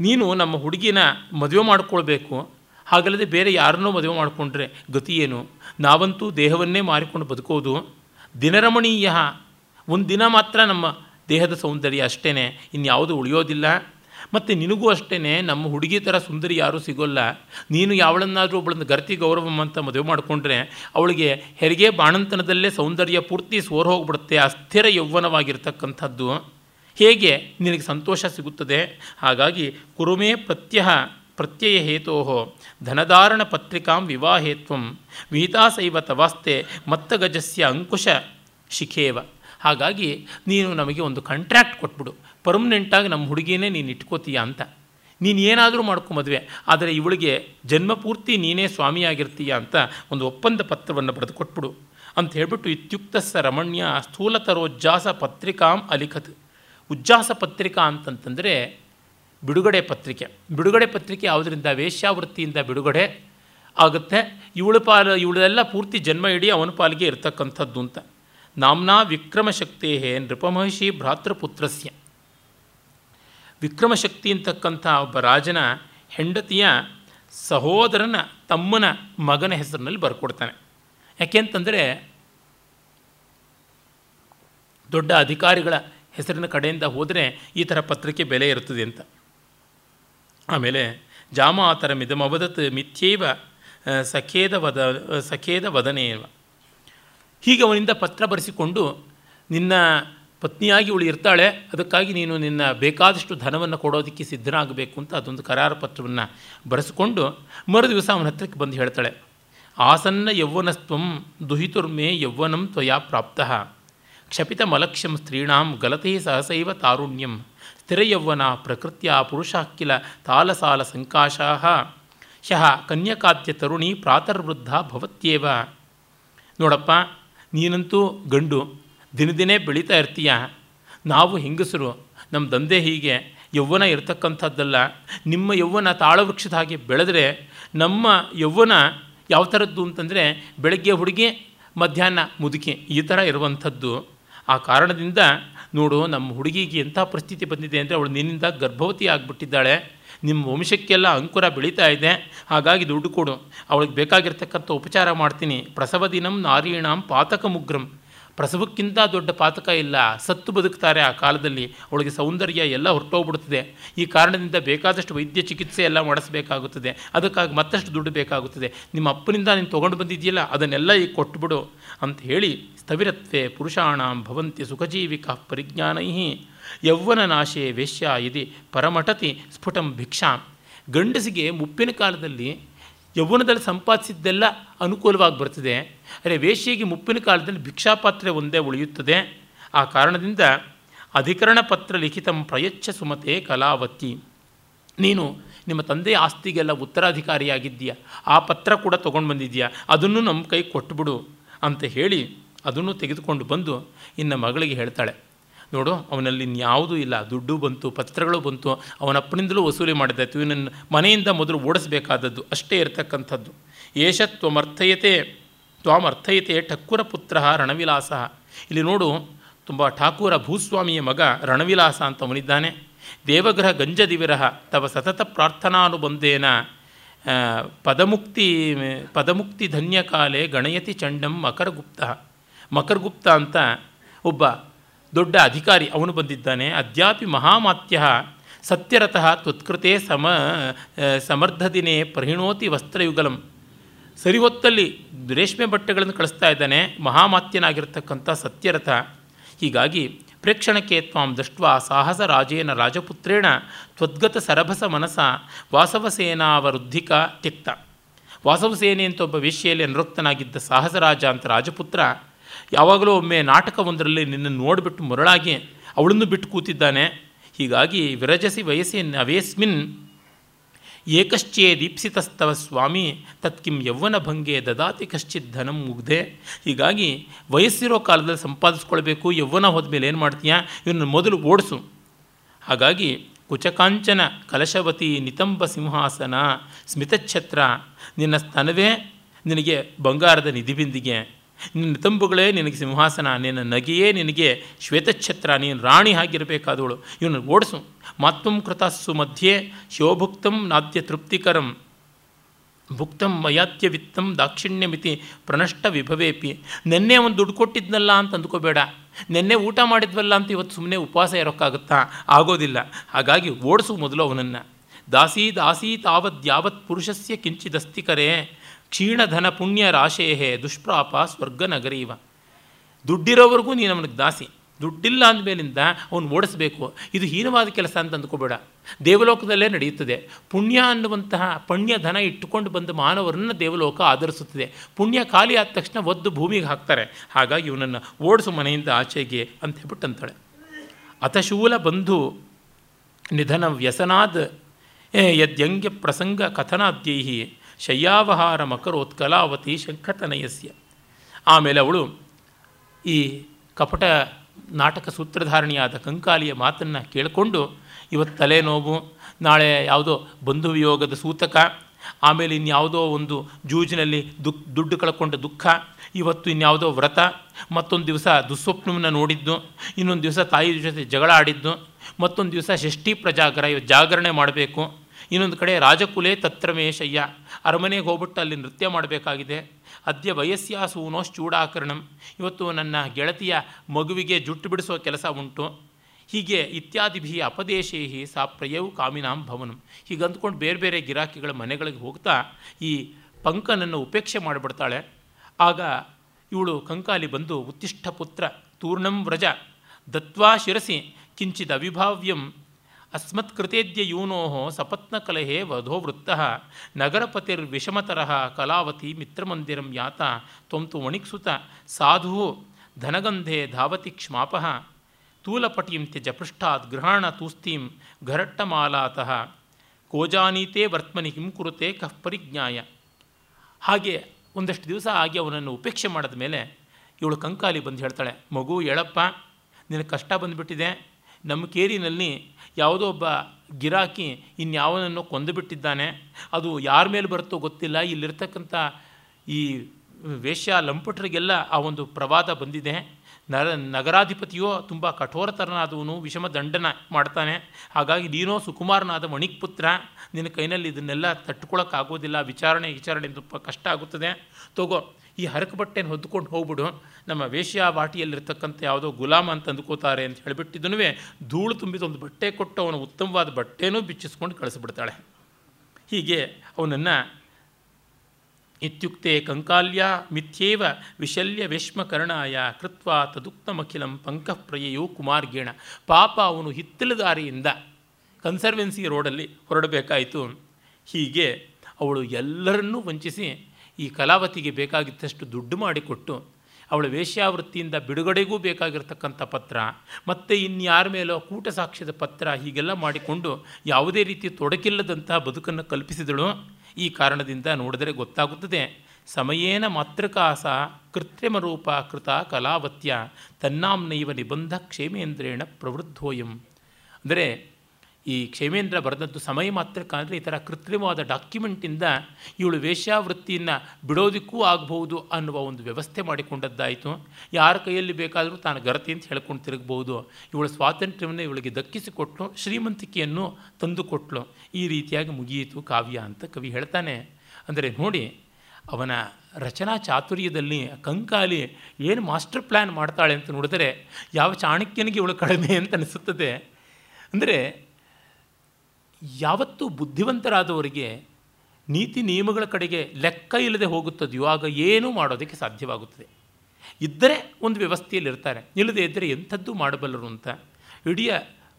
ನೀನು ನಮ್ಮ ಹುಡುಗಿನ ಮದುವೆ ಮಾಡಿಕೊಳ್ಬೇಕು. ಹಾಗಲ್ಲದೆ ಬೇರೆ ಯಾರನ್ನೋ ಮದುವೆ ಮಾಡಿಕೊಂಡ್ರೆ ಗತಿ ಏನು? ನಾವಂತೂ ದೇಹವನ್ನೇ ಮಾರಿಕೊಂಡು ಬದುಕೋದು ದಿನರಮಣೀಯ. ಒಂದು ದಿನ ಮಾತ್ರ ನಮ್ಮ ದೇಹದ ಸೌಂದರ್ಯ ಅಷ್ಟೇ ಇನ್ಯಾವುದು ಉಳಿಯೋದಿಲ್ಲ. ಮತ್ತು ನಿನಗೂ ಅಷ್ಟೇ ನಮ್ಮ ಹುಡುಗಿ ಥರ ಸುಂದರಿ ಯಾರೂ ಸಿಗೋಲ್ಲ. ನೀನು ಯಾವಳನ್ನಾದರೂ ಒಬ್ಬಳನ್ನು ಗರ್ತಿ ಗೌರವಂ ಅಂತ ಮದುವೆ ಮಾಡಿಕೊಂಡ್ರೆ ಅವಳಿಗೆ ಹೆರಿಗೆ ಬಾಣಂತನದಲ್ಲೇ ಸೌಂದರ್ಯ ಪೂರ್ತಿ ಸೋರ್ ಹೋಗ್ಬಿಡುತ್ತೆ ಅಸ್ಥಿರ ಯೌವನವಾಗಿರ್ತಕ್ಕಂಥದ್ದು ಹೇಗೆ? ನಿನಗೆ ಸಂತೋಷ ಸಿಗುತ್ತದೆ. ಹಾಗಾಗಿ ಕುರುಮೆ ಪ್ರತ್ಯಹ. ಪ್ರತ್ಯಯ ಹೇತೋ ಧನಧಾರಣ ಪತ್ರಿಕಾಂ ವಿವಾಹೇತ್ವಂ ವಿಹಿತಾಸೈವ ತವಾಸ್ತೆ ಮತ್ತಗಜಸ್ಯ ಅಂಕುಶ ಶಿಖೇವ. ಹಾಗಾಗಿ ನೀನು ನಮಗೆ ಒಂದು ಕಾಂಟ್ರ್ಯಾಕ್ಟ್ ಕೊಟ್ಬಿಡು. ಪರ್ಮನೆಂಟಾಗಿ ನಮ್ಮ ಹುಡುಗಿನೇ ನೀನು ಇಟ್ಕೋತೀಯ ಅಂತ. ನೀನು ಏನಾದರೂ ಮಾಡ್ಕೊ ಮದುವೆ. ಆದರೆ ಇವಳಿಗೆ ಜನ್ಮಪೂರ್ತಿ ನೀನೇ ಸ್ವಾಮಿಯಾಗಿರ್ತೀಯ ಅಂತ ಒಂದು ಒಪ್ಪಂದ ಪತ್ರವನ್ನು ಬರೆದು ಕೊಟ್ಬಿಡು. ಅಂತ ಹೇಳ್ಬಿಟ್ಟು ಸ ರಮಣ್ಯ ಸ್ಥೂಲತರೋಜ್ಜಾಸ ಪತ್ರಿಕಾಂ ಅಲಿಖತ್. ಉಜ್ಜಾಸ ಪತ್ರಿಕಾ ಅಂತಂತಂದರೆ ಬಿಡುಗಡೆ ಪತ್ರಿಕೆ. ಬಿಡುಗಡೆ ಪತ್ರಿಕೆ ಯಾವುದರಿಂದ? ವೇಶ್ಯಾವೃತ್ತಿಯಿಂದ ಬಿಡುಗಡೆ ಆಗುತ್ತೆ. ಇವಳು ಪಾಲು, ಇವಳೆಲ್ಲ ಪೂರ್ತಿ ಜನ್ಮ ಇಡೀ ಅವನ ಪಾಲಿಗೆ ಇರತಕ್ಕಂಥದ್ದು ಅಂತ. ನಾಮ್ನಾ ಹೇ ನೃಪಮಹರ್ಷಿ ಭ್ರಾತೃಪುತ್ರಸ್ಯ. ವಿಕ್ರಮಶಕ್ತಿ ಅಂತಕ್ಕಂಥ ಒಬ್ಬ ರಾಜನ ಹೆಂಡತಿಯ ಸಹೋದರನ ತಮ್ಮನ ಮಗನ ಹೆಸರಿನಲ್ಲಿ ಬರ್ಕೊಡ್ತಾನೆ. ಯಾಕೆಂತಂದರೆ ದೊಡ್ಡ ಅಧಿಕಾರಿಗಳ ಹೆಸರಿನ ಕಡೆಯಿಂದ ಹೋದರೆ ಈ ಥರ ಪತ್ರಿಕೆ ಬೆಲೆ ಇರ್ತದೆ ಅಂತ. ಆಮೇಲೆ ಜಾಮಾತರ ಮಿದಮವದತ್ ಮಿಥ್ಯೈವ ಸಖೇದ ವದ ಸಖೇದ ವದನೇವ. ಹೀಗೆ ಅವನಿಂದ ಪತ್ರ ಬರೆಸಿಕೊಂಡು ನಿನ್ನ ಪತ್ನಿಯಾಗಿ ಇವಳು ಇರ್ತಾಳೆ, ಅದಕ್ಕಾಗಿ ನೀನು ನಿನ್ನ ಬೇಕಾದಷ್ಟು ಧನವನ್ನು ಕೊಡೋದಕ್ಕೆ ಸಿದ್ಧನಾಗಬೇಕು ಅಂತ ಅದೊಂದು ಕರಾರ ಪತ್ರವನ್ನು ಬರೆಸಿಕೊಂಡು ಮರು ದಿವಸ ಅವನ ಹತ್ರಕ್ಕೆ ಬಂದು ಹೇಳ್ತಾಳೆ, ಆಸನ್ನ ಯೌವನಸ್ತ್ವಂ ದುಹಿತುರ್ಮೆ ಯೌವನಂ ತ್ವಯಾ ಪ್ರಾಪ್ತ. ಕ್ಷಪಿತ ಮಲಕ್ಷ್ಯಂ ಸ್ತ್ರೀಣಾಂ ಗಲತೇ ಸಹಸೈವ ತಾರುಣ್ಯಂ. ಸ್ಥಿರಯೌವನ ಪ್ರಕೃತಿಯ ಪುರುಷಾಖಿಲ ತಾಲಸಾಲ ಸಂಕಾಶಾ ಶಃ ಕನ್ಯಕಾದ್ಯ ತರುಣಿ ಪ್ರಾತರ್ವೃದ್ಧ ಭವತ್ಯೇವ. ನೋಡಪ್ಪ, ನೀನಂತೂ ಗಂಡು, ದಿನ ದಿನೇ ಬೆಳೀತಾ ಇರ್ತೀಯ. ನಾವು ಹೆಂಗಸರು ನಮ್ಮ ದಂಧೆ ಹೀಗೆ ಯೌವನ ಇರತಕ್ಕಂಥದ್ದಲ್ಲ. ನಿಮ್ಮ ಯೌವನ ತಾಳವೃಕ್ಷದ ಹಾಗೆ ಬೆಳೆದರೆ ನಮ್ಮ ಯೌವನ ಯಾವ ಥರದ್ದು ಅಂತಂದರೆ ಬೆಳಗ್ಗೆ ಹುಡುಗಿ, ಮಧ್ಯಾಹ್ನ ಮುದುಕಿ ಈ ಥರ ಇರುವಂಥದ್ದು. ಆ ಕಾರಣದಿಂದ ನೋಡು, ನಮ್ಮ ಹುಡುಗಿಗೆ ಎಂಥ ಪರಿಸ್ಥಿತಿ ಬಂದಿದೆ ಅಂದರೆ ಅವಳು ನಿನ್ನಿಂದ ಗರ್ಭವತಿ ಆಗಿಬಿಟ್ಟಿದ್ದಾಳೆ. ನಿಮ್ಮ ವಂಶಕ್ಕೆಲ್ಲ ಅಂಕುರ ಬೆಳೀತಾ ಇದೆ. ಹಾಗಾಗಿ ದುಡ್ಡು ಕೊಡು. ಅವಳಿಗೆ ಬೇಕಾಗಿರ್ತಕ್ಕಂಥ ಉಪಚಾರ ಮಾಡ್ತೀನಿ. ಪ್ರಸವ ದಿನಂ ನಾರೀಣಾಂ ಪಾತಕ ಮುಗ್ರಂ ಪ್ರಸವಕ್ಕಿಂತ ದೊಡ್ಡ ಪಾತಕ ಇಲ್ಲ. ಸತ್ತು ಬದುಕ್ತಾರೆ ಆ ಕಾಲದಲ್ಲಿ. ಅವಳಿಗೆ ಸೌಂದರ್ಯ ಎಲ್ಲ ಹೊರಟೋಗ್ಬಿಡ್ತದೆ ಈ ಕಾರಣದಿಂದ ಬೇಕಾದಷ್ಟು ವೈದ್ಯ ಚಿಕಿತ್ಸೆ ಎಲ್ಲ ಮಾಡಿಸಬೇಕಾಗುತ್ತದೆ. ಅದಕ್ಕಾಗಿ ಮತ್ತಷ್ಟು ದುಡ್ಡು ಬೇಕಾಗುತ್ತದೆ. ನಿಮ್ಮ ಅಪ್ಪನಿಂದ ನೀನು ತೊಗೊಂಡು ಬಂದಿದೆಯಲ್ಲ ಅದನ್ನೆಲ್ಲ ಈಗ ಕೊಟ್ಟುಬಿಡು ಅಂತ ಹೇಳಿ ಸ್ಥವಿರತ್ವೆ ಪುರುಷಾಣಾಂ ಭವಂತಿ ಸುಖಜೀವಿಕ ಪರಿಜ್ಞಾನೈ ಯೌವನ ನಾಶೇ ವೇಶ್ಯ ಇದಿ ಪರಮಟತಿ ಸ್ಫುಟಂ ಭಿಕ್ಷಾಂ. ಗಂಡಸಿಗೆ ಮುಪ್ಪಿನ ಕಾಲದಲ್ಲಿ ಯೌವನದಲ್ಲಿ ಸಂಪಾದಿಸಿದ್ದೆಲ್ಲ ಅನುಕೂಲವಾಗಿ ಬರ್ತದೆ. ಅರೆ ವೇಶ್ಯೆಗೆ ಮುಪ್ಪಿನ ಕಾಲದಲ್ಲಿ ಭಿಕ್ಷಾಪಾತ್ರೆ ಒಂದೇ ಉಳಿಯುತ್ತದೆ. ಆ ಕಾರಣದಿಂದ ಅಧಿಕರಣ ಪತ್ರ ಲಿಖಿತಂ ಪ್ರಯಚ್ಛ ಸುಮತೆ ಕಲಾವತಿ. ನೀನು ನಿಮ್ಮ ತಂದೆಯ ಆಸ್ತಿಗೆಲ್ಲ ಉತ್ತರಾಧಿಕಾರಿಯಾಗಿದ್ದೀಯ. ಆ ಪತ್ರ ಕೂಡ ತೊಗೊಂಡು ಬಂದಿದ್ದೀಯಾ. ಅದನ್ನು ನಮ್ಮ ಕೈ ಕೊಟ್ಬಿಡು ಅಂತ ಹೇಳಿ ಅದನ್ನು ತೆಗೆದುಕೊಂಡು ಬಂದು ಇನ್ನು ಮಗಳಿಗೆ ಹೇಳ್ತಾಳೆ. ನೋಡು, ಅವನಲ್ಲಿ ಇನ್ಯಾವುದೂ ಇಲ್ಲ. ದುಡ್ಡು ಬಂತು, ಪತ್ರಗಳು ಬಂತು, ಅವನಪ್ಪನಿಂದಲೂ ವಸೂಲಿ ಮಾಡಿದ್ದಾಯ್ತು. ಇವನನ್ನು ಮನೆಯಿಂದ ಮೊದಲು ಓಡಿಸಬೇಕಾದದ್ದು ಅಷ್ಟೇ ಇರತಕ್ಕಂಥದ್ದು. ಏಷ ತ್ವಮರ್ಥಯತೆ ತ್ವಾಮರ್ಥಯತೆ ಠಕ್ಕುರ ಪುತ್ರ ರಣವಿಲಾಸ. ಇಲ್ಲಿ ನೋಡು, ತುಂಬ ಠಾಕೂರ ಭೂಸ್ವಾಮಿಯ ಮಗ ರಣವಿಲಾಸ ಅಂತ ಅವನಿದ್ದಾನೆ. ದೇವಗ್ರಹ ಗಂಜದಿವಿರಹ, ತವ ಸತತ ಪ್ರಾರ್ಥನಾನುಬಂಧೇನ ಪದಮುಕ್ತಿ ಪದಮುಕ್ತಿ ಧನ್ಯಕಾಲೆ ಗಣಯತಿ ಚಂಡಂ ಮಕರಗುಪ್ತ. ಮಕರಗುಪ್ತ ಅಂತ ಒಬ್ಬ ದೊಡ್ಡ ಅಧಿಕಾರಿ ಅವನು ಬಂದಿದ್ದಾನೆ. ಅದ್ಯಾಪಿ ಮಹಾಮಾತ್ಯ ಸತ್ಯರತಃ ತ್ವತ್ಕೃತೆ ಸಮ ಸಮರ್ಧ ದಿನೇ ಪರಿಣೋತಿ ವಸ್ತ್ರಯುಗಲಂ. ಸರಿ ಹೊತ್ತಲ್ಲಿ ರೇಷ್ಮೆ ಬಟ್ಟೆಗಳನ್ನು ಕಳಿಸ್ತಾ ಇದ್ದಾನೆ. ಮಹಾಮಾತ್ಯನಾಗಿರ್ತಕ್ಕಂಥ ಸತ್ಯರಥ. ಹೀಗಾಗಿ ಪ್ರೇಕ್ಷಣಕ್ಕೆ ತ್ವಾಂ ದೃಷ್ಟ ಸಾಹಸ ರಾಜೇನ ರಾಜಪುತ್ರೇಣ ತ್ವದ್ಗತ ಸರಭಸ ಮನಸ ವಾಸವಸೇನಾವರುದ್ಧಿಕ ತ್ಯಕ್ತ ವಾಸವಸೇನೆ ಅಂತ ಒಬ್ಬ ವೇಶ್ಯೆಯಲ್ಲಿ ಅನುರಕ್ತನಾಗಿದ್ದ ಸಾಹಸರಾಜ ಅಂತ ರಾಜಪುತ್ರ ಯಾವಾಗಲೂ ಒಮ್ಮೆ ನಾಟಕವೊಂದರಲ್ಲಿ ನಿನ್ನನ್ನು ನೋಡಿಬಿಟ್ಟು ಮರಳಾಗಿ ಅವಳನ್ನು ಬಿಟ್ಟು ಕೂತಿದ್ದಾನೆ. ಹೀಗಾಗಿ ವಿರಜಸಿ ವಯಸ್ಸಿ ನವೇಸ್ಮಿನ್. ಏಕಶ್ಚೇ ದೀಪ್ಸಿತಸ್ತವ ಸ್ವಾಮಿ, ತತ್ಕಿಂ ಯೌವನ ಭಂಗೆ ದದಾತಿ ಕಶ್ಚಿತ್ ಧನಂ ಮುಗ್ದೆ ಹೀಗಾಗಿ ವಯಸ್ಸಿರೋ ಕಾಲದಲ್ಲಿ ಸಂಪಾದಿಸ್ಕೊಳ್ಬೇಕು. ಯೌವನ ಹೋದ್ಮೇಲೆ ಏನು ಮಾಡ್ತೀಯಾ? ಇವನು ಮೊದಲು ಓಡಿಸು. ಹಾಗಾಗಿ ಕುಚಕಾಂಚನ ಕಲಶವತಿ ನಿತಂಬ ಸಿಂಹಾಸನ ಸ್ಮಿತಛತ್ರ, ನಿನ್ನ ಸ್ತನವೇ ನಿನಗೆ ಬಂಗಾರದ ನಿಧಿಬಿಂದಿಗೆ. ನಿನ್ನ ತಂಬುಗಳೇ ನಿನಗೆ ಸಿಂಹಾಸನ, ನಿನ್ನ ನಗೆಯೇ ನಿನಗೆ ಶ್ವೇತಛತ್ರ, ನೀನು ರಾಣಿ ಆಗಿರಬೇಕಾದವಳು. ಇವನು ಓಡಿಸು. ಮಾತ್ವಂ ಕೃತಸ್ಸು ಮಧ್ಯೆ, ಶಿವಭುಕ್ತಂ ನಾದ್ಯ ತೃಪ್ತಿಕರಂ. ಭುಕ್ತಂ ಮಯಾತ್ಯ ವಿತ್ತಂ ದಾಕ್ಷಿಣ್ಯಮಿತಿ ಪ್ರನಷ್ಟ ವಿಭವೇಪಿ. ನೆನ್ನೆ ಒಂದು ದುಡ್ಡು ಕೊಟ್ಟಿದ್ನಲ್ಲ ಅಂತ ಅಂದ್ಕೋಬೇಡ. ನೆನ್ನೆ ಊಟ ಮಾಡಿದ್ವಲ್ಲ ಅಂತ ಇವತ್ತು ಸುಮ್ಮನೆ ಉಪವಾಸ ಇರೋಕ್ಕಾಗುತ್ತಾ? ಆಗೋದಿಲ್ಲ. ಹಾಗಾಗಿ ಓಡಿಸು ಮೊದಲು ಅವನನ್ನು. ದಾಸೀ ದಾಸೀ ತಾವದ್ ಯಾವತ್ ಪುರುಷಸ್ಯ ಕಿಂಚಿದಸ್ತಿಕರೇ ಕ್ಷೀಣಧನ ಪುಣ್ಯ ರಾಶೇಹೇ ದುಷ್ಪ್ರಾಪ ಸ್ವರ್ಗ ನಗರೀವ ದುಡ್ಡಿರೋವರೆಗೂ ನೀನು ಅವನಿಗೆ ದಾಸಿ. ದುಡ್ಡಿಲ್ಲ ಅಂದಮೇಲಿಂದ ಅವನು ಓಡಿಸ್ಬೇಕು. ಇದು ಹೀನವಾದ ಕೆಲಸ ಅಂತ ಅಂದ್ಕೋಬೇಡ. ದೇವಲೋಕದಲ್ಲೇ ನಡೆಯುತ್ತದೆ. ಪುಣ್ಯ ಅನ್ನುವಂತಹ ಪುಣ್ಯ ಧನ ಇಟ್ಟುಕೊಂಡು ಬಂದ ಮಾನವರನ್ನು ದೇವಲೋಕ ಆಧರಿಸುತ್ತದೆ. ಪುಣ್ಯ ಖಾಲಿ ಆದ ತಕ್ಷಣ ಒದ್ದು ಭೂಮಿಗೆ ಹಾಕ್ತಾರೆ. ಹಾಗಾಗಿ ಇವನನ್ನು ಓಡಿಸು ಮನೆಯಿಂದ ಆಚೆಗೆ ಅಂತ ಹೇಳ್ಬಿಟ್ಟು ಅಂತಾಳೆ ಅತಶೂಲ ಬಂಧು ನಿಧನ ವ್ಯಸನಾದ ಯದ್ಯಂಗ್ಯ ಪ್ರಸಂಗ ಕಥನಾದ್ಯೈ ಶಯ್ಯಾವಹಾರ ಮಕರೋತ್ಕಲಾವತಿ ಶಂಖತನಯಸ್ಯ. ಆಮೇಲೆ ಅವಳು ಈ ಕಪಟ ನಾಟಕ ಸೂತ್ರಧಾರಣಿಯಾದ ಕಂಕಾಲಿಯ ಮಾತನ್ನು ಕೇಳಿಕೊಂಡು ಇವತ್ತು ತಲೆನೋವು, ನಾಳೆ ಯಾವುದೋ ಬಂಧುವಿಯೋಗದ ಸೂತಕ, ಆಮೇಲೆ ಇನ್ಯಾವುದೋ ಒಂದು ಜೂಜಿನಲ್ಲಿ ದುಃಖ ದುಡ್ಡು ಕಳ್ಕೊಂಡ ದುಃಖ, ಇವತ್ತು ಇನ್ಯಾವುದೋ ವ್ರತ, ಮತ್ತೊಂದು ದಿವಸ ದುಸ್ವಪ್ನವನ್ನು ನೋಡಿದ್ದು, ಇನ್ನೊಂದು ದಿವಸ ತಾಯಿ ಜೊತೆ ಜಗಳ ಆಡಿದ್ದು, ಮತ್ತೊಂದು ದಿವಸ ಷಷ್ಠಿ ಪ್ರಜಾಗರ ಇವತ್ತು ಜಾಗರಣೆ ಮಾಡಬೇಕು ಇನ್ನೊಂದು ಕಡೆ ರಾಜಕುಲೆ ತತ್ರಮೇಶಯ್ಯ. ಅರಮನೆಗೆ ಹೋಗ್ಬಿಟ್ಟು ಅಲ್ಲಿ ನೃತ್ಯ ಮಾಡಬೇಕಾಗಿದೆ. ಅದ್ಯ ವಯಸ್ಸ್ಯ ಸೂನೋಶ್ಚೂಡಾಕರಣಂ ಇವತ್ತು ನನ್ನ ಗೆಳತಿಯ ಮಗುವಿಗೆ ಜುಟ್ಟು ಬಿಡಿಸುವ ಕೆಲಸ ಉಂಟು. ಹೀಗೆ ಇತ್ಯಾದಿಭಿ ಅಪದೇಶೇಹಿ ಸಾ ಪ್ರಯವು ಕಾಮಿನಾಂ ಭವನಂ. ಹೀಗೆ ಅಂದ್ಕೊಂಡು ಬೇರೆ ಬೇರೆ ಗಿರಾಕಿಗಳ ಮನೆಗಳಿಗೆ ಹೋಗ್ತಾ ಈ ಪಂಕನನ್ನು ಉಪೇಕ್ಷೆ ಮಾಡಿಬಿಡ್ತಾಳೆ. ಆಗ ಇವಳು ಕಂಕಾಲಿ ಬಂದು ಉತ್ತಿಷ್ಠ ಪುತ್ರ ತೂರ್ಣಂ ವ್ರಜ ದತ್ವಾ ಶಿರಸಿ ಕಿಂಚಿದ ಅವಿಭಾವ್ಯಂ ಅಸ್ಮತ್ಕೃತೇದ್ಯ ಯೂನೋ ಸಪತ್ನಕಲಹೇ ವಧೋ ವೃತ್ತ ನಗರಪತಿರ್ವಿಷಮತರ ಕಲಾವತಿ ಮಿತ್ರಮಂದಿರಂ ಯಾತ ತ್ವಂತು ವಣಿಕ್ಸುತ ಸಾಧು ಧನಗಂಧೆ ಧಾವತಿ ಕ್ಷಮಾಪ ತೂಲಪಟೀಂ ತ್ಯಜ ಪೃಷ್ಠಾತ್ ಗೃಹಾಣ ತೂಸ್ತೀಂ ಘರಟ್ಟಮಾಲಾತಃ ಕೋಜಾನೀತೆ ವರ್ತ್ಮನಿ ಕಿಂ ಕುರುತೆ ಕಃ ಪರಿಜ್ಞಾಯ. ಹಾಗೆ ಒಂದಷ್ಟು ದಿವಸ ಆಗಿ ಅವನನ್ನು ಉಪೇಕ್ಷೆ ಮಾಡಿದ ಮೇಲೆ ಇವಳು ಕಂಕಾಲಿ ಬಂದು ಹೇಳ್ತಾಳೆ, ಮಗು ಎಳಪ್ಪ ನಿನಗೆ ಕಷ್ಟ ಬಂದುಬಿಟ್ಟಿದೆ. ನಮ್ಮ ಕೇರಿನಲ್ಲಿ ಯಾವುದೋ ಒಬ್ಬ ಗಿರಾಕಿ ಇನ್ಯಾವನನ್ನು ಕೊಂದುಬಿಟ್ಟಿದ್ದಾನೆ, ಅದು ಯಾರ ಮೇಲೆ ಬರುತ್ತೋ ಗೊತ್ತಿಲ್ಲ. ಇಲ್ಲಿರ್ತಕ್ಕಂಥ ಈ ವೇಶ್ಯ ಲಂಪಟರಿಗೆಲ್ಲ ಆ ಒಂದು ಪ್ರವಾದ ಬಂದಿದೆ. ನರ, ನಗರಾಧಿಪತಿಯೋ ತುಂಬ ಕಠೋರತರನಾದವನು ವಿಷಮ ದಂಡನ ಮಾಡ್ತಾನೆ. ಹಾಗಾಗಿ ನೀನೋ ಸುಕುಮಾರನಾದ ಮಣಿಕ್ಪುತ್ರ, ನಿನ್ನ ಕೈನಲ್ಲಿ ಇದನ್ನೆಲ್ಲ ತಟ್ಕೊಳ್ಳೋಕ್ಕಾಗೋದಿಲ್ಲ ವಿಚಾರಣೆ ವಿಚಾರಣೆ ತುಂಬ ಕಷ್ಟ ಆಗುತ್ತದೆ. ತಗೋ, ಈ ಹರಕ ಬಟ್ಟೆನ ಹೊದ್ದುಕೊಂಡು ಹೋಗ್ಬಿಡು. ನಮ್ಮ ವೇಶ್ಯ ಬಾಟಿಯಲ್ಲಿರ್ತಕ್ಕಂಥ ಯಾವುದೋ ಗುಲಾಮ ಅಂತ ಅಂದ್ಕೋತಾರೆ ಅಂತ ಹೇಳಿಬಿಟ್ಟಿದ್ದನು ಧೂಳು ತುಂಬಿದ ಒಂದು ಬಟ್ಟೆ ಕೊಟ್ಟು ಅವನು ಉತ್ತಮವಾದ ಬಟ್ಟೆನೂ ಬಿಚ್ಚಿಸ್ಕೊಂಡು ಕಳಿಸ್ಬಿಡ್ತಾಳೆ. ಹೀಗೆ ಅವನನ್ನು ಇತ್ಯುಕ್ತೆ ಕಂಕಾಲ್ಯ ಮಿಥ್ಯೇವ ವಿಶಲ್ಯ ವೇಶ್ಮಕರ್ಣಾಯ ಕೃತ್ವ ತದುಕ್ತಮಖಿಲಂ ಪಂಕಃಪ್ರಯಯೋ ಕುಮಾರ್ಗೇಣ. ಪಾಪ ಅವನು ಹಿತ್ತಲ ದಾರಿಯಿಂದ ಕನ್ಸರ್ವೆನ್ಸಿ ರೋಡಲ್ಲಿ ಹೊರಡಬೇಕಾಯಿತು. ಹೀಗೆ ಅವಳು ಎಲ್ಲರನ್ನೂ ವಂಚಿಸಿ ಈ ಕಲಾವತಿಗೆ ಬೇಕಾಗಿದ್ದಷ್ಟು ದುಡ್ಡು ಮಾಡಿಕೊಟ್ಟು ಅವಳ ವೇಶ್ಯಾವೃತ್ತಿಯಿಂದ ಬಿಡುಗಡೆಗೂ ಬೇಕಾಗಿರ್ತಕ್ಕಂಥ ಪತ್ರ, ಮತ್ತು ಇನ್ಯಾರ ಮೇಲೋ ಕೂಟ ಸಾಕ್ಷ್ಯದ ಪತ್ರ ಹೀಗೆಲ್ಲ ಮಾಡಿಕೊಂಡು ಯಾವುದೇ ರೀತಿ ತೊಡಕಿಲ್ಲದಂತಹ ಬದುಕನ್ನು ಕಲ್ಪಿಸಿದಳು. ಈ ಕಾರಣದಿಂದ ನೋಡಿದರೆ ಗೊತ್ತಾಗುತ್ತದೆ, ಸಮಯೇನ ಮಾತೃಕಾಸ ಕೃತ್ರಿಮ ರೂಪ ಕೃತ ಕಲಾವತ್ಯ ತನ್ನಾಂನೈವ ನಿಬಂಧ ಕ್ಷೇಮೇಂದ್ರೇಣ ಪ್ರವೃದ್ಧೋಯಂ. ಅಂದರೆ ಈ ಕ್ಷೇಮೇಂದ್ರ ಬರೆದದ್ದು ಸಮಯ ಮಾತ್ರ ಅಂದರೆ ಈ ಥರ ಕೃತ್ರಿಮವಾದ ಡಾಕ್ಯುಮೆಂಟಿಂದ ಇವಳು ವೇಶ್ಯಾವೃತ್ತಿಯನ್ನು ಬಿಡೋದಕ್ಕೂ ಆಗಬಹುದು ಅನ್ನುವ ಒಂದು ವ್ಯವಸ್ಥೆ ಮಾಡಿಕೊಂಡದ್ದಾಯಿತು. ಯಾರ ಕೈಯಲ್ಲಿ ಬೇಕಾದರೂ ತಾನು ಗರತಿ ಅಂತ ಹೇಳ್ಕೊಂಡು ತಿರುಗಬಹುದು. ಇವಳ ಸ್ವಾತಂತ್ರ್ಯವನ್ನು ಇವಳಿಗೆ ದಕ್ಕಿಸಿಕೊಟ್ಲು ಶ್ರೀಮಂತಿಕೆಯನ್ನು ತಂದುಕೊಟ್ಲು. ಈ ರೀತಿಯಾಗಿ ಮುಗಿಯಿತು ಕಾವ್ಯ ಅಂತ ಕವಿ ಹೇಳ್ತಾನೆ. ಅಂದರೆ ನೋಡಿ, ಅವನ ರಚನಾ ಚಾತುರ್ಯದಲ್ಲಿ ಕಂಕಾಲಿ ಏನು ಮಾಸ್ಟರ್ ಪ್ಲ್ಯಾನ್ ಮಾಡ್ತಾಳೆ ಅಂತ ನೋಡಿದರೆ ಯಾವ ಚಾಣಕ್ಯನಿಗೆ ಇವಳು ಕಡಿಮೆ ಅಂತ ಅನಿಸುತ್ತದೆ. ಅಂದರೆ ಯಾವತ್ತೂ ಬುದ್ಧಿವಂತರಾದವರಿಗೆ ನೀತಿ ನಿಯಮಗಳ ಕಡೆಗೆ ಲೆಕ್ಕ ಇಲ್ಲದೆ ಹೋಗುತ್ತದೆಯೋ ಆಗ ಏನೂ ಮಾಡೋದಕ್ಕೆ ಸಾಧ್ಯವಾಗುತ್ತದೆ. ಇದ್ದರೆ ಒಂದು ವ್ಯವಸ್ಥೆಯಲ್ಲಿರ್ತಾರೆ ಇಲ್ಲದೆ ಇದ್ದರೆ ಎಂಥದ್ದು ಮಾಡಬಲ್ಲರು ಅಂತ. ಇಡೀ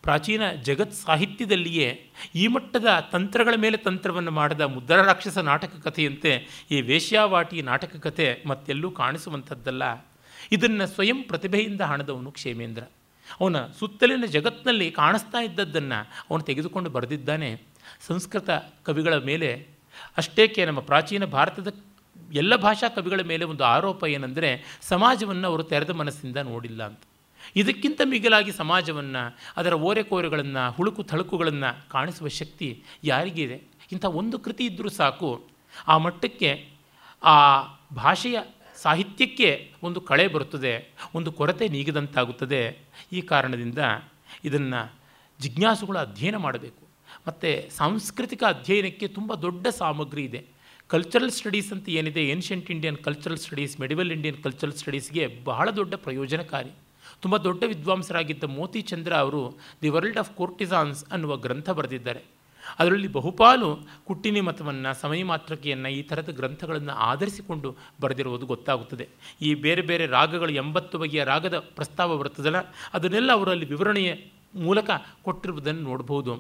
ಪ್ರಾಚೀನ ಜಗತ್ ಸಾಹಿತ್ಯದಲ್ಲಿಯೇ ಈ ಮಟ್ಟದ ತಂತ್ರಗಳ ಮೇಲೆ ತಂತ್ರವನ್ನು ಮಾಡಿದ ಮುದ್ರ ರಾಕ್ಷಸ ನಾಟಕ ಕಥೆಯಂತೆ ಈ ವೇಶ್ಯಾವಾಟಿ ನಾಟಕ ಕಥೆ ಮತ್ತೆಲ್ಲೂ ಕಾಣಿಸುವಂಥದ್ದಲ್ಲ. ಇದನ್ನು ಸ್ವಯಂ ಪ್ರತಿಭೆಯಿಂದ ಹಣದವನು ಕ್ಷೇಮೇಂದ್ರ. ಅವನ ಸುತ್ತಲಿನ ಜಗತ್ತಿನಲ್ಲಿ ಕಾಣಿಸ್ತಾ ಇದ್ದದ್ದನ್ನು ಅವನು ತೆಗೆದುಕೊಂಡು ಬರೆದಿದ್ದಾನೆ. ಸಂಸ್ಕೃತ ಕವಿಗಳ ಮೇಲೆ ಅಷ್ಟೇಕೆ ನಮ್ಮ ಪ್ರಾಚೀನ ಭಾರತದ ಎಲ್ಲ ಭಾಷಾ ಕವಿಗಳ ಮೇಲೆ ಒಂದು ಆರೋಪ ಏನೆಂದರೆ, ಸಮಾಜವನ್ನು ಅವರು ತೆರೆದ ಮನಸ್ಸಿಂದ ನೋಡಿಲ್ಲ ಅಂತ. ಇದಕ್ಕಿಂತ ಮಿಗಿಲಾಗಿ ಸಮಾಜವನ್ನು, ಅದರ ಓರೆಕೋರೆಗಳನ್ನು, ಹುಳುಕು ಥಳುಕುಗಳನ್ನು ಕಾಣಿಸುವ ಶಕ್ತಿ ಯಾರಿಗಿದೆ ಇಂಥ ಒಂದು ಕೃತಿ ಇದ್ದರೂ ಸಾಕು, ಆ ಮಟ್ಟಕ್ಕೆ, ಆ ಭಾಷೆಯ ಸಾಹಿತ್ಯಕ್ಕೆ ಒಂದು ಕಳೆ ಬರುತ್ತದೆ, ಒಂದು ಕೊರತೆ ನೀಗಿದಂತಾಗುತ್ತದೆ. ಈ ಕಾರಣದಿಂದ ಇದನ್ನು ಜಿಜ್ಞಾಸುಗಳು ಅಧ್ಯಯನ ಮಾಡಬೇಕು. ಮತ್ತು ಸಾಂಸ್ಕೃತಿಕ ಅಧ್ಯಯನಕ್ಕೆ ತುಂಬ ದೊಡ್ಡ ಸಾಮಗ್ರಿ ಇದೆ. ಕಲ್ಚರಲ್ ಸ್ಟಡೀಸ್ ಅಂತ ಏನಿದೆ ancient Indian cultural studies medieval Indian cultural ಸ್ಟಡೀಸ್ಗೆ ಬಹಳ ದೊಡ್ಡ ಪ್ರಯೋಜನಕಾರಿ. ತುಂಬ ದೊಡ್ಡ ವಿದ್ವಾಂಸರಾಗಿದ್ದ ಮೋತಿ ಚಂದ್ರ ಅವರು ದಿ ವರ್ಲ್ಡ್ ಆಫ್ ಕೋರ್ಟಿಸಾನ್ಸ್ ಅನ್ನುವ ಗ್ರಂಥ ಬರೆದಿದ್ದಾರೆ. ಅದರಲ್ಲಿ ಬಹುಪಾಲು ಕುಟ್ಟಿನಿ ಮತವನ್ನು, ಸಮಯ ಮಾತ್ರಕೆಯನ್ನು, ಈ ಥರದ ಗ್ರಂಥಗಳನ್ನು ಆಧರಿಸಿಕೊಂಡು ಬರೆದಿರುವುದು ಗೊತ್ತಾಗುತ್ತದೆ. ಈ ಬೇರೆ ಬೇರೆ ರಾಗಗಳು ಎಂಬತ್ತು ಬಗೆಯ ರಾಗದ ಪ್ರಸ್ತಾವ ಬರ್ತದಲ್ಲ ಅದನ್ನೆಲ್ಲ ಅವರಲ್ಲಿ ವಿವರಣೆಯ ಮೂಲಕ ಕೊಟ್ಟಿರುವುದನ್ನು ನೋಡ್ಬೋದು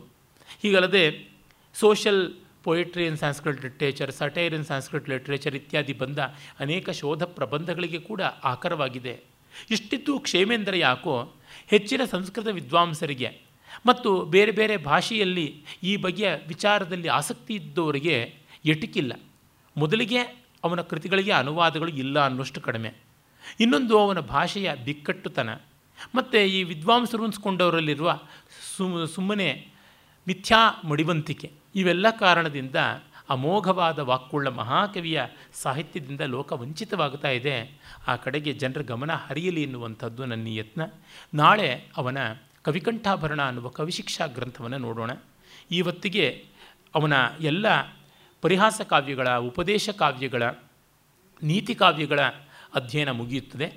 ಹೀಗಲ್ಲದೆ social poetry in Sanskrit literature, satire in Sanskrit literature ಇತ್ಯಾದಿ ಬಂದ ಅನೇಕ ಶೋಧ ಪ್ರಬಂಧಗಳಿಗೆ ಕೂಡ ಆಕರವಾಗಿದೆ. ಇಷ್ಟಿದ್ದು ಕ್ಷೇಮೇಂದ್ರ ಯಾಕೋ ಹೆಚ್ಚಿನ ಸಂಸ್ಕೃತ ವಿದ್ವಾಂಸರಿಗೆ ಮತ್ತು ಬೇರೆ ಬೇರೆ ಭಾಷೆಯಲ್ಲಿ ಈ ಬಗೆಯ ವಿಚಾರದಲ್ಲಿ ಆಸಕ್ತಿ ಇದ್ದವರಿಗೆ ಎಟುಕಿಲ್ಲ. ಮೊದಲಿಗೆ ಅವನ ಕೃತಿಗಳಿಗೆ ಅನುವಾದಗಳು ಇಲ್ಲ ಅನ್ನೋಷ್ಟು ಕಡಿಮೆ. ಇನ್ನೊಂದು ಅವನ ಭಾಷೆಯ ಬಿಕ್ಕಟ್ಟುತನ ಮತ್ತು ಈ ವಿದ್ವಾಂಸರು ಅನ್ಸ್ಕೊಂಡವರಲ್ಲಿರುವ ಸುಮ್, ಸುಮ್ಮನೆ ಮಿಥ್ಯಾ ಮಡಿವಂತಿಕೆ ಇವೆಲ್ಲ ಕಾರಣದಿಂದ ಅಮೋಘವಾದ ವಾಕ್ಕುಳ್ಳ ಮಹಾಕವಿಯ ಸಾಹಿತ್ಯದಿಂದ ಲೋಕ ವಂಚಿತವಾಗ್ತಾ ಇದೆ. ಆ ಕಡೆಗೆ ಜನರ ಗಮನ ಹರಿಯಲಿ ಎನ್ನುವಂಥದ್ದು ನನ್ನ ಯತ್ನ. ನಾಳೆ ಅವನ ಕವಿಕಂಠಾಭರಣ ಅನ್ನುವ ಕವಿಶಿಕ್ಷಾ ಗ್ರಂಥವನ್ನು ನೋಡೋಣ. ಇವತ್ತಿಗೆ ಅವನ ಎಲ್ಲ ಪರಿಹಾಸ ಕಾವ್ಯಗಳ, ಉಪದೇಶ ಕಾವ್ಯಗಳ, ನೀತಿ ಕಾವ್ಯಗಳ ಅಧ್ಯಯನ ಮುಗಿಯುತ್ತದೆ.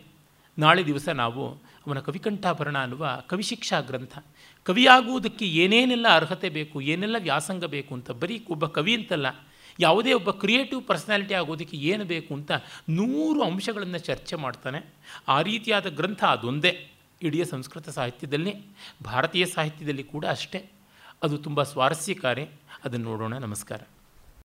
ನಾಳೆ ದಿವಸ ನಾವು ಅವನ ಕವಿಕಂಠಾಭರಣ ಅನ್ನುವ ಕವಿಶಿಕ್ಷಾ ಗ್ರಂಥ. ಕವಿಯಾಗುವುದಕ್ಕೆ ಏನೇನೆಲ್ಲ ಅರ್ಹತೆ ಬೇಕು, ಏನೆಲ್ಲ ವ್ಯಾಸಂಗ ಬೇಕು ಅಂತ ಬರೀ ಒಬ್ಬ ಕವಿ ಅಂತಲ್ಲ, ಯಾವುದೇ ಒಬ್ಬ ಕ್ರಿಯೇಟಿವ್ ಪರ್ಸನಾಲಿಟಿ ಆಗೋದಕ್ಕೆ ಏನು ಬೇಕು ಅಂತ ನೂರು ಅಂಶಗಳನ್ನು ಚರ್ಚೆ ಮಾಡ್ತಾನೆ. ಆ ರೀತಿಯಾದ ಗ್ರಂಥ ಅದೊಂದೇ. ಇಡೀ ಸಂಸ್ಕೃತ ಸಾಹಿತ್ಯದಲ್ಲಿ ಭಾರತೀಯ ಸಾಹಿತ್ಯದಲ್ಲಿ ಕೂಡ ಅಷ್ಟೇ. ಅದು ತುಂಬ ಸ್ವಾರಸ್ಯಕಾರಿ. ಅದನ್ನು ನೋಡೋಣ. ನಮಸ್ಕಾರ.